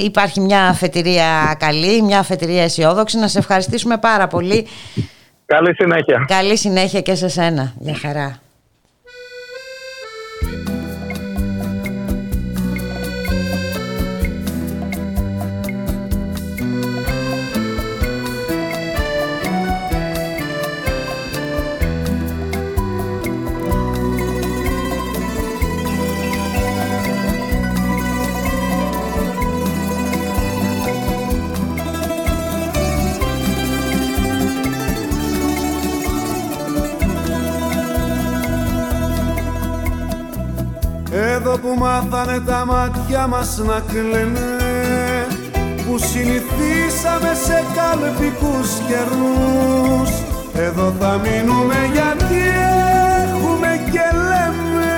υπάρχει μια αφετηρία καλή, μια αφετηρία αισιόδοξη. Να σε ευχαριστήσουμε πάρα πολύ. Καλή συνέχεια. Καλή συνέχεια και σε σένα. Για χαρά. Μάθανε τα μάτια μας να κλαίνε που συνηθίσαμε σε καλπικούς καιρούς. Εδώ θα μείνουμε γιατί έχουμε και λέμε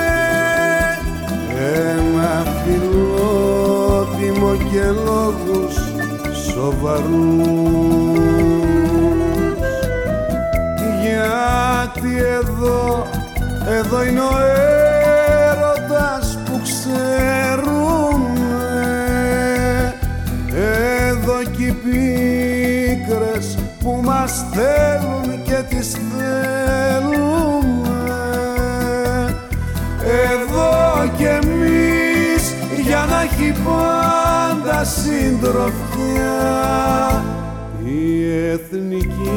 ένα φιλότιμο και λόγους σοβαρούς. Γιατί εδώ, εδώ είναι ο έρωτας ξέρουμε εδώ κι οι πίκρες που μας θέλουν και τις θέλουμε. Εδώ κι εμείς για να έχει πάντα συντροφιά η εθνική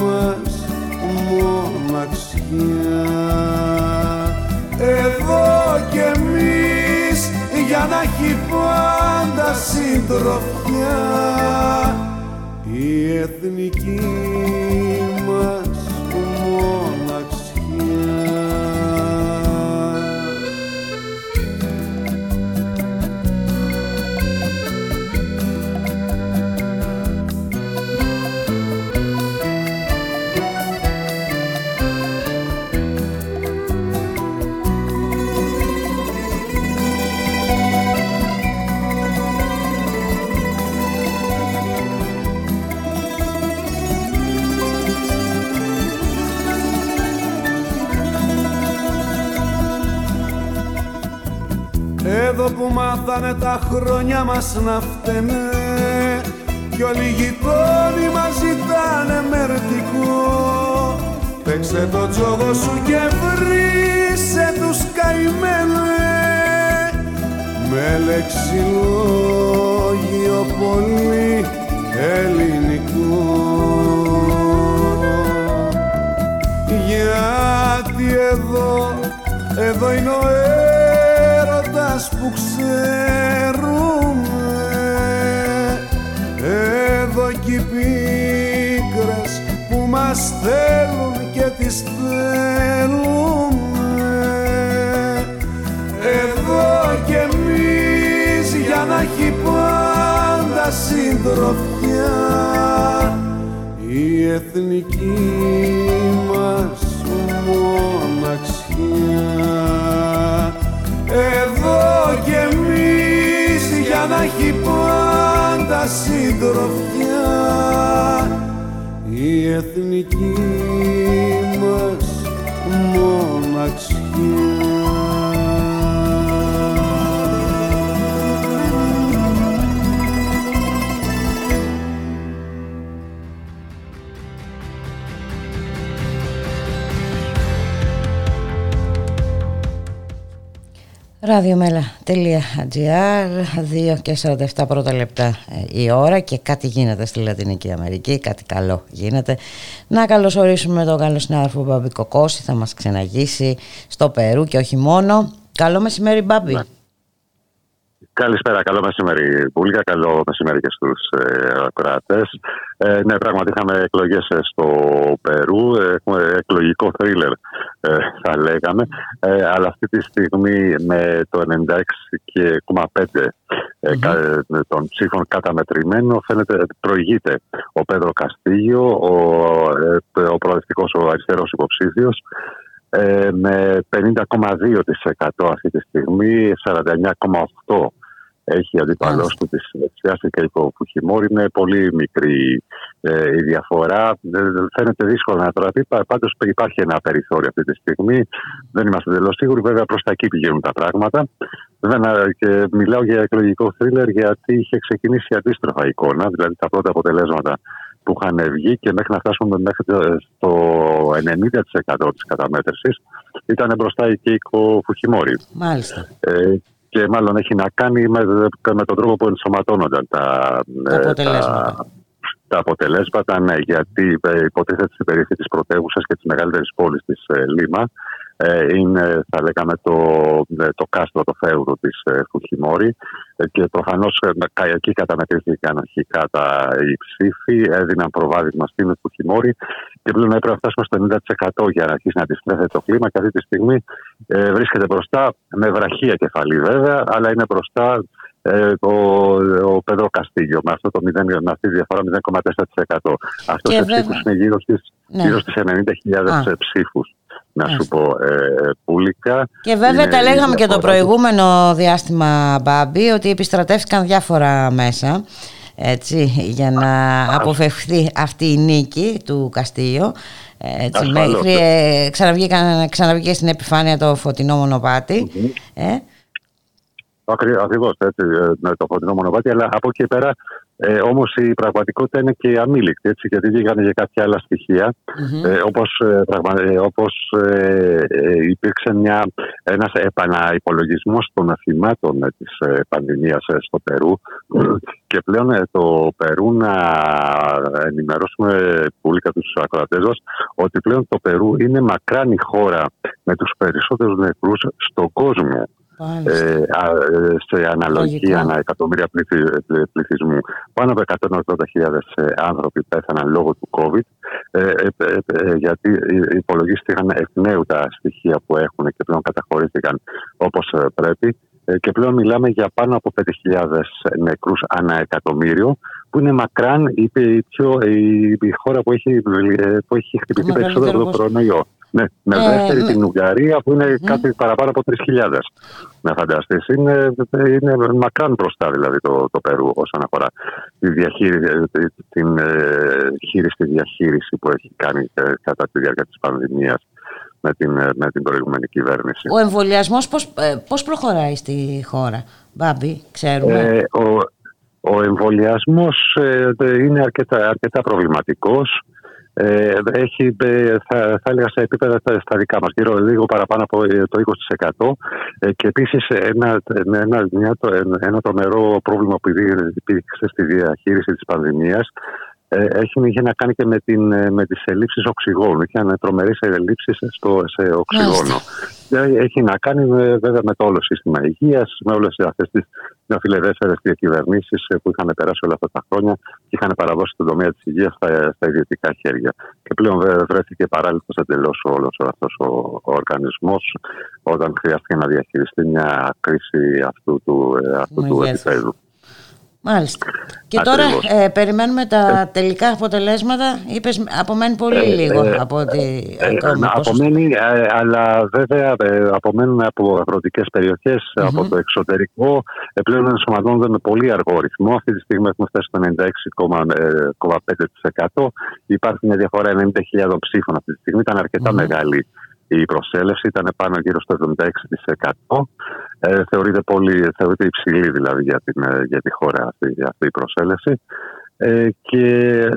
μας μοναξιά για να έχει πάντα συντροφιά. Η εθνική που μάθανε τα χρόνια μας να φταίνε. Κι όλοι οι γειτόνοι μας ζητάνε μερτικό Παίξε το τζόγο σου και βρήσε τους καημένες. Με λεξιλόγιο πολύ ελληνικό. Γιατί εδώ, εδώ είναι ο έρωτας που ξέρουμε. Εδώ κι οι πίκρες που μας θέλουν και τις θέλουμε. Εδώ κι εμείς για να έχει πάντα συντροφιά η εθνική μας μοναξιά. Εδώ κι εμείς για να έχει πάντα συντροφιά. Η εθνική μας μοναξιά radiomela.gr 2 και 47 πρώτα λεπτά ε, η ώρα και κάτι γίνεται στη Λατινική Αμερική, κάτι καλό γίνεται. Να καλωσορίσουμε τον καλό συνάδελφο Μπάμπη Κοκόση, θα μας ξεναγήσει στο Περού και όχι μόνο. Καλό μεσημέρι Μπάμπη. Καλησπέρα, καλό μεσημέρι. Πούλικα, καλό μεσημέρι και στους ε, ακροατές. Ε, ναι, πράγματι είχαμε εκλογές στο Περού. Ε, Έχουμε εκλογικό θρίλερ, ε, θα λέγαμε. Ε, αλλά αυτή τη στιγμή με το 96,5 ε, κα- των ψήφων καταμετρημένο φαίνεται ότι προηγείται ο Πέδρο Καστίγιο, ο, ε, ο προοδευτικός, ο αριστερός υποψήφιος, ε, με 50,2% αυτή τη στιγμή, 49,8% έχει αντίπαλό του της δεξιάς και ο Φουχημόρη. Είναι πολύ μικρή ε, η διαφορά. Ε, φαίνεται δύσκολο να τραπεί. Πάντως υπάρχει ένα περιθώριο αυτή τη στιγμή. Δεν είμαστε εντελώς σίγουροι. Βέβαια, προς τα εκεί πηγαίνουν τα πράγματα. Βέβαια, και μιλάω για εκλογικό θρίλερ γιατί είχε ξεκινήσει αντίστροφα εικόνα. Δηλαδή, τα πρώτα αποτελέσματα που είχαν βγει και μέχρι να φτάσουμε μέχρι το- στο 90% της καταμέτρησης ήταν μπροστά η Κέικο Φουχημόρη. Μάλιστα. Ε, και μάλλον έχει να κάνει με, με τον τρόπο που ενσωματώνονταν τα, Τα ε, αποτελέσματα. τα, τα αποτελέσματα, ναι, γιατί ε, υποτίθεται στην περιοχή της πρωτεύουσας και της μεγαλύτερης πόλης της ε, Λίμα ε, είναι, θα λέγαμε, το, ε, το κάστρο, το φέουδο της ε, Φουχημόρη ε, και προφανώς ε, με- κα- εκεί καταμετρήθηκαν αρχικά τα, οι ψήφοι, έδιναν προβάδισμα στην Φουχημόρη και πλέον έπρεπε να φτάσουμε στο 90% για να αρχίσει να αντιστρέφεται το κλίμα και αυτή τη στιγμή ε, βρίσκεται μπροστά με βραχία κεφαλή βέβαια, αλλά είναι μπροστά ε, ο, ο Πέδρο Καστίγιο με, αυτό το 0, με αυτή τη διαφορά 0,4%. Αυτός Και σε βέβαια- ψήφους είναι γύρω στις, Ναι. γύρω στις 90.000 Α. ψήφους. Να σου πω, ε, πουλικά. Και βέβαια Είναι τα η λέγαμε και το διαφορά. προηγούμενο διάστημα, Μπάμπη, ότι επιστρατεύτηκαν διάφορα μέσα έτσι, για να αποφευχθεί αυτή η νίκη του Καστίγιο. Έτσι, Ασφαλώς. μέχρι ε, ξαναβγήκαν- ξαναβγήκε στην επιφάνεια το φωτεινό μονοπάτι. Ε, Ακριβώς έτσι, ε, με το φωτεινό μονοπάτι, αλλά από εκεί και πέρα ε, όμως η πραγματικότητα είναι και αμήλικτη, έτσι, γιατί βγήκαν και κάποια άλλα στοιχεία. Ε, όπως, ε, πραγμα- ε, όπως ε, ε, υπήρξε μια, ένας επαναυπολογισμός των θυμάτων ε, της ε, πανδημίας ε, στο Περού. Και πλέον ε, το Περού να ενημερώσουμε πολύ κατά τους ακροατές μας ότι πλέον το Περού είναι μακράν η χώρα με τους περισσότερους νεκρούς στον κόσμο ε, α, ε, σε αναλογία Λογικό. ανά εκατομμύρια πληθυ- ε, πληθυσμού. Πάνω από 180.000 ε, άνθρωποι πέθαναν λόγω του COVID, ε, ε, ε, ε, γιατί ε, υπολογίστηκαν εκ νέου τα στοιχεία που έχουν και πλέον καταχωρήθηκαν όπως ε, πρέπει. Ε, Και πλέον μιλάμε για πάνω από 5.000 νεκρούς ανά εκατομμύριο, που είναι μακράν η, η, πιο, η, η χώρα που έχει, ε, που έχει χτυπηθεί Το περισσότερο από μεγαλύτερο τον κορονοϊό. Ναι, με Ε, δεύτερη ναι. την Ουγγαρία που είναι κάτι παραπάνω από 3.000. Να φανταστείς. Είναι, είναι μακράν μπροστά δηλαδή το, το Περού όσον αφορά τη διαχείριση, την ε, χείριστη διαχείριση που έχει κάνει ε, κατά τη διάρκεια της πανδημίας με την, ε, με την προηγούμενη κυβέρνηση. ο εμβολιασμός πώς, ε, πώς προχωράει στη χώρα, Μπάμπη, ξέρουμε; Ε, ο, ο εμβολιασμός είναι αρκετά, αρκετά προβληματικός. Ε, έχει, ε, θα, θα έλεγα σε επίπεδα στα, στα δικά μας, γύρω λίγο παραπάνω από ε, το 20%. Ε, και επίσης ένα, ένα, μια, ένα τρομερό πρόβλημα που υπήρξε στη διαχείριση της πανδημίας ε, έχει, είχε να κάνει και με, την, ε, με τις ελλείψεις οξυγόνου. Είχε τρομερές ελλείψεις στο, σε οξυγόνο. Ε, έχει να κάνει βέβαια με το όλο σύστημα υγείας, με όλες αυτές τις νεοφιλελεύθερες διακυβερνήσεις που είχαν περάσει όλα αυτά τα χρόνια και είχαν παραδώσει τον τομέα της υγείας στα, στα ιδιωτικά χέρια. Και πλέον βρέθηκε παράλληλος εντελώς όλος αυτός ο, ο οργανισμός όταν χρειάστηκε να διαχειριστεί μια κρίση αυτού του, αυτού του επίπεδου. Μάλιστα. Και τώρα ε, περιμένουμε τα τελικά αποτελέσματα. Είπες, απομένει πολύ ε, λίγο ε, από ό,τι ε, ακόμα. Απομένει, αλλά βέβαια απομένουν από αγροτικές από το εξωτερικό. πλέον ενσωματώνονται με πολύ αργό ρυθμό. Αυτή τη στιγμή έχουμε φτάσει στο 96,5%. Υπάρχει μια διαφορά 90.000 ψήφων αυτή τη στιγμή. Ήταν αρκετά μεγάλη η προσέλευση ήταν πάνω γύρω στο 76%. Ε, θεωρείται, πολύ, θεωρείται υψηλή δηλαδή για, την, ε, για τη χώρα αυτή, αυτή η προσέλευση. Ε, και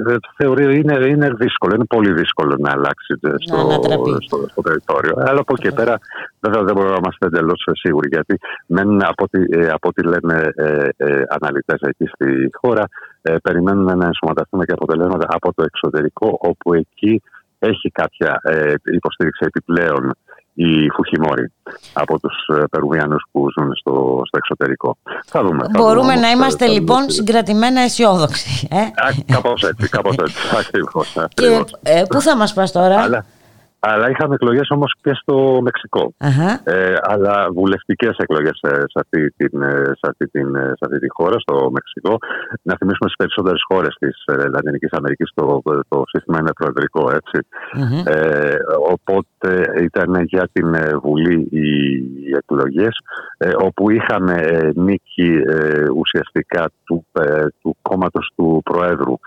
ε, θεωρεί είναι, είναι δύσκολο, είναι πολύ δύσκολο να αλλάξει στο, στο, στο, territorio. Αλλά από εκεί πέρα βέβαια δεν μπορούμε να είμαστε εντελώς σίγουροι γιατί μένουν από ό,τι, από ό,τι λένε ε, ε, αναλυτές εκεί στη χώρα ε, περιμένουν να ενσωματωθούν και αποτελέσματα από το εξωτερικό όπου εκεί έχει κάποια ε, υποστήριξη επιπλέον η Φουχημόρη από τους ε, Περουβιανούς που ζουν στο, στο εξωτερικό. Θα δούμε. Μπορούμε θα να είμαστε θα λοιπόν συγκρατημένα αισιόδοξοι. Ε; κάπως έτσι, κάπως έτσι. ακριβώς, Και ε, πού θα μας πας τώρα; Αλλά είχαμε εκλογές όμως και στο μεξικο Ε, αλλά βουλευτικές εκλογές σε, σε, αυτή την, ε, σε, αυτή την, ε, σε αυτή τη χώρα, στο Μεξικό. Να θυμίσουμε στις περισσότερες χώρες της ε, Λατινικής Αμερικής το, το σύστημα είναι προεδρικό, Ε, οπότε ήταν για την Βουλή οι, οι εκλογές, ε, όπου είχαμε νίκη ουσιαστικά του, του κόμματος του Προέδρου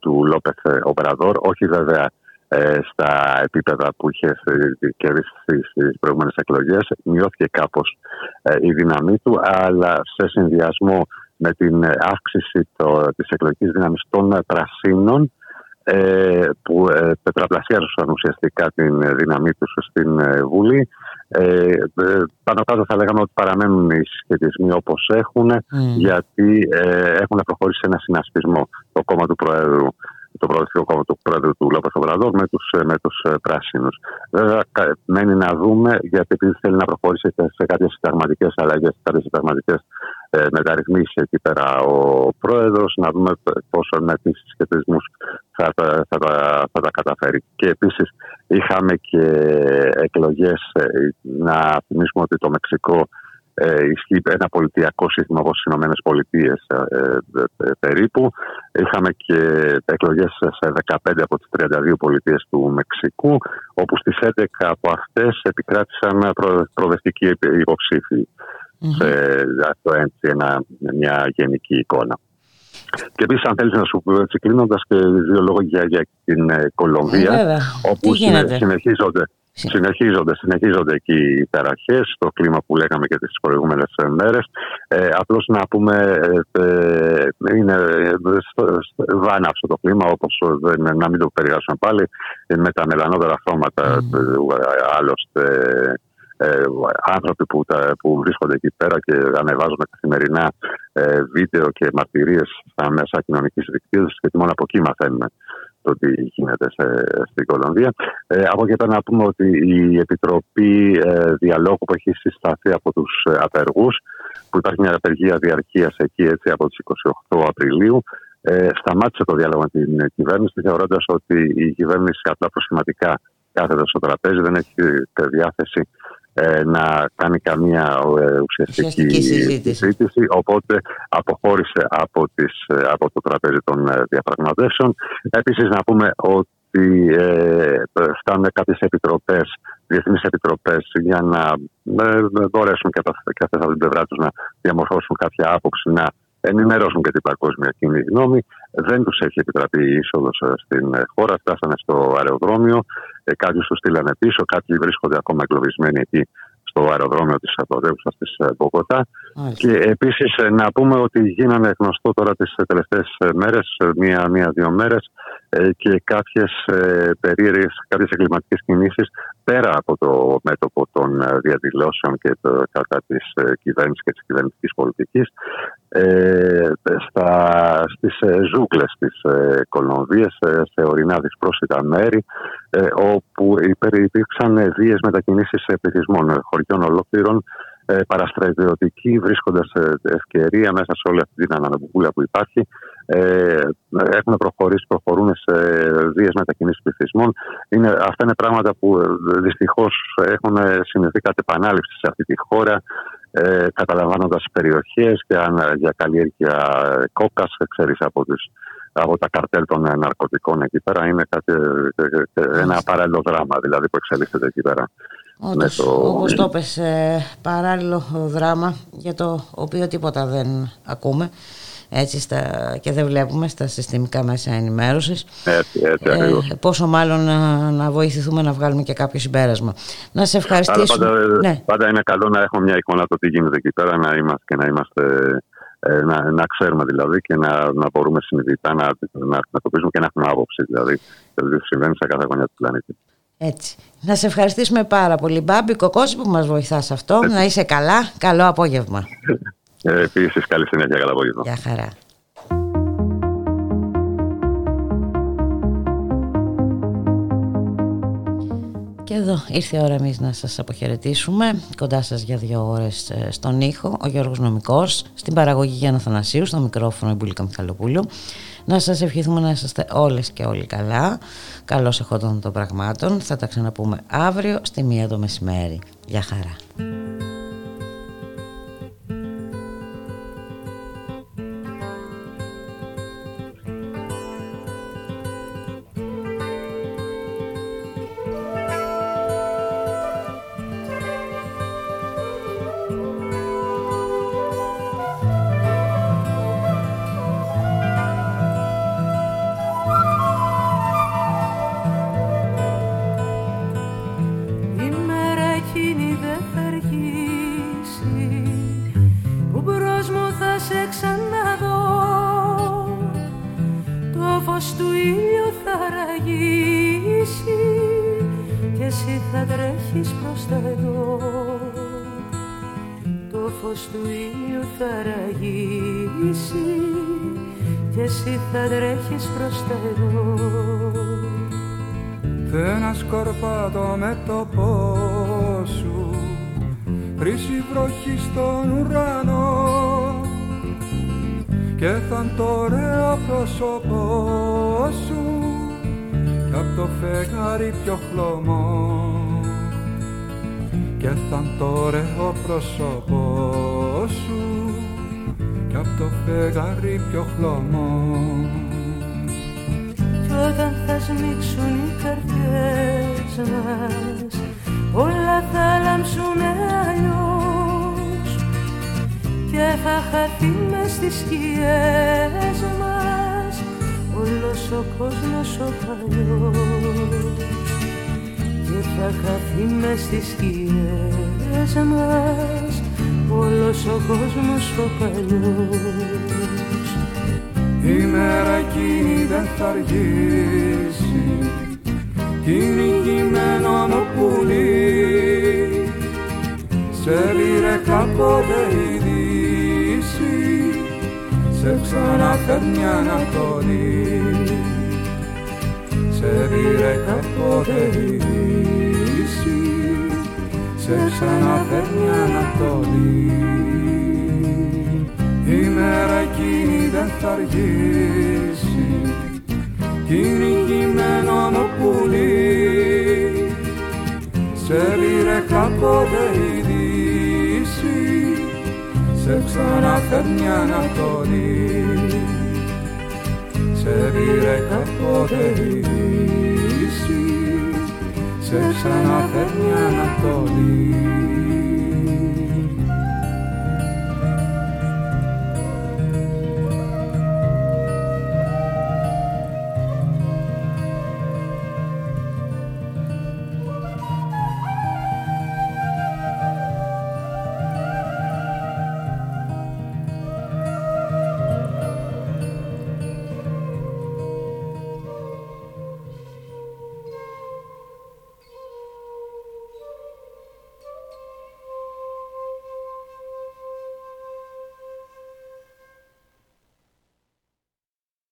του Λόπεθ Ομπραδόρ, όχι βέβαια ε, στα επίπεδα που είχε κερδίσει στις προηγούμενες εκλογές. Μειώθηκε κάπως ε, η δύναμή του, αλλά σε συνδυασμό με την αύξηση της εκλογικής δύναμης των πρασίνων, ε, που τετραπλασιάζουν ουσιαστικά την δύναμή τους στην Βουλή. Ε, πάνω κάτω θα λέγαμε ότι παραμένουν οι συσχετισμοί όπως έχουν γιατί έχουν προχωρήσει σε ένα συνασπισμό το κόμμα του Προέδρου το Προοδευτικό Κόμμα του Πρόεδρου του Λόπε Ομπραδόρ με τους με τους ε, πράσινους. Βέβαια, μένει να δούμε, γιατί επειδή θέλει να προχωρήσει σε κάποιες συνταγματικές αλλαγές, κάποιες συνταγματικές ε, μεταρρυθμίσεις εκεί πέρα ο πρόεδρος, να δούμε πόσο με τις συσχετισμούς θα, θα, θα, θα, τα καταφέρει. Και επίσης είχαμε και εκλογές, ε, να θυμίσουμε ότι το Μεξικό ε, ισχύει ένα πολιτιακό σύστημα όπως στις Ηνωμένες Πολιτείες ε, ε, περίπου. Είχαμε και εκλογές σε 15 από τις 32 πολιτείες του Μεξικού, όπου στις 11 από αυτές επικράτησαν προ, προοδευτικοί υποψήφοι. Mm-hmm. αυτό έτσι μια γενική εικόνα. Και επίσης, αν θέλεις να σου πω έτσι, κλείνοντας και δύο λόγια για, την Κολομβία, όπου συνεχίζονται Συνεχίζονται, συνεχίζονται εκεί οι ταραχέ, το κλίμα που λέγαμε και τις προηγούμενες μέρες. Ε, Απλώς να πούμε, ε, ε είναι βάναυσο το κλίμα, όπως να μην το περιγράψουμε πάλι, με τα μελανότερα χρώματα. Mm. Άλλωστε, ε, άνθρωποι που, τα, που βρίσκονται εκεί πέρα και ανεβάζουν καθημερινά ε, βίντεο και μαρτυρίες στα μέσα κοινωνικής δικτύωσης, γιατί μόνο από εκεί μαθαίνουμε το τι γίνεται σε, στην Κολομβία. Ε, από εκεί πέρα να πούμε ότι η Επιτροπή ε, Διαλόγου που έχει συσταθεί από τους ε, απεργούς, που υπάρχει μια απεργία διαρκείας εκεί έτσι, από τις 28 Απριλίου, ε, σταμάτησε το διάλογο με την κυβέρνηση, θεωρώντας ότι η κυβέρνηση απλά προσχηματικά κάθεται στο τραπέζι, δεν έχει διάθεση ε, να κάνει καμία ε, ουσιαστική, συζήτηση. Οπότε αποχώρησε από, τις, ε, από το τραπέζι των διαπραγματεύσων. Επίσης να πούμε ότι ε, φτάνουν κάποιες επιτροπές, διεθνείς επιτροπές για να μπορέσουν και, και αυτές από την πλευρά τους να διαμορφώσουν κάποια άποψη, να ενημερώσουν και την παγκόσμια κοινή γνώμη. Δεν τους έχει επιτραπεί η είσοδος στην χώρα. Φτάσανε στο αεροδρόμιο. Ε, κάποιοι τους στείλανε πίσω. Κάποιοι βρίσκονται ακόμα εγκλωβισμένοι εκεί στο αεροδρόμιο της πρωτεύουσας της ε, Μποκοτά. Μάλιστα. Και επίσης ε, να πούμε ότι γίνανε γνωστό τώρα τις ε, τελευταίες ε, μέρες, ε, μία- μία-δύο μέρες, ε, και κάποιες ε, περίεργες, κάποιες εγκληματικές κινήσεις πέρα από το μέτωπο των ε, διαδηλώσεων και το, κατά της ε, κυβέρνησης και της κυβερνητικής πολιτικής ε, στα, στις ε, ζούγκλες της ε, Κολομβίας, ε, σε ορεινά δυσπρόσιτα μέρη, ε, όπου υπερ- υπήρξαν ε, βίες μετακινήσεις ε, πληθυσμών, ε, χωριών ολόκληρων, ε, παραστρατιωτικοί βρίσκοντας ε, ευκαιρία μέσα σε όλη αυτή την αναμπούλα που υπάρχει ε, έχουν προχωρήσει, προχωρούν σε βίες μετακινήσεις πληθυσμών. Είναι, αυτά είναι πράγματα που ε, δυστυχώς έχουν ε, σημειωθεί κατ' επανάληψη σε αυτή τη χώρα ε, καταλαμβάνοντας περιοχές και αν, ε, για καλλιέργεια ε, κόκκας, ε, ξέρεις, από, τις, από τα καρτέλ των ε, ναρκωτικών εκεί πέρα. Είναι κάτι, ε, ε, ένα παράλληλο δράμα δηλαδή που εξελίσσεται εκεί πέρα. Όντως, με το- όπως το είπες, ε, παράλληλο δράμα για το οποίο τίποτα δεν ακούμε έτσι στα, και δεν βλέπουμε στα συστημικά μέσα ενημέρωσης. Έτσι, έτσι ακριβώς. Ε, πόσο μάλλον να, να βοηθηθούμε να βγάλουμε και κάποιο συμπέρασμα. Να σε Αλλά ευχαριστήσουμε. πάντα, Ναι. πάντα είναι καλό να έχουμε μια εικόνα το τι γίνεται εκεί πέρα να είμαστε, και να είμαστε ε, να, να ξέρουμε δηλαδή και να, να μπορούμε συνειδητά να, να αντιμετωπίζουμε και να έχουμε άποψη δηλαδή για το τι συμβαίνει σε κάθε γωνιά του πλανήτη. Έτσι. Να σε ευχαριστήσουμε πάρα πολύ, Μπάμπη Κοκόση, που μας βοηθάς σε αυτό. Να είσαι καλά. Καλό απόγευμα. Ε, Επίσης, καλή συνέχεια, καλά απόγευμα. Γεια χαρά. Και εδώ ήρθε η ώρα εμείς να σας αποχαιρετήσουμε. Κοντά σας για δύο ώρες ε, στον ήχο, ο Γιώργος Νομικός, στην παραγωγή Γιάννα Θανασίου, στο μικρόφωνο η Μπουλίκα Μιχαλοπούλου. Να σας ευχηθούμε να είσαστε όλες και όλοι καλά. Καλώς εχόντων των πραγμάτων. Θα τα ξαναπούμε αύριο στη μία το μεσημέρι. Γεια χαρά.